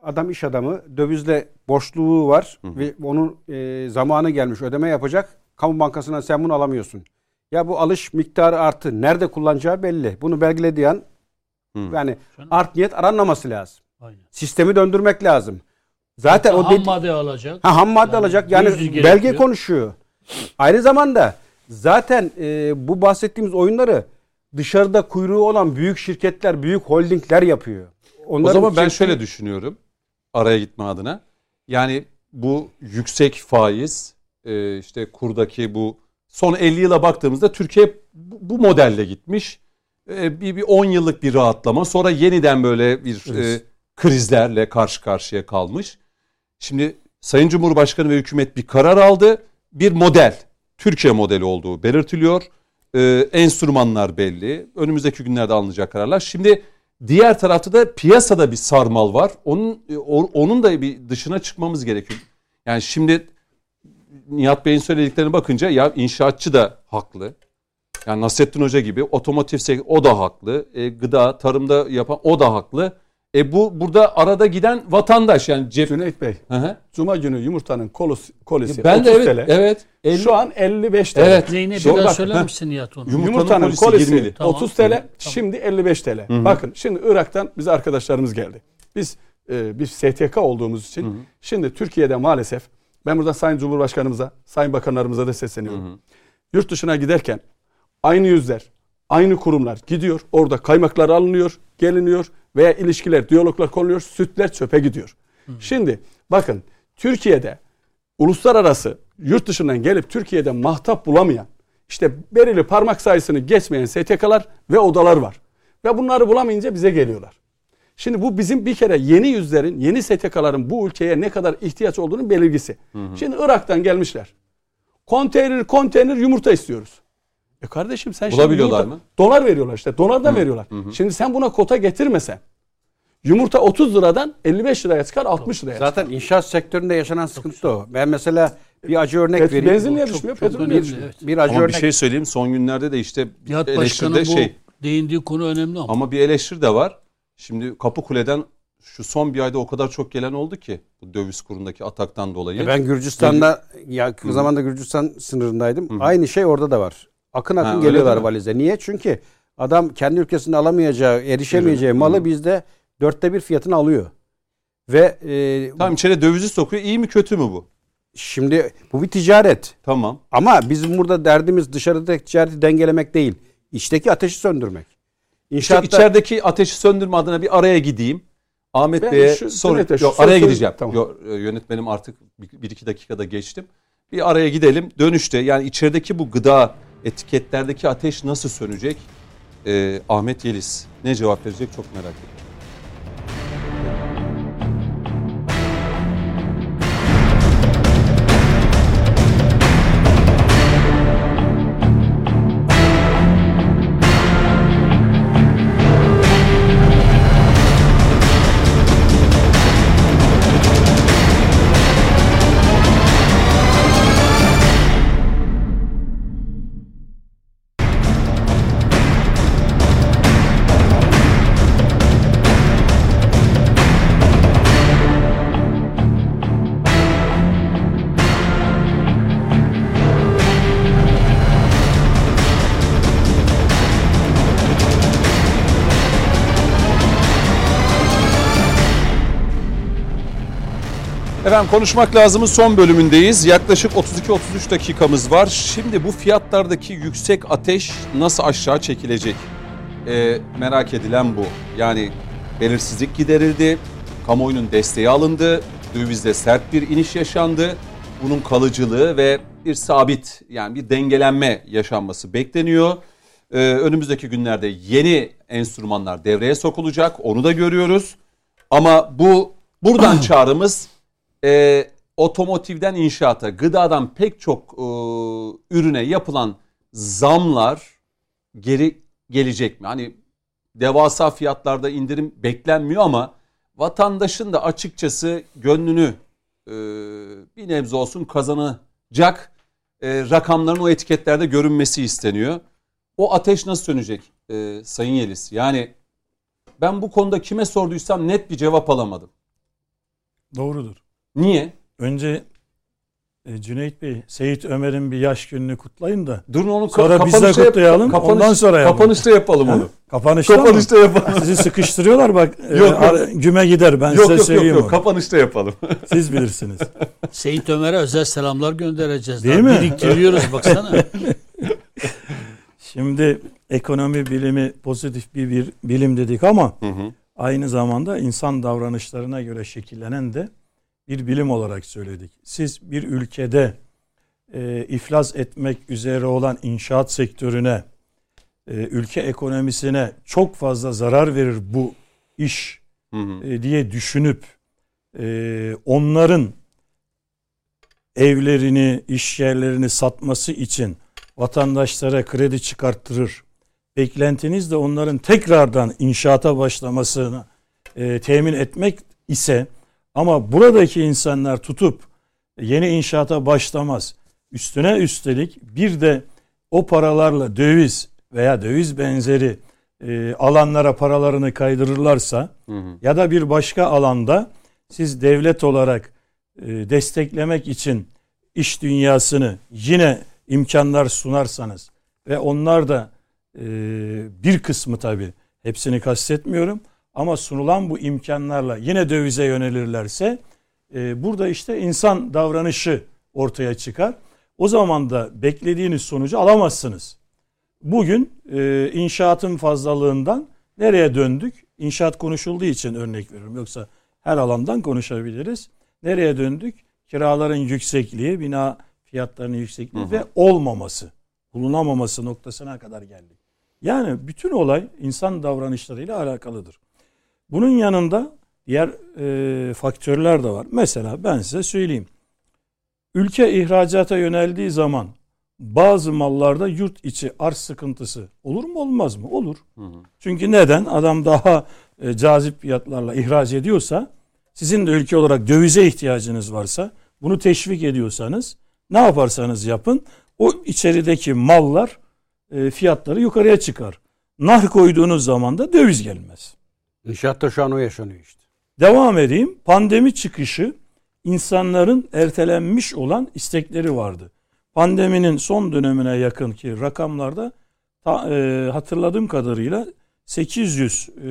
Adam iş adamı, dövizle borçluluğu var ve onun e, zamanı gelmiş ödeme yapacak. Kamu bankasından sen bunu alamıyorsun. Ya bu alış miktarı artı nerede kullanacağı belli. Bunu belgelediği an Hı. yani art niyet aranmaması lazım. Aynen. Sistemi döndürmek lazım. Zaten o ham dedi- madde alacak. Ha, ham madde Yani alacak. Yani belge gerekiyor. konuşuyor. Aynı zamanda zaten e, bu bahsettiğimiz oyunları dışarıda kuyruğu olan büyük şirketler, büyük holdingler yapıyor. O Onların zaman ben şöyle düşünüyorum. Araya gitme adına. Yani bu yüksek faiz e, işte kurdaki bu son 50 yıla baktığımızda Türkiye bu modelle gitmiş. E, bir, bir 10 yıllık bir rahatlama sonra yeniden böyle bir e, krizlerle karşı karşıya kalmış. Şimdi Sayın Cumhurbaşkanı ve hükümet bir karar aldı. Bir model, Türkiye modeli olduğu belirtiliyor. Ee, enstrümanlar belli. Önümüzdeki günlerde alınacak kararlar. Şimdi diğer tarafta da piyasada bir sarmal var. Onun o- onun da bir dışına çıkmamız gerekiyor. Yani şimdi Nihat Bey'in söylediklerine bakınca ya inşaatçı da haklı. Yani Nasrettin Hoca gibi otomotiv sektörü o da haklı. E, gıda, tarımda yapan o da haklı. E bu burada arada giden vatandaş yani cep. Cüneyt Bey, Hı hı. Cuma günü yumurtanın kolisi, kolisi Ben de 30 evet TL. evet. elli- Şu an 55 TL. Evet. Neyine Şu- bir daha söyler misin Nihat onu? Yumurtanın Yumurtanın kolisi kolisi, 20'li. Tamam. 30 TL, Tamam. şimdi 55 TL. Bakın şimdi Irak'tan bize arkadaşlarımız geldi. Biz e, bir STK olduğumuz için şimdi Türkiye'de maalesef ben burada Sayın Cumhurbaşkanımıza, Sayın Bakanlarımıza da sesleniyorum. Yurt dışına giderken aynı yüzler, aynı kurumlar gidiyor. Orada kaymaklar alınıyor, geliniyor veya ilişkiler, diyaloglar konuluyor. Sütler çöpe gidiyor. Şimdi bakın Türkiye'de uluslararası yurt dışından gelip Türkiye'de mahtap bulamayan işte belirli parmak sayısını geçmeyen STK'lar ve odalar var. Ve bunları bulamayınca bize geliyorlar. Şimdi bu bizim bir kere yeni yüzlerin, yeni STK'ların bu ülkeye ne kadar ihtiyaç olduğunun belirgisi. Şimdi Irak'tan gelmişler. Konteyner konteyner yumurta istiyoruz. E kardeşim sen şimdi Bulabiliyorlar yumurta- mı? Dolar veriyorlar işte. Dolardan veriyorlar. Şimdi sen buna kota getirmesen yumurta 30 liradan 55 liraya çıkar 60 liraya çıkar. Zaten inşaat sektöründe yaşanan sıkıntı da o. Ben mesela bir acı örnek Pet- vereyim. benzin niye düşmüyor? Petrol niye düşmüyor? evet. Bir acı Ama bir örnek. şey söyleyeyim son günlerde de işte Nihat eleştiride Başkan'ın bu şey değindiği konu önemli ama. ama bir eleştiri de var. Şimdi Kapıkule'den şu son bir ayda o kadar çok gelen oldu ki bu döviz kurundaki ataktan dolayı. E ben Gürcistan'da ya o zaman da Gürcistan sınırındaydım. Aynı şey orada da var. Akın akın Ha, geliyorlar valize. Niye? Çünkü adam kendi ülkesinde alamayacağı, erişemeyeceği malı bizde dörtte bir fiyatını alıyor. Ve e, Tamam içeri dövizi sokuyor. İyi mi kötü mü bu? şimdi bu bir ticaret. Tamam. Ama bizim burada derdimiz dışarıdaki ticareti dengelemek değil. İçteki ateşi söndürmek. İşte İnşaatta içerideki ateşi söndürme adına bir araya gideyim. Ahmet Ben Bey'e şu- şu Yok, soru araya sorayım. gideceğim. Tamam. Yok, e, yönetmenim artık bir, bir iki dakikada geçtim. Bir araya gidelim. Dönüşte yani içerideki bu gıda etiketlerdeki ateş nasıl sönecek? Ee, Ahmet Yeliz ne cevap verecek çok merak ediyorum. Efendim konuşmak lazımın son bölümündeyiz. Yaklaşık 32-33 dakikamız var. Şimdi bu fiyatlardaki yüksek ateş nasıl aşağı çekilecek? Ee, merak edilen bu. Yani belirsizlik giderildi, kamuoyunun desteği alındı, dövizde sert bir iniş yaşandı. Bunun kalıcılığı ve bir sabit yani bir dengelenme yaşanması bekleniyor. Ee, önümüzdeki günlerde yeni enstrümanlar devreye sokulacak. Onu da görüyoruz. Ama bu buradan *clears throat* çağrımız e, otomotivden inşaata, gıdadan pek çok e, ürüne yapılan zamlar geri gelecek mi? Hani devasa fiyatlarda indirim beklenmiyor ama vatandaşın da açıkçası gönlünü e, bir nebze olsun kazanacak e, rakamların o etiketlerde görünmesi isteniyor. O ateş nasıl sönecek e, Sayın Yeliz? Yani ben bu konuda kime sorduysam net bir cevap alamadım. Doğrudur. Niye? Önce e, Cüneyt Bey, Seyit Ömer'in bir yaş gününü kutlayın da Durun onu Sonra biz de kutlayalım, ondan sonra yapalım. Kapanışta yapalım onu. kapanışta, Kapanışta mı? yapalım. Sizi sıkıştırıyorlar bak. *laughs* e, Yok, yok. güme gider ben yok size yok yok, söyleyeyim yok. onu. kapanışta yapalım. *laughs* Siz bilirsiniz. Seyit Ömer'e özel selamlar göndereceğiz. Değil mi? Biriktiriyoruz *laughs* baksana. Şimdi ekonomi bilimi pozitif bir, bir bilim dedik ama aynı zamanda insan davranışlarına göre şekillenen de bir bilim olarak söyledik. Siz bir ülkede e, iflas etmek üzere olan inşaat sektörüne, e, ülke ekonomisine çok fazla zarar verir bu iş Hı hı. e, diye düşünüp e, onların evlerini, iş yerlerini satması için vatandaşlara kredi çıkarttırır. Beklentiniz de onların tekrardan inşaata başlamasını e, temin etmek ise ama buradaki insanlar tutup yeni inşaata başlamaz. Üstüne üstelik bir de o paralarla döviz veya döviz benzeri e, alanlara paralarını kaydırırlarsa ya da bir başka alanda siz devlet olarak e, desteklemek için iş dünyasını yine imkanlar sunarsanız ve onlar da e, bir kısmı tabii hepsini kastetmiyorum ama sunulan bu imkanlarla yine dövize yönelirlerse e, burada işte insan davranışı ortaya çıkar. O zaman da beklediğiniz sonucu alamazsınız. Bugün e, inşaatın fazlalığından nereye döndük? İnşaat konuşulduğu için örnek veriyorum. Yoksa her alandan konuşabiliriz. Nereye döndük? Kiraların yüksekliği, bina fiyatlarının yüksekliği ve olmaması, bulunamaması noktasına kadar geldik. Yani bütün olay insan davranışlarıyla alakalıdır. Bunun yanında diğer e, faktörler de var. Mesela ben size söyleyeyim. Ülke ihracata yöneldiği zaman bazı mallarda yurt içi arz sıkıntısı olur mu olmaz mı? Olur. Çünkü neden? Adam daha e, cazip fiyatlarla ihraç ediyorsa sizin de ülke olarak dövize ihtiyacınız varsa bunu teşvik ediyorsanız ne yaparsanız yapın o içerideki mallar e, fiyatları yukarıya çıkar. Nar koyduğunuz zaman da döviz gelmez. İnşaatta şu an o yaşanıyor işte. Devam edeyim. Pandemi çıkışı insanların ertelenmiş olan istekleri vardı. Pandeminin son dönemine yakın ki rakamlarda ta, e, hatırladığım kadarıyla 800 e,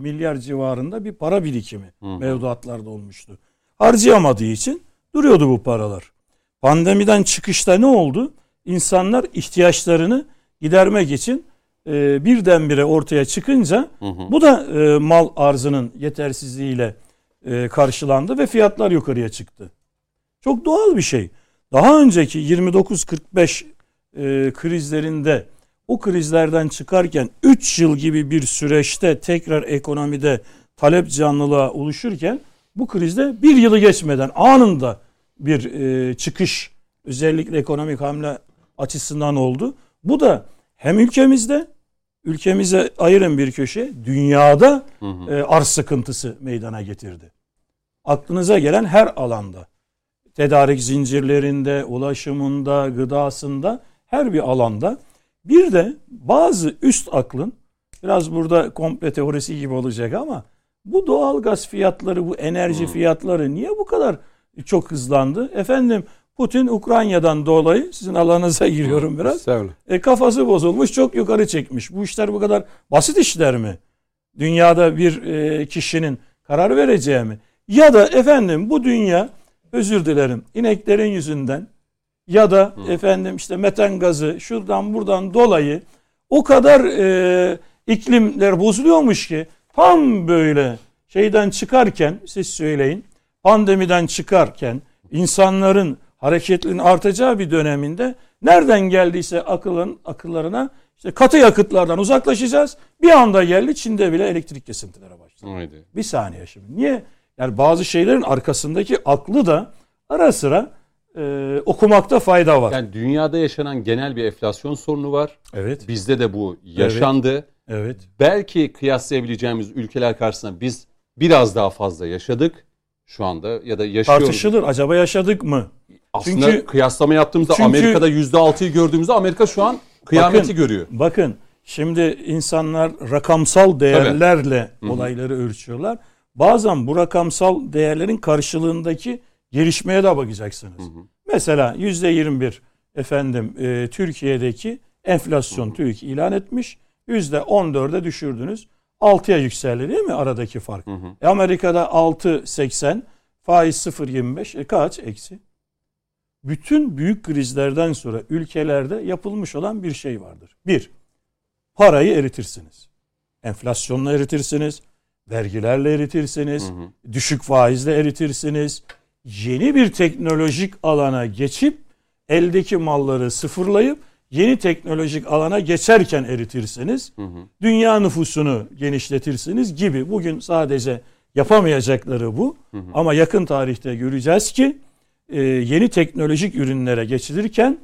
milyar civarında bir para birikimi mevduatlarda olmuştu. Harcayamadığı için duruyordu bu paralar. Pandemiden çıkışta ne oldu? İnsanlar ihtiyaçlarını gidermek için e, birdenbire ortaya çıkınca bu da e, mal arzının yetersizliğiyle e, karşılandı ve fiyatlar yukarıya çıktı. Çok doğal bir şey. Daha önceki 29-45 e, krizlerinde o krizlerden çıkarken 3 yıl gibi bir süreçte tekrar ekonomide talep canlılığa oluşurken bu krizde bir yılı geçmeden anında bir e, çıkış özellikle ekonomik hamle açısından oldu. Bu da hem ülkemizde ülkemize ayırın bir köşe dünyada e, arz sıkıntısı meydana getirdi. Aklınıza gelen her alanda tedarik zincirlerinde, ulaşımında, gıdasında her bir alanda bir de bazı üst aklın biraz burada komple teorisi gibi olacak ama bu doğal gaz fiyatları, bu enerji fiyatları niye bu kadar çok hızlandı? Efendim Putin Ukrayna'dan dolayı sizin alanınıza *laughs* giriyorum biraz. E, kafası bozulmuş çok yukarı çekmiş. Bu işler bu kadar basit işler mi? Dünyada bir e, kişinin karar vereceği mi? Ya da efendim bu dünya özür dilerim ineklerin yüzünden ya da efendim işte metan gazı şuradan buradan dolayı o kadar e, iklimler bozuluyormuş ki tam böyle şeyden çıkarken siz söyleyin pandemiden çıkarken insanların hareketliliğin artacağı bir döneminde nereden geldiyse akılın akıllarına işte katı yakıtlardan uzaklaşacağız. Bir anda geldi Çin'de bile elektrik kesintileri başladı. Haydi. Bir saniye şimdi. Niye? Yani bazı şeylerin arkasındaki aklı da ara sıra e, okumakta fayda var. Yani dünyada yaşanan genel bir enflasyon sorunu var. evet. Bizde de bu yaşandı. Evet. Belki kıyaslayabileceğimiz ülkeler karşısında biz biraz daha fazla yaşadık şu anda ya da yaşıyoruz. Tartışılır. Acaba yaşadık mı? Aslında Çünkü- kıyaslama yaptığımızda çünkü- Amerika'da %6'yı gördüğümüzde Amerika şu an kıyameti Bakın, görüyor. Bakın şimdi insanlar rakamsal değerlerle olayları ölçüyorlar. Bazen bu rakamsal değerlerin karşılığındaki gelişmeye de bakacaksınız. Mesela yüzde 21 efendim e, Türkiye'deki enflasyon TÜİK ilan etmiş. Yüzde 14'e düşürdünüz. 6'ya yükseldi değil mi aradaki fark? E, Amerika'da 6.80 faiz 0.25 e kaç eksi? Bütün büyük krizlerden sonra ülkelerde yapılmış olan bir şey vardır. Bir, parayı eritirsiniz. Enflasyonla eritirsiniz, vergilerle eritirsiniz, düşük faizle eritirsiniz. Yeni bir teknolojik alana geçip eldeki malları sıfırlayıp yeni teknolojik alana geçerken eritirsiniz. Dünya nüfusunu genişletirsiniz gibi. Bugün sadece yapamayacakları bu. Ama yakın tarihte göreceğiz ki e, yeni teknolojik ürünlere geçilirken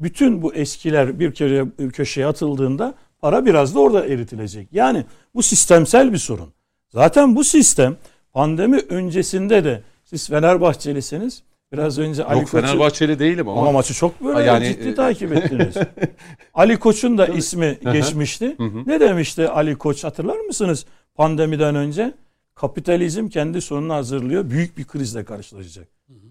bütün bu eskiler bir kere köşeye atıldığında para biraz da orada eritilecek. Yani bu sistemsel bir sorun. Zaten bu sistem pandemi öncesinde de siz Fenerbahçelisiniz. Biraz önce Ali Yok Koç'u Fenerbahçeli değilim ama. ama maçı çok böyle yani, ciddi e, takip ettiniz. *laughs* Ali Koç'un da ismi geçmişti. Ne demişti Ali Koç hatırlar mısınız? Pandemiden önce kapitalizm kendi sonunu hazırlıyor. Büyük bir krizle karşılaşacak.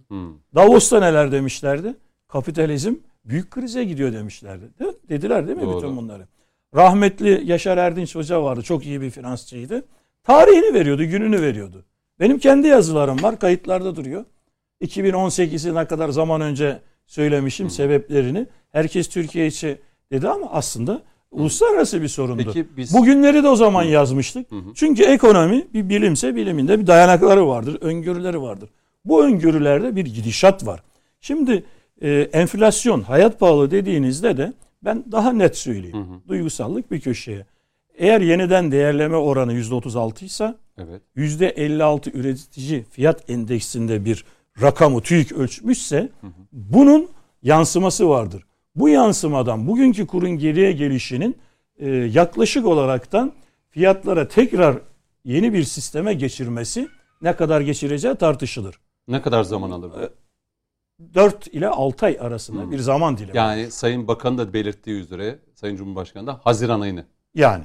Hmm. Davos'ta neler demişlerdi? Kapitalizm büyük krize gidiyor demişlerdi. Değil? Dediler değil mi Doğru. bütün bunları? Rahmetli Yaşar Erdinç Hoca vardı. Çok iyi bir finansçıydı. Tarihini veriyordu, gününü veriyordu. Benim kendi yazılarım var. Kayıtlarda duruyor. 2018'e kadar zaman önce söylemişim sebeplerini. Herkes Türkiye içi dedi ama aslında uluslararası bir sorundu. Peki biz- Bugünleri de o zaman yazmıştık. Çünkü ekonomi bir bilimse biliminde bir dayanakları vardır, öngörüleri vardır. Bu öngörülerde bir gidişat var. Şimdi e, enflasyon, hayat pahalı dediğinizde de ben daha net söyleyeyim. Duygusallık bir köşeye. Eğer yeniden değerleme oranı %36 ise Evet. %56 üretici fiyat endeksinde bir rakamı TÜİK ölçmüşse bunun yansıması vardır. Bu yansımadan bugünkü kurun geriye gelişinin e, yaklaşık olaraktan fiyatlara tekrar yeni bir sisteme geçirmesi ne kadar geçireceği tartışılır. Ne kadar zaman alır bu? 4 ile 6 ay arasında bir zaman dilimi. Yani Sayın Bakan da belirttiği üzere Sayın Cumhurbaşkanı da Haziran ayını. Yani.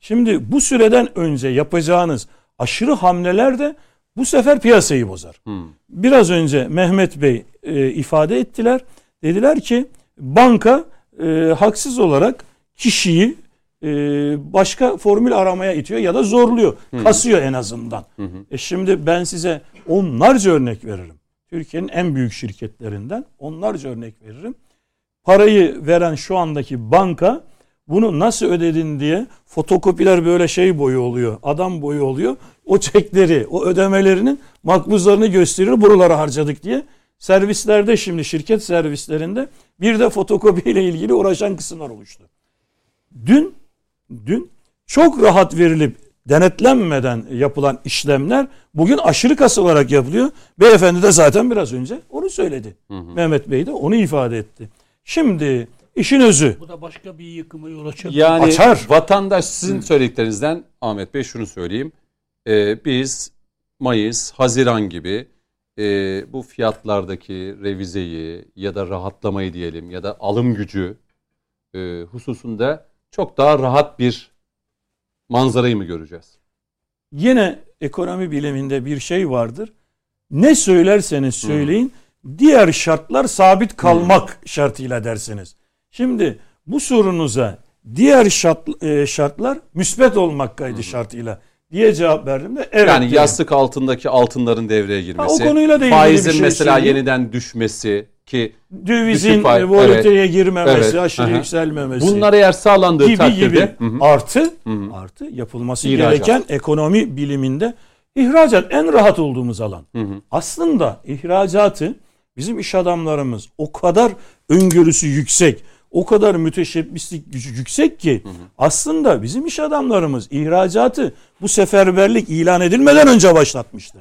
Şimdi bu süreden önce yapacağınız aşırı hamleler de bu sefer piyasayı bozar. Biraz önce Mehmet Bey e, ifade ettiler. Dediler ki banka e, haksız olarak kişiyi e, başka formül aramaya itiyor ya da zorluyor. Kasıyor en azından. E şimdi ben size onlarca örnek veririm. Türkiye'nin en büyük şirketlerinden onlarca örnek veririm. Parayı veren şu andaki banka bunu nasıl ödedin diye fotokopiler böyle şey boyu oluyor. Adam boyu oluyor. O çekleri, o ödemelerinin makbuzlarını gösterir buralara harcadık diye. Servislerde şimdi şirket servislerinde bir de fotokopiyle ilgili uğraşan kısımlar oluştu. Dün dün çok rahat verilip denetlenmeden yapılan işlemler bugün aşırı kas olarak yapılıyor. Beyefendi de zaten biraz önce onu söyledi. Mehmet Bey de onu ifade etti. Şimdi işin özü Bu da başka bir yıkıma yol açabilir. Yani Açar. vatandaş sizin söylediklerinizden Ahmet Bey şunu söyleyeyim. Ee, biz Mayıs, Haziran gibi e, bu fiyatlardaki revizeyi ya da rahatlamayı diyelim ya da alım gücü e, hususunda çok daha rahat bir manzarayı mı göreceğiz? yine ekonomi biliminde bir şey vardır. Ne söylerseniz söyleyin diğer şartlar sabit kalmak şartıyla dersiniz. Şimdi bu sorunuza diğer şart, e, şartlar müsbet olmak kaydı şartıyla diye cevap verdim de evet. yani dedim. yastık altındaki altınların devreye girmesi. Ha, o konuyla da ilgili Faizin bir şey mesela söyleyeyim. yeniden düşmesi ki dövizin volatiliteye girmemesi, Evet. aşırı Aha. yükselmemesi. bunlar eğer sağlandığı gibi takdirde gibi Hı hı. artı Hı hı. artı yapılması İhracat. gereken ekonomi biliminde ihracat en rahat olduğumuz alan. Hı hı. Aslında ihracatı bizim iş adamlarımız o kadar öngörüsü yüksek, o kadar müteşebbislik gücü yüksek ki aslında bizim iş adamlarımız ihracatı bu seferberlik ilan edilmeden önce başlatmıştı.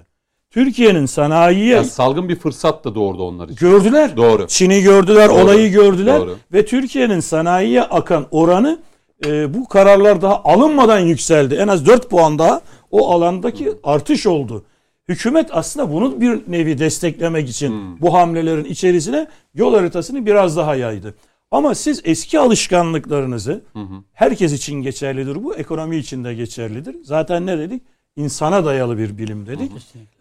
Türkiye'nin sanayiye Yani salgın bir fırsat da doğurdu onlar için. gördüler. Doğru. Çin'i gördüler, Doğru. olayı gördüler Doğru. ve Türkiye'nin sanayiye akan oranı e, bu kararlar daha alınmadan yükseldi. En az 4 puan daha o alandaki artış oldu. Hükümet aslında bunu bir nevi desteklemek için Hmm. bu hamlelerin içerisine yol haritasını biraz daha yaydı. Ama siz eski alışkanlıklarınızı herkes için geçerlidir bu, ekonomi için de geçerlidir. Zaten ne dedik? İnsana dayalı bir bilim dedik.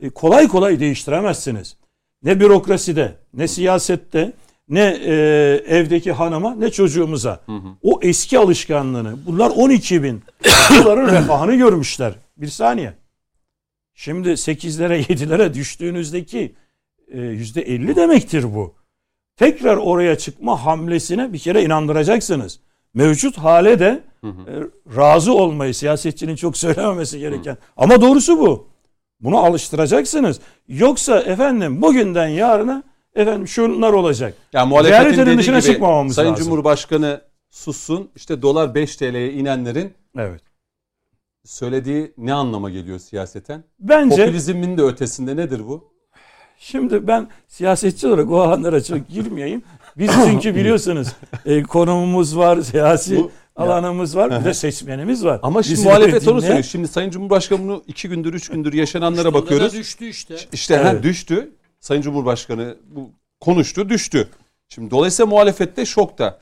E, kolay kolay değiştiremezsiniz. Ne bürokraside, ne siyasette, ne e, evdeki hanıma, ne çocuğumuza. O eski alışkanlığını, bunlar 12 bin doların *coughs* refahını görmüşler. Bir saniye. Şimdi 8'lere 7'lere düştüğünüzdeki e, %50 demektir bu. Tekrar oraya çıkma hamlesine bir kere inandıracaksınız. Mevcut hale de e, razı olmayı siyasetçinin çok *laughs* söylememesi gereken. Ama doğrusu bu. Bunu alıştıracaksınız. Yoksa efendim bugünden yarına efendim şunlar olacak. Yani muhalefetin dışına gibi çıkmamamız Sayın lazım. Cumhurbaşkanı sussun işte dolar 5 TL'ye inenlerin Evet. söylediği ne anlama geliyor siyaseten? Bence Popülizmin de ötesinde nedir bu? Şimdi ben siyasetçi olarak o alanlara çok girmeyeyim. Biz çünkü *laughs* biliyorsunuz e, konumumuz var, siyasi Bu- alanımız var, bir de seçmenimiz var. Ama şimdi Bizi muhalefet onu söylüyor. Şimdi Sayın Cumhurbaşkanı bunu iki gündür, üç gündür yaşananlara bakıyoruz. Düştü işte. İşte ha, Evet. düştü. Sayın Cumhurbaşkanı bu konuştu, düştü. Şimdi dolayısıyla muhalefette şokta.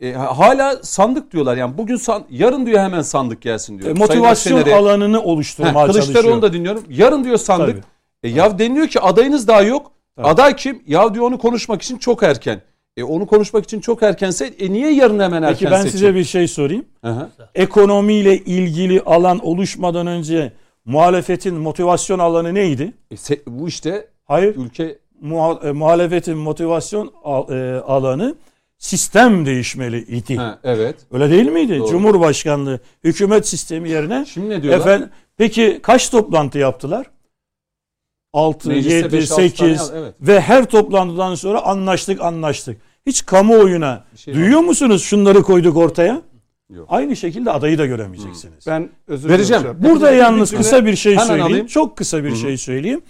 E, ha- hala sandık diyorlar. Yani bugün san, yarın diyor hemen sandık gelsin diyor. E, Sayın motivasyon Akşener'e- alanını Ha, oluşturmaya Kılıçdaroğlu'nu çalışıyor. da dinliyorum. Yarın diyor sandık. Tabii. E, ya deniliyor ki adayınız daha yok. Aday kim? Ya diyor onu konuşmak için çok erken. E onu konuşmak için çok erkense e niye yarın hemen erken Peki ben seçim? size bir şey sorayım. Hı. Ekonomiyle ilgili alan oluşmadan önce muhalefetin motivasyon alanı neydi? E, se- bu işte Hayır. ülke Muha- e, muhalefetin motivasyon al- e, alanı sistem değişmeli idi. ha, evet. Öyle değil miydi? Doğru. Cumhurbaşkanlığı hükümet sistemi yerine Şimdi ne diyorlar? efendim peki kaç toplantı yaptılar? 6, Mecliste 7, beş, altı 8 tane, evet. ve her toplantıdan sonra anlaştık anlaştık. Hiç kamuoyuna Bir şey duyuyor musunuz şunları koyduk ortaya? Yok. Aynı şekilde adayı da göremeyeceksiniz. Ben özür Vereceğim. dilerim. Burada Bir- yalnız bir- kısa bir şey söyleyeyim. alayım. Çok kısa bir şey söyleyeyim.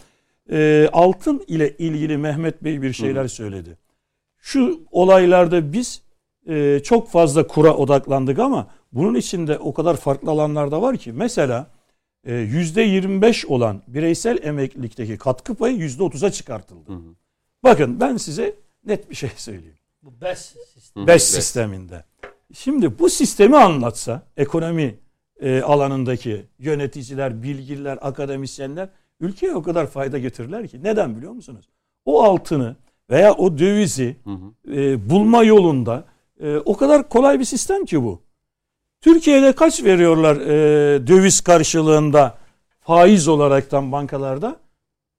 Ee, altın ile ilgili Mehmet Bey bir şeyler söyledi. Şu olaylarda biz e, çok fazla kura odaklandık ama bunun içinde o kadar farklı alanlar da var ki. Mesela %25 olan bireysel emeklilikteki katkı payı %30'a çıkartıldı. Bakın ben size net bir şey söyleyeyim. Bu BES sistemi. BES sisteminde. Şimdi bu sistemi anlatsa ekonomi e, alanındaki yöneticiler, bilgiler, akademisyenler ülkeye o kadar fayda getirirler ki. Neden biliyor musunuz? O altını veya o dövizi e, bulma yolunda e, o kadar kolay bir sistem ki bu. Türkiye'de kaç veriyorlar e, döviz karşılığında faiz olaraktan bankalarda?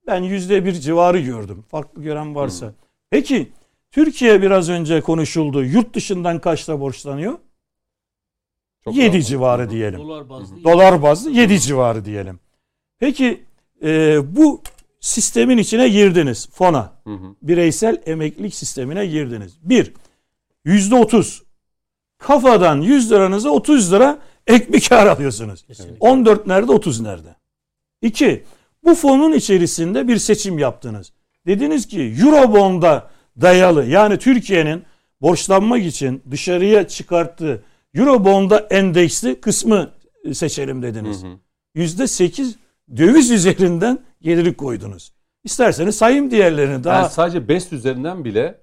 Ben yüzde bir civarı gördüm. Farklı gören varsa. Peki Türkiye biraz önce konuşuldu. Yurt dışından kaçta borçlanıyor? Çok 7 rahat. civarı diyelim. Dolar bazlı. Dolar bazlı 7 civarı diyelim. Peki e, bu sistemin içine girdiniz fona. Hı hı. Bireysel emeklilik sistemine girdiniz. Bir, yüzde otuz. Kafadan 100 liranıza 30 lira ek bir kar alıyorsunuz. Kesinlikle. 14 nerede 30 nerede? İki, bu fonun içerisinde bir seçim yaptınız. Dediniz ki Eurobond'a dayalı yani Türkiye'nin borçlanmak için dışarıya çıkarttığı Eurobond'a endeksli kısmı seçelim dediniz. Yüzde sekiz döviz üzerinden geliri koydunuz. İsterseniz sayayım diğerlerini daha. Yani sadece BES üzerinden bile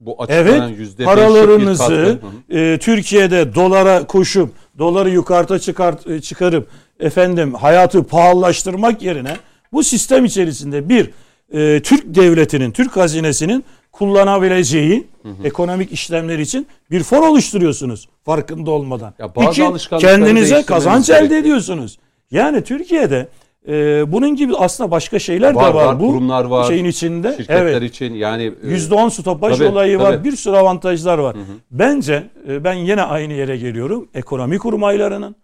bu Evet, paralarınızı. Hı hı. e, Türkiye'de dolara koşup doları yukarıda çıkart, e, çıkarıp efendim hayatı pahalılaştırmak yerine bu sistem içerisinde bir e, Türk devletinin, Türk hazinesinin kullanabileceği ekonomik işlemler için bir fon oluşturuyorsunuz farkında olmadan. Ya bazı İki, kendinize kazanç elde ediyorsunuz. Yani Türkiye'de e, bunun gibi aslında başka şeyler Var, de var. var, Bu kurumlar var, şeyin içinde. Şirketler evet. için yani e, %10 stopaj tabii, olayı var. tabii. Bir sürü avantajlar var. Bence e, ben yine aynı yere geliyorum. Ekonomi kurmaylarının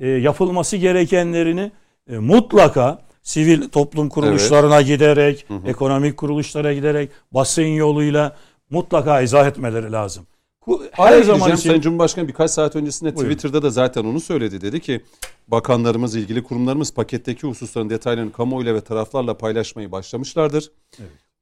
e, yapılması gerekenlerini e, mutlaka sivil toplum kuruluşlarına giderek, ekonomik kuruluşlara giderek, basın yoluyla mutlaka izah etmeleri lazım. Bu Her her zaman için Sayın Cumhurbaşkanı birkaç saat öncesinde Buyurun. Twitter'da da zaten onu söyledi. Dedi ki bakanlarımız, ilgili kurumlarımız paketteki hususların detaylarını kamuoyuyla ve taraflarla paylaşmayı başlamışlardır.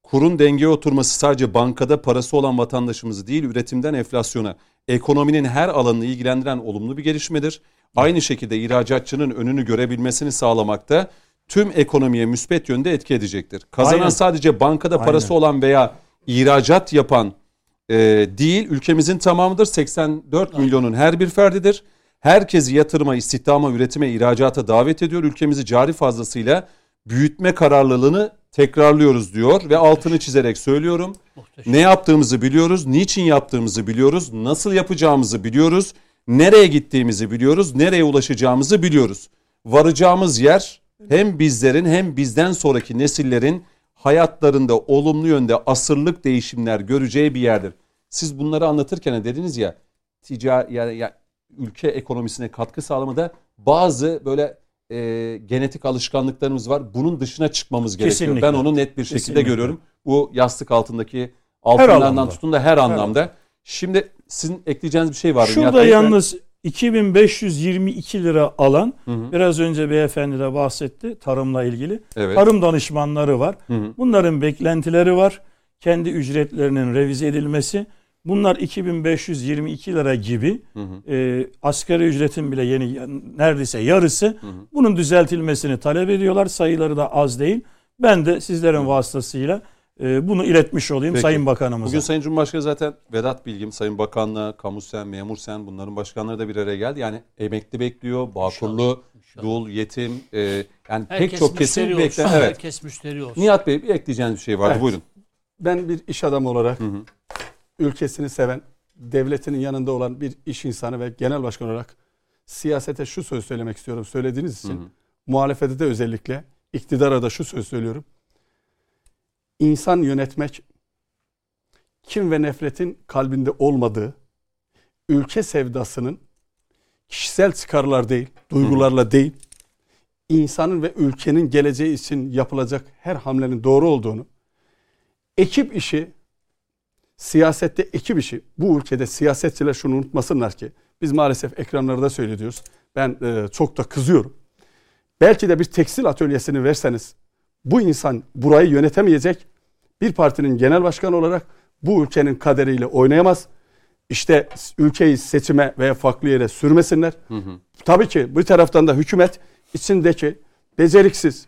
Kurun dengeye oturması sadece bankada parası olan vatandaşımızı değil üretimden enflasyona, ekonominin her alanını ilgilendiren olumlu bir gelişmedir. Aynı şekilde ihracatçının önünü görebilmesini sağlamakta tüm ekonomiye müspet yönde etki edecektir. Kazanan Aynen. sadece bankada parası Aynen. olan veya ihracat yapan e, değil ülkemizin tamamıdır. 84 milyonun her bir ferdidir. Herkesi yatırıma, istihdama, üretime, ihracata davet ediyor. Ülkemizi cari fazlasıyla büyütme kararlılığını tekrarlıyoruz diyor ve altını çizerek söylüyorum. Muhteşem. Ne yaptığımızı biliyoruz, niçin yaptığımızı biliyoruz, nasıl yapacağımızı biliyoruz, nereye gittiğimizi biliyoruz, nereye ulaşacağımızı biliyoruz. Varacağımız yer hem bizlerin hem bizden sonraki nesillerin hayatlarında olumlu yönde asırlık değişimler göreceği bir yerdir. Siz bunları anlatırken dediniz ya ticari yani, ya ülke ekonomisine katkı sağlamada bazı böyle e, genetik alışkanlıklarımız var. Bunun dışına çıkmamız gerekiyor. Kesinlikle. Ben onu net bir şekilde Kesinlikle. görüyorum. Bu yastık altındaki altınlardan tutun da her anlamda. Şimdi sizin ekleyeceğiniz bir şey var. Nihat Şurada Bey. yalnız 2522 lira alan Hı hı. biraz önce beyefendi de bahsetti tarımla ilgili. Evet. Tarım danışmanları var. Hı hı. Bunların beklentileri var. Kendi ücretlerinin revize edilmesi. Bunlar 2522 lira gibi Hı hı. e, asgari ücretin bile yeni neredeyse yarısı. Bunun düzeltilmesini talep ediyorlar. Sayıları da az değil. Ben de sizlerin vasıtasıyla e, bunu iletmiş olayım Peki. Sayın Bakanımıza. Bugün Sayın Cumhurbaşkanı zaten Vedat Bilgim, Sayın Bakanla, Kamu Sen, Memur Sen bunların başkanları da bir araya geldi. Yani emekli bekliyor, bağkurlu, dul, yetim e, yani Herkes pek çok kesim olsun. Evet. Herkes müşteri olsun. Nihat Bey bir ekleyeceğiniz bir şey vardı. Evet. Buyurun. Ben bir iş adamı olarak Hı hı. ülkesini seven, devletinin yanında olan bir iş insanı ve genel başkan olarak siyasete şu söz söylemek istiyorum. Söylediğiniz için Hı hı. muhalefete de özellikle iktidara da şu söz söylüyorum. İnsan yönetmek kim ve nefretin kalbinde olmadığı, ülke sevdasının kişisel çıkarlar değil, duygularla değil, insanın ve ülkenin geleceği için yapılacak her hamlenin doğru olduğunu, ekip işi, siyasette ekip işi, bu ülkede siyasetçiler şunu unutmasınlar ki, biz maalesef ekranlarda söylüyoruz. Ben e, çok da kızıyorum. Belki de bir tekstil atölyesini verseniz, bu insan burayı yönetemeyecek, bir partinin genel başkanı olarak bu ülkenin kaderiyle oynayamaz. İşte ülkeyi seçime veya farklı yere sürmesinler. Tabii ki bir taraftan da hükümet içindeki beceriksiz,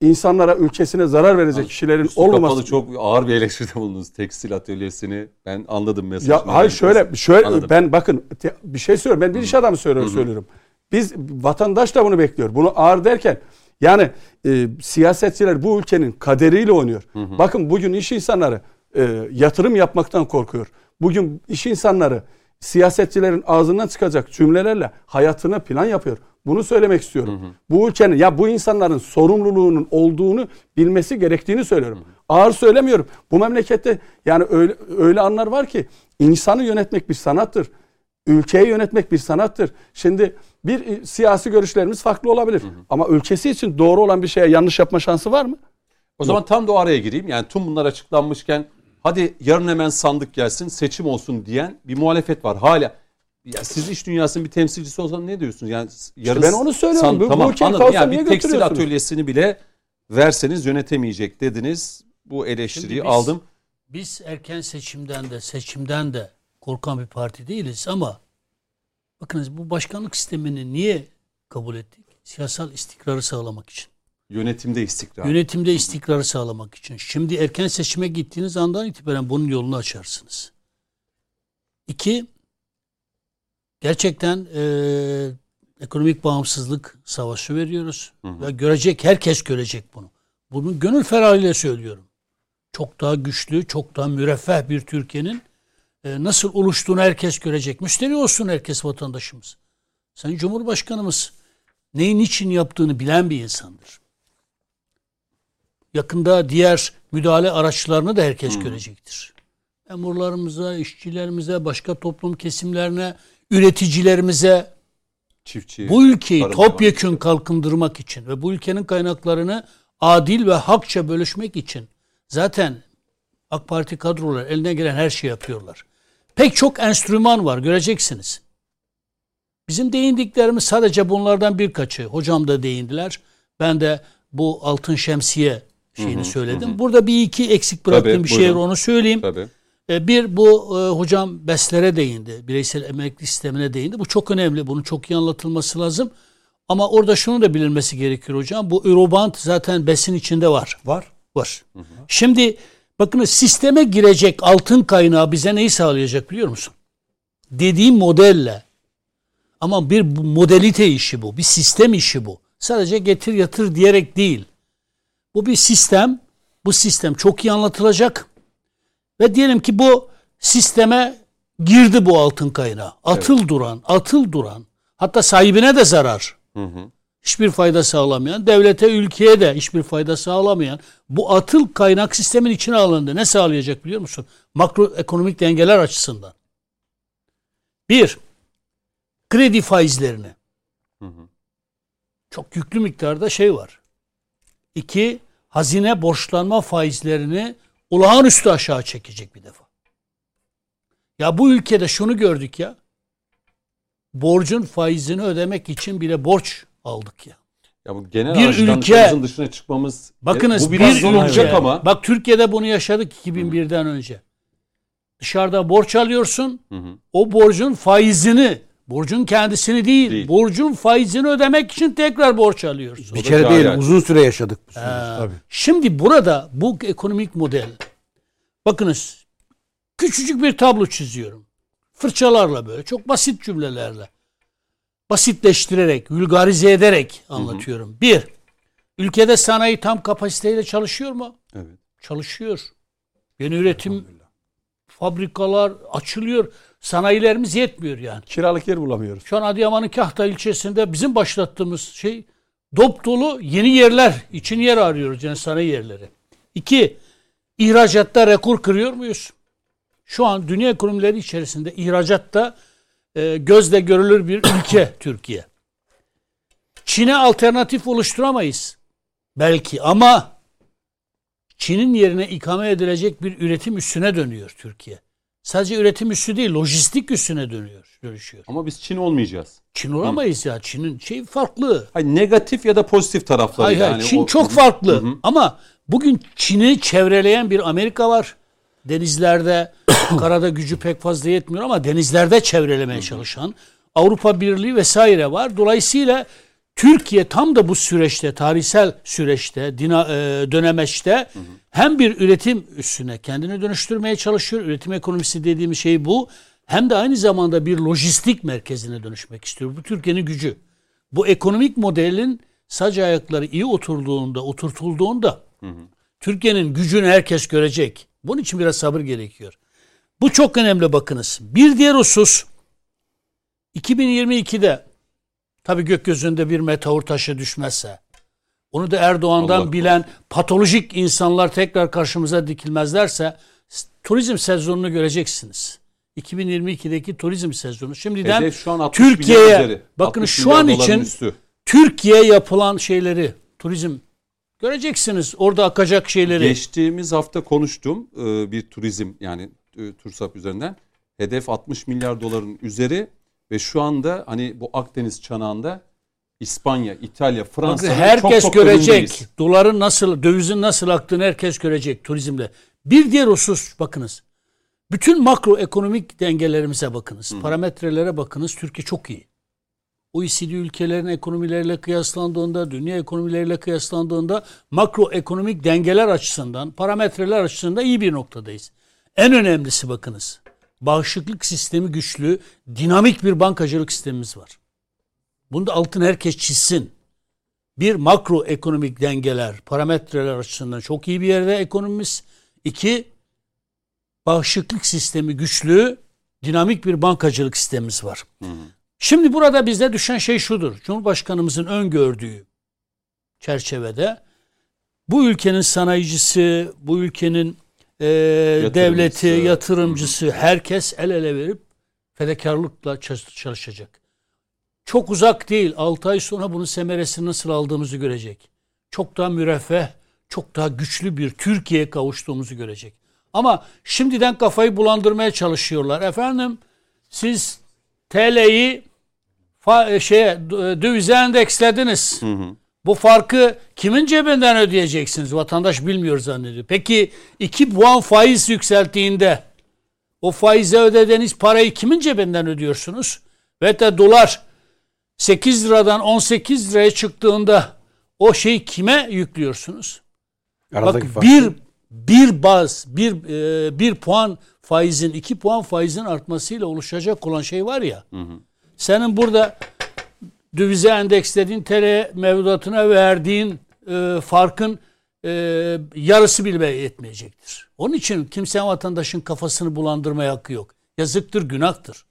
insanlara ülkesine zarar verecek kişilerin Üstü olmaması. kapalı çok ağır bir eleştiride bulundunuz tekstil atölyesini. Ben anladım mesajı. Ya hayır şöyle şöyle Anladım. ben bakın te- bir şey söylüyorum. Ben bir iş adamı söylüyorum söylüyorum. Biz vatandaş da bunu bekliyor. Bunu ağır derken yani e, siyasetçiler bu ülkenin kaderiyle oynuyor. Bakın bugün iş insanları e, yatırım yapmaktan korkuyor. Bugün iş insanları siyasetçilerin ağzından çıkacak cümlelerle hayatına plan yapıyor. Bunu söylemek istiyorum. Bu ülkenin ya bu insanların sorumluluğunun olduğunu bilmesi gerektiğini söylüyorum. Ağır söylemiyorum. Bu memlekette yani öyle öyle anlar var ki insanı yönetmek bir sanattır. Ülkeyi yönetmek bir sanattır. Şimdi bir e, siyasi görüşlerimiz farklı olabilir. Ama ülkesi için doğru olan bir şeye yanlış yapma şansı var mı? O zaman tam da o araya gireyim. Yani tüm bunlar açıklanmışken hadi yarın hemen sandık gelsin seçim olsun diyen bir muhalefet var. Hala ya siz iş dünyasının bir temsilcisi olsan ne diyorsunuz? Yani yarın ben onu söylüyorum. Bu- bu tamam ülkeyi anladım. kaosa Yani niye bir tekstil atölyesini bile verseniz yönetemeyecek dediniz. Bu eleştiriyi biz- aldım. Biz erken seçimden de seçimden de korkan bir parti değiliz ama bakınız bu başkanlık sistemini niye kabul ettik? Siyasal istikrarı sağlamak için. Yönetimde istikrar. Yönetimde istikrarı sağlamak için. Şimdi erken seçime gittiğiniz andan itibaren bunun yolunu açarsınız. İki, gerçekten eee, ekonomik bağımsızlık savaşı veriyoruz. Ve görecek, herkes görecek bunu. Bunu gönül ferahıyla söylüyorum. Çok daha güçlü, çok daha müreffeh bir Türkiye'nin e, nasıl oluştuğunu herkes görecek. Müşteri olsun herkes vatandaşımız. Sayın Cumhurbaşkanımız neyin için yaptığını bilen bir insandır. Yakında diğer müdahale araçlarını da herkes görecektir. Memurlarımıza, işçilerimize, başka toplum kesimlerine, üreticilerimize Çiftçi. bu ülkeyi topyekün kalkındırmak için ve bu ülkenin kaynaklarını adil ve hakça bölüşmek için zaten AK Parti kadroları eline gelen her şeyi yapıyorlar. Pek çok enstrüman var göreceksiniz. Bizim değindiklerimiz sadece bunlardan birkaçı. Hocam da değindiler. Ben de bu altın şemsiye şeyini söyledim. Burada bir iki eksik bıraktığım Tabii, bir şey var onu söyleyeyim. Tabii. E, Bir bu e, hocam BES'lere değindi. Bireysel emeklilik sistemine değindi. Bu çok önemli. Bunun çok iyi anlatılması lazım. Ama orada şunu da bilinmesi gerekir hocam. Bu Eurobond zaten BES'in içinde var. Var. Var. Şimdi bakın sisteme girecek altın kaynağı bize neyi sağlayacak biliyor musun? Dediğim modelle ama bir bu modalite işi bu. Bir sistem işi bu. Sadece getir yatır diyerek değil. Bu bir sistem. Bu sistem çok iyi anlatılacak. Ve diyelim ki bu sisteme girdi bu altın kaynağı. Atıl duran, atıl duran. Hatta sahibine de zarar. Hiçbir fayda sağlamayan, devlete, ülkeye de hiçbir fayda sağlamayan bu atıl kaynak sistemin içine alındı. Ne sağlayacak biliyor musun? Makroekonomik dengeler açısından. Bir, kredi faizlerini. Çok yüklü miktarda şey var. İki, hazine borçlanma faizlerini olağanüstü aşağı çekecek bir defa. Ya bu ülkede şunu gördük ya. Borcun faizini ödemek için bile borç aldık ya. Ya bu genel Bir ülke- dışına çıkmamız Bakınız bu biraz bir zor ülke, olacak ama bak Türkiye'de bunu yaşadık 2001'den önce. Dışarıda borç alıyorsun. O borcun faizini, borcun kendisini değil, Değil. borcun faizini ödemek için tekrar borç alıyorsun. Bir kere değil açık. uzun süre yaşadık bu süreci. Tabii. Şimdi burada bu ekonomik model bakınız küçücük bir tablo çiziyorum. Fırçalarla böyle çok basit cümlelerle basitleştirerek, vulgarize ederek anlatıyorum. Bir, ülkede sanayi tam kapasiteyle çalışıyor mu? Evet. Çalışıyor. Yeni üretim fabrikalar açılıyor. Sanayilerimiz yetmiyor yani. Kiralık yer bulamıyoruz. Şu an Adıyaman'ın Kahta ilçesinde bizim başlattığımız şey dop dolu yeni yerler, için yer arıyoruz yani sanayi yerleri. İki, ihracatta rekor kırıyor muyuz? Şu an dünya ekonomileri içerisinde ihracatta e, gözle görülür bir *coughs* ülke Türkiye. Çin'e alternatif oluşturamayız. Belki ama Çin'in yerine ikame edilecek bir üretim üssüne dönüyor Türkiye. Sadece üretim üssü değil, lojistik üssüne dönüyor, dönüşüyor. Ama biz Çin olmayacağız. Çin olamayız ya. Çin'in şey farklı. Hayır, negatif ya da pozitif tarafları Hayır, hayır. yani. Çin o- çok farklı. Ama bugün Çin'i çevreleyen bir Amerika var. Denizlerde, *coughs* karada gücü pek fazla yetmiyor ama denizlerde çevrelemeye çalışan Avrupa Birliği vesaire var. Dolayısıyla Türkiye tam da bu süreçte, tarihsel süreçte, dina, e, dönemeçte hem bir üretim üstüne kendini dönüştürmeye çalışıyor. Üretim ekonomisi dediğimiz şey bu. Hem de aynı zamanda bir lojistik merkezine dönüşmek istiyor. Bu Türkiye'nin gücü. Bu ekonomik modelin sac ayakları iyi oturduğunda, oturtulduğunda Türkiye'nin gücünü herkes görecek. Bunun için biraz sabır gerekiyor. Bu çok önemli bakınız. Bir diğer husus 2022'de tabii gökyüzünde bir meteor taşı düşmezse onu da Erdoğan'dan Allah bilen patolojik insanlar tekrar karşımıza dikilmezlerse turizm sezonunu göreceksiniz. 2022'deki turizm sezonu. Şimdiden Hedef şu an 60 milyar Türkiye'ye bakın 60 şu an için üstü. Türkiye yapılan şeyleri turizm göreceksiniz orada akacak şeyleri. Geçtiğimiz hafta konuştum e, bir turizm yani e, TURSAP üzerinden. Hedef 60 milyar doların üzeri ve şu anda hani bu Akdeniz çanağında İspanya, İtalya, Bakın Fransa herkes çok çok görecek. önündeyiz. Doların nasıl, dövizin nasıl aktığını herkes görecek turizmle. Bir diğer husus bakınız. Bütün makroekonomik dengelerimize bakınız. Parametrelere bakınız. Türkiye çok iyi. OECD ülkelerin ekonomileriyle kıyaslandığında, dünya ekonomileriyle kıyaslandığında makroekonomik dengeler açısından, parametreler açısından iyi bir noktadayız. En önemlisi bakınız. Bağışıklık sistemi güçlü, dinamik bir bankacılık sistemimiz var. Bunu da altın herkes çizsin. Bir makroekonomik dengeler, parametreler açısından çok iyi bir yerde ekonomimiz. İki, bağışıklık sistemi güçlü, dinamik bir bankacılık sistemimiz var. Şimdi burada bize düşen şey şudur. Cumhurbaşkanımızın öngördüğü çerçevede bu ülkenin sanayicisi, bu ülkenin e, devleti, yatırımcısı herkes el ele verip fedakarlıkla çalış- çalışacak. Çok uzak değil. 6 ay sonra bunun semeresini nasıl aldığımızı görecek. Çok daha müreffeh, çok daha güçlü bir Türkiye'ye kavuştuğumuzu görecek. Ama şimdiden kafayı bulandırmaya çalışıyorlar. Efendim siz TL'yi fa- şeye d- dövize endekslediniz. Bu farkı kimin cebinden ödeyeceksiniz? Vatandaş bilmiyor zannediyor. Peki 2 puan faiz yükselttiğinde o faize ödediğiniz parayı kimin cebinden ödüyorsunuz? Ve de dolar 8 liradan 18 liraya çıktığında o şeyi kime yüklüyorsunuz? Aradaki Bak bir bir baz, bir e, bir puan faizin, iki puan faizin artmasıyla oluşacak olan şey var ya. Senin burada dövize endekslediğin TL mevduatına verdiğin e, farkın e, yarısı bile yetmeyecektir. Onun için kimse vatandaşın kafasını bulandırmaya hakkı yok. Yazıktır, günahtır.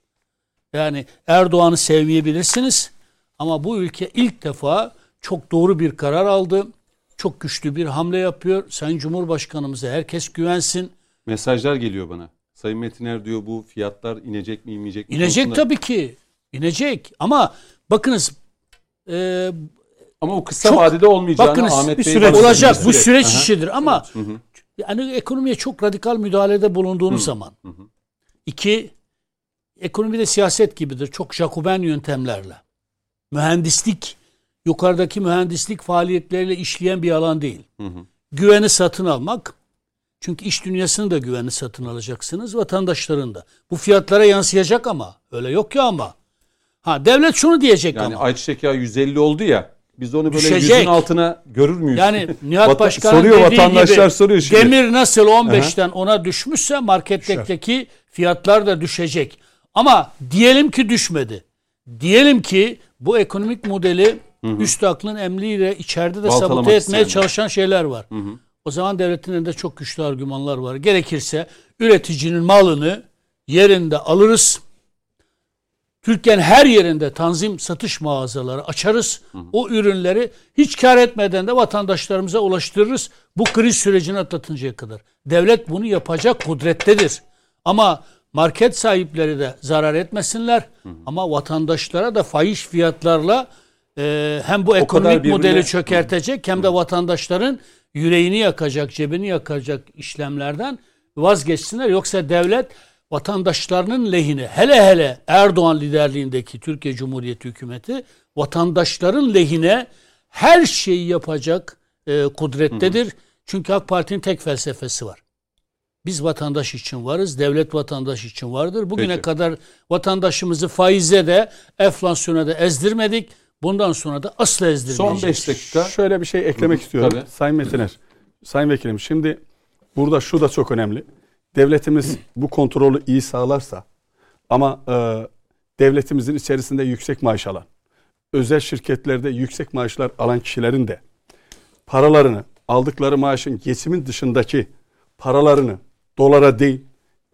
Yani Erdoğan'ı sevmeyebilirsiniz ama bu ülke ilk defa çok doğru bir karar aldı. Çok güçlü bir hamle yapıyor. Sayın Cumhurbaşkanımıza herkes güvensin. Mesajlar geliyor bana. Sayın Metiner diyor bu fiyatlar inecek mi inmeyecek mi? İnecek konusunda- tabii ki. İnecek ama bakınız e, Ama o kısa Çok- vadede olmayacağını bakınız, Ahmet bir Bey süreç olacak bu Bir süreç Aha. işidir ama yani ekonomiye çok radikal müdahalede bulunduğunuz zaman iki ekonomide siyaset gibidir. Çok Jacoben yöntemlerle. Mühendislik yukarıdaki mühendislik faaliyetleriyle işleyen bir alan değil. Güveni satın almak çünkü iş dünyasının da güveni satın alacaksınız vatandaşların da. Bu fiyatlara yansıyacak ama öyle yok ya ama. Ha devlet şunu diyecek Yani ama. ayçiçek yağı 150 oldu ya. Biz onu böyle Düşecek. yüzün altına görür müyüz? Yani *laughs* Nihat Vata- Başkan'ın soruyor dediği vatandaşlar gibi soruyor şimdi. demir nasıl 15'ten 10'a düşmüşse marketteki fiyatlar da düşecek. Ama diyelim ki düşmedi. Diyelim ki bu ekonomik modeli üst aklın emriyle içeride de Baltalamak sabote etmeye çalışan şeyler var. O zaman devletin elinde çok güçlü argümanlar var. Gerekirse üreticinin malını yerinde alırız. Türkiye'nin her yerinde tanzim satış mağazaları açarız. O ürünleri hiç kar etmeden de vatandaşlarımıza ulaştırırız. Bu kriz sürecini atlatıncaya kadar. Devlet bunu yapacak kudrettedir. Ama market sahipleri de zarar etmesinler. Ama vatandaşlara da fahiş fiyatlarla e, hem bu ekonomik birbirine- modeli çökertecek hem de vatandaşların yüreğini yakacak, cebini yakacak işlemlerden vazgeçsinler. Yoksa devlet vatandaşlarının lehine hele hele Erdoğan liderliğindeki Türkiye Cumhuriyeti hükümeti vatandaşların lehine her şeyi yapacak e, kudrettedir. Çünkü AK Parti'nin tek felsefesi var. Biz vatandaş için varız, devlet vatandaş için vardır. Bugüne Peki. kadar vatandaşımızı faize de, enflasyona da ezdirmedik. Bundan sonra da asla ezdirmeyeceğiz. Son 5 dakika. Şöyle bir şey eklemek istiyorum. Tabii. Sayın Metiner, Sayın Vekilim şimdi burada şu da çok önemli. Devletimiz bu kontrolü iyi sağlarsa ama e, devletimizin içerisinde yüksek maaş alan, özel şirketlerde yüksek maaşlar alan kişilerin de paralarını aldıkları maaşın geçimin dışındaki paralarını dolara değil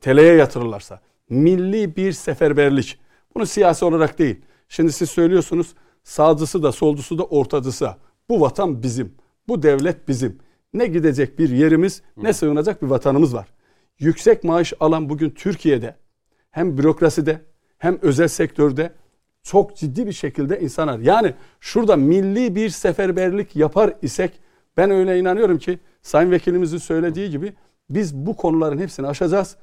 TL'ye yatırırlarsa milli bir seferberlik. Bunu siyasi olarak değil. Şimdi siz söylüyorsunuz sağcısı da solcusu da ortacısı. Bu vatan bizim. Bu devlet bizim. Ne gidecek bir yerimiz ne sığınacak bir vatanımız var. Yüksek maaş alan bugün Türkiye'de hem bürokraside hem özel sektörde çok ciddi bir şekilde insanlar. Yani şurada milli bir seferberlik yapar isek ben öyle inanıyorum ki Sayın Vekilimizin söylediği gibi biz bu konuların hepsini aşacağız.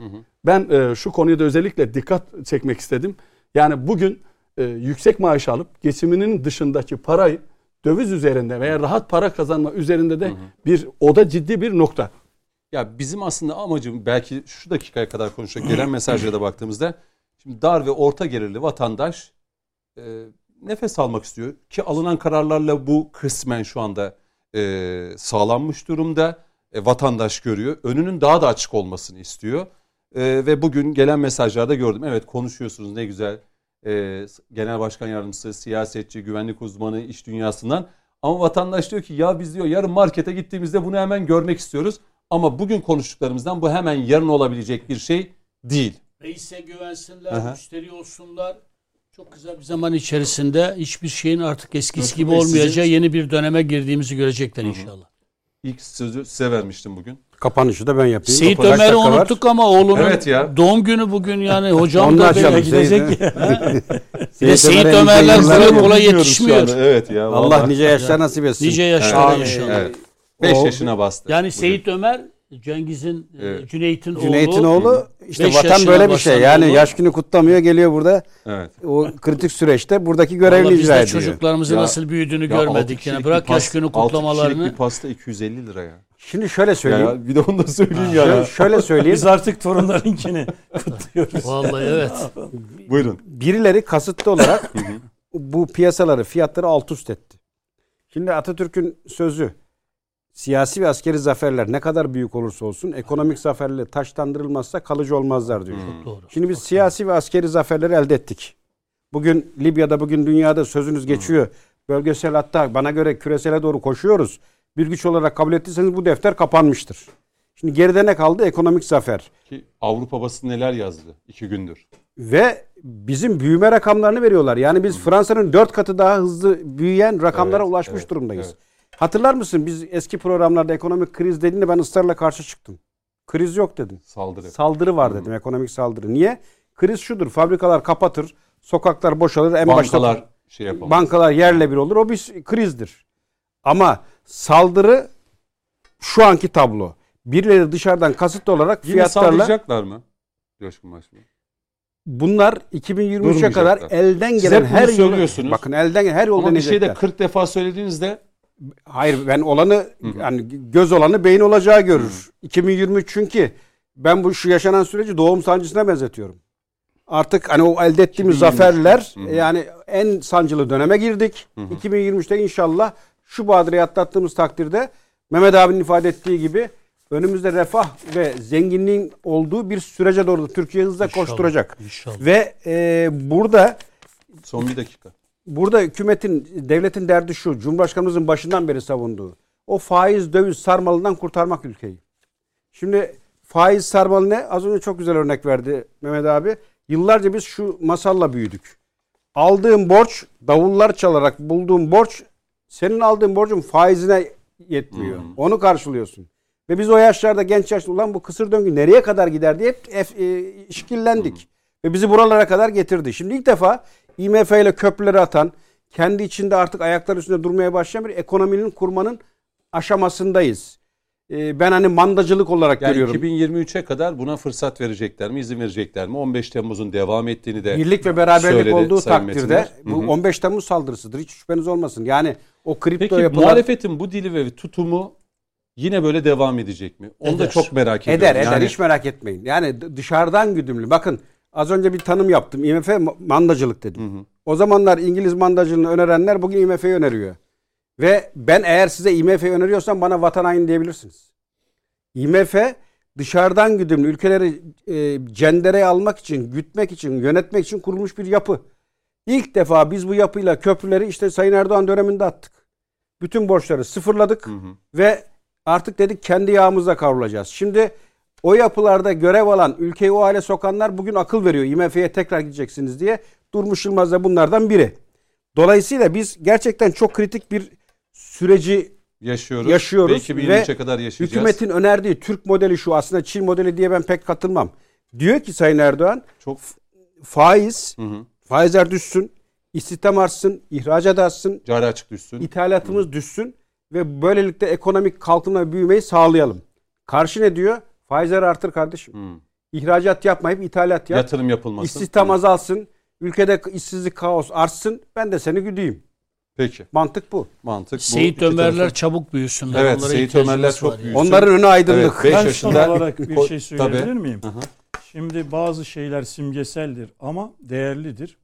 Ben e, şu konuya da özellikle dikkat çekmek istedim. Yani bugün e, yüksek maaş alıp geçiminin dışındaki parayı döviz üzerinde veya rahat para kazanma üzerinde de bir o da ciddi bir nokta. Ya bizim aslında amacım belki şu dakikaya kadar konuşacak gelen mesajlara da baktığımızda şimdi dar ve orta gelirli vatandaş e, nefes almak istiyor ki alınan kararlarla bu kısmen şu anda e, sağlanmış durumda. E, vatandaş görüyor. Önünün daha da açık olmasını istiyor. E, ve bugün gelen mesajlarda gördüm. Evet konuşuyorsunuz ne güzel. E, Genel Başkan Yardımcısı, siyasetçi, güvenlik uzmanı, iş dünyasından. Ama vatandaş diyor ki ya biz diyor yarın markete gittiğimizde bunu hemen görmek istiyoruz. Ama bugün konuştuklarımızdan bu hemen yarın olabilecek bir şey değil. Reise güvensinler, Aha. müşteri olsunlar. Çok kısa bir zaman içerisinde hiçbir şeyin artık eskisi gibi olmayacağı sizin- yeni bir döneme girdiğimizi görecekler inşallah. İlk sözü size vermiştim bugün. Kapanışı da ben yapayım. Seyit Ömer'i dakika var? unuttuk ama oğlunun Evet ya. doğum günü bugün yani *laughs* hocam da böyle gidecek *laughs* Seyit *laughs* Ömerler kolay kolay yetişmiyor. Evet ya. Allah nice yaşlar nasip etsin. Nice yaşlara Evet, inşallah. Evet. 5 O- yaşına bastı. Yani bugün. Seyit Ömer Cengiz'in e, Evet. Cüneyt'in, Cüneyt'in oğlu. oğlu işte vatan böyle bir şey. Yani oğlu. yaş günü kutlamıyor geliyor burada Evet. o kritik süreçte buradaki Vallahi görevini biz icra de ediyor. çocuklarımızın Ya- nasıl büyüdüğünü Ya görmedik. Yani bırak yaş günü kutlamalarını. bir pasta 250 lira ya. Şimdi şöyle söyleyeyim. ya. Bir de onu da söyleyeyim Şöyle, ya. şöyle söyleyeyim. Biz artık torunlarınkini *laughs* kutluyoruz. Vallahi evet. Buyurun. Birileri kasıtlı olarak bu piyasaları, fiyatları alt üst etti. Şimdi Atatürk'ün sözü siyasi ve askeri zaferler ne kadar büyük olursa olsun ekonomik zaferle taşlandırılmazsa kalıcı olmazlar diyor. Doğru. Şimdi biz siyasi ve askeri zaferleri elde ettik. Bugün Libya'da, bugün dünyada sözünüz geçiyor. Bölgesel hatta bana göre küresele doğru koşuyoruz. Bir güç olarak kabul ettiyseniz bu defter kapanmıştır. Şimdi geride ne kaldı? Ekonomik zafer. Ki Avrupa basını neler yazdı iki gündür. Ve bizim büyüme rakamlarını veriyorlar. Yani biz Fransa'nın dört katı daha hızlı büyüyen rakamlara Evet, ulaşmış evet, durumdayız. evet. Hatırlar mısın biz eski programlarda ekonomik kriz dediğinde ben ısrarla karşı çıktım. Kriz yok dedim. Saldırı. Saldırı var dedim ekonomik saldırı. Niye? Kriz şudur fabrikalar kapatır, sokaklar boşalır, en başta Bankalar şey yapamaz. bankalar yerle bir olur. O bir krizdir. Ama saldırı şu anki tablo. Birileri dışarıdan kasıtlı olarak Yine fiyatlarla saldıracaklar mı? Coşkun Başbuğ. bunlar 2023'e Durmayacaklar. kadar elden gelen her yolu bakın elden her yol Ama bir şeyde deneyecekler. 40 defa söylediğinizde Hayır ben olanı yani göz olanı beyin olacağı görür. 2023 çünkü ben bu şu yaşanan süreci doğum sancısına benzetiyorum. Artık hani o elde ettiğimiz 2023. zaferler Hı hı. yani en sancılı döneme girdik. 2023'te inşallah şu badireyi atlattığımız takdirde Mehmet abinin ifade ettiği gibi önümüzde refah ve zenginliğin olduğu bir sürece doğru Türkiye hızla İnşallah, koşturacak. inşallah. Ve e, burada son bir dakika. Burada hükümetin, devletin derdi şu. Cumhurbaşkanımızın başından beri savunduğu. O faiz döviz sarmalından kurtarmak ülkeyi. Şimdi faiz sarmalı ne? Az önce çok güzel örnek verdi Mehmet abi. Yıllarca biz şu masalla büyüdük. Aldığım borç, davullar çalarak bulduğum borç senin aldığın borcun faizine yetmiyor. Onu karşılıyorsun. Ve biz o yaşlarda genç yaşta ulan bu kısır döngü nereye kadar gider diye hep ef- e, işkillendik. Ve bizi buralara kadar getirdi. Şimdi ilk defa IMF ile köprüleri atan, kendi içinde artık ayaklar üstünde durmaya başlayan bir ekonominin kurmanın aşamasındayız. E, ben hani mandacılık olarak Yani görüyorum. 2023'e kadar buna fırsat verecekler mi, izin verecekler mi? 15 Temmuz'un devam ettiğini de Birlik ve beraberlik söyledi olduğu Sayın takdirde bu Hı hı. 15 Temmuz saldırısıdır. Hiç şüpheniz olmasın. Yani o kripto Peki yapılan muhalefetin bu dili ve tutumu yine böyle devam edecek mi? Onu da Eder. çok merak ediyorum. eder eder Yani hiç merak etmeyin. Yani dışarıdan güdümlü. Bakın az önce bir tanım yaptım. IMF ma- mandacılık dedim. O zamanlar İngiliz mandacılığını önerenler bugün IMF'yi öneriyor. Ve ben eğer size IMF'yi öneriyorsam bana vatan haini diyebilirsiniz. IMF dışarıdan güdümlü ülkeleri e, cendereye almak için, gütmek için, yönetmek için kurulmuş bir yapı. İlk defa biz bu yapıyla köprüleri işte Sayın Erdoğan döneminde attık. Bütün borçları sıfırladık ve artık dedik kendi yağımızla kavrulacağız. Şimdi o yapılarda görev alan, ülkeyi o hale sokanlar bugün akıl veriyor. IMF'ye tekrar gideceksiniz diye. Durmuş Yılmaz da bunlardan biri. Dolayısıyla biz gerçekten çok kritik bir süreci yaşıyoruz. yaşıyoruz ve 2023'e kadar yaşayacağız. hükümetin önerdiği Türk modeli şu aslında Çin modeli diye ben pek katılmam. Diyor ki Sayın Erdoğan çok faiz, Hı hı. faizler düşsün, istihdam artsın, ihracat artsın, cari açık düşsün. ithalatımız düşsün ve böylelikle ekonomik kalkınma büyümeyi sağlayalım. Karşı ne diyor? Faizleri artır kardeşim. Hı. İhracat yapmayıp ithalat yap. Yatırım yapılmasın. İstihdam Hı. azalsın. Ülkede işsizlik, kaos artsın. Ben de seni güdeyim. Peki. Mantık bu. Mantık bu. Seyit Ömerler çabuk büyüsünler. Evet, Onlara Seyit Ömerler çok yani. Onların önü aydınlık. Evet, Ben yaşında- son olarak bir şey söyleyebilir Tabii. miyim? Aha. Şimdi bazı şeyler simgeseldir ama değerlidir.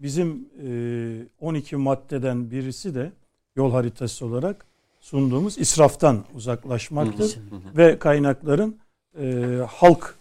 Bizim e, 12 maddeden birisi de yol haritası olarak sunduğumuz israftan uzaklaşmaktır ve kaynakların e, halk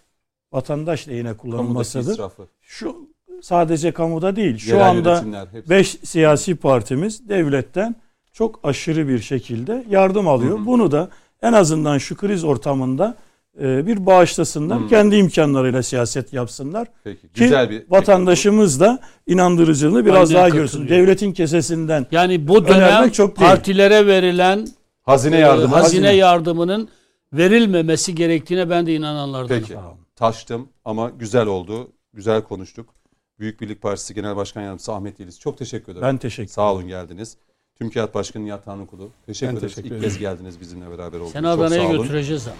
vatandaş lehine kullanılmasıdır. Şu sadece kamuda değil. Şu Yerel anda yönetimler hepsi. 5 siyasi partimiz devletten çok aşırı bir şekilde yardım alıyor. Bunu da en azından şu kriz ortamında e, bir bağışlasınlar. Kendi imkanlarıyla siyaset yapsınlar. Peki. Ki Güzel bir vatandaşımız da inandırıcılığını biraz Aynen daha görsün. Devletin kesesinden Yani bu dönem çok değil. partilere verilen hazine e, yardımı. hazine yardımının verilmemesi gerektiğine ben de inananlardanım. Peki. Taştım ama güzel oldu. Güzel konuştuk. Büyük Birlik Partisi Genel Başkan Yardımcısı Ahmet Yeliz. Çok teşekkür ederim. ben teşekkür Sağ olun geldiniz. TÜMKİAD Başkanı Nihat Tanrıkulu. Teşekkür Ben ederiz. teşekkür İlk ederim. kez geldiniz bizimle beraber oldunuz. Seni Adana'ya götüreceğiz ama.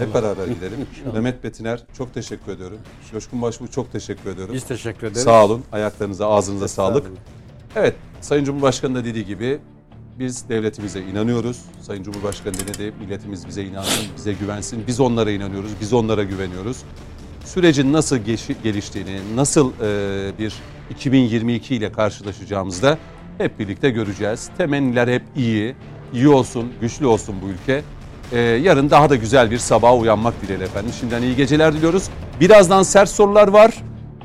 Hep beraber gidelim. *laughs* Mehmet Betiner çok teşekkür ediyorum. Coşkun Başbuğ çok teşekkür ediyorum. Biz teşekkür ederiz. Sağ olun. Ayaklarınıza, ağzınıza sağlık. Evet, Sayın Cumhurbaşkanı da dediği gibi biz devletimize inanıyoruz. Sayın Cumhurbaşkanı dedi milletimiz bize inansın, bize güvensin. Biz onlara inanıyoruz, biz onlara güveniyoruz. Sürecin nasıl geliştiğini, nasıl e, bir 2022 ile karşılaşacağımızı da hep birlikte göreceğiz. Temenniler hep iyi, iyi olsun, güçlü olsun bu ülke. E, yarın daha da güzel bir sabaha uyanmak dileğiyle efendim. Şimdiden iyi geceler diliyoruz. Birazdan sert sorular var.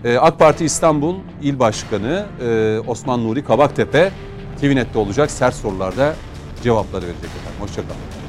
Ee, AK Parti İstanbul İl Başkanı e, Osman Nuri Kabaktepe TVNet'te olacak sert sorularda cevapları verecek efendim. Hoşçakalın.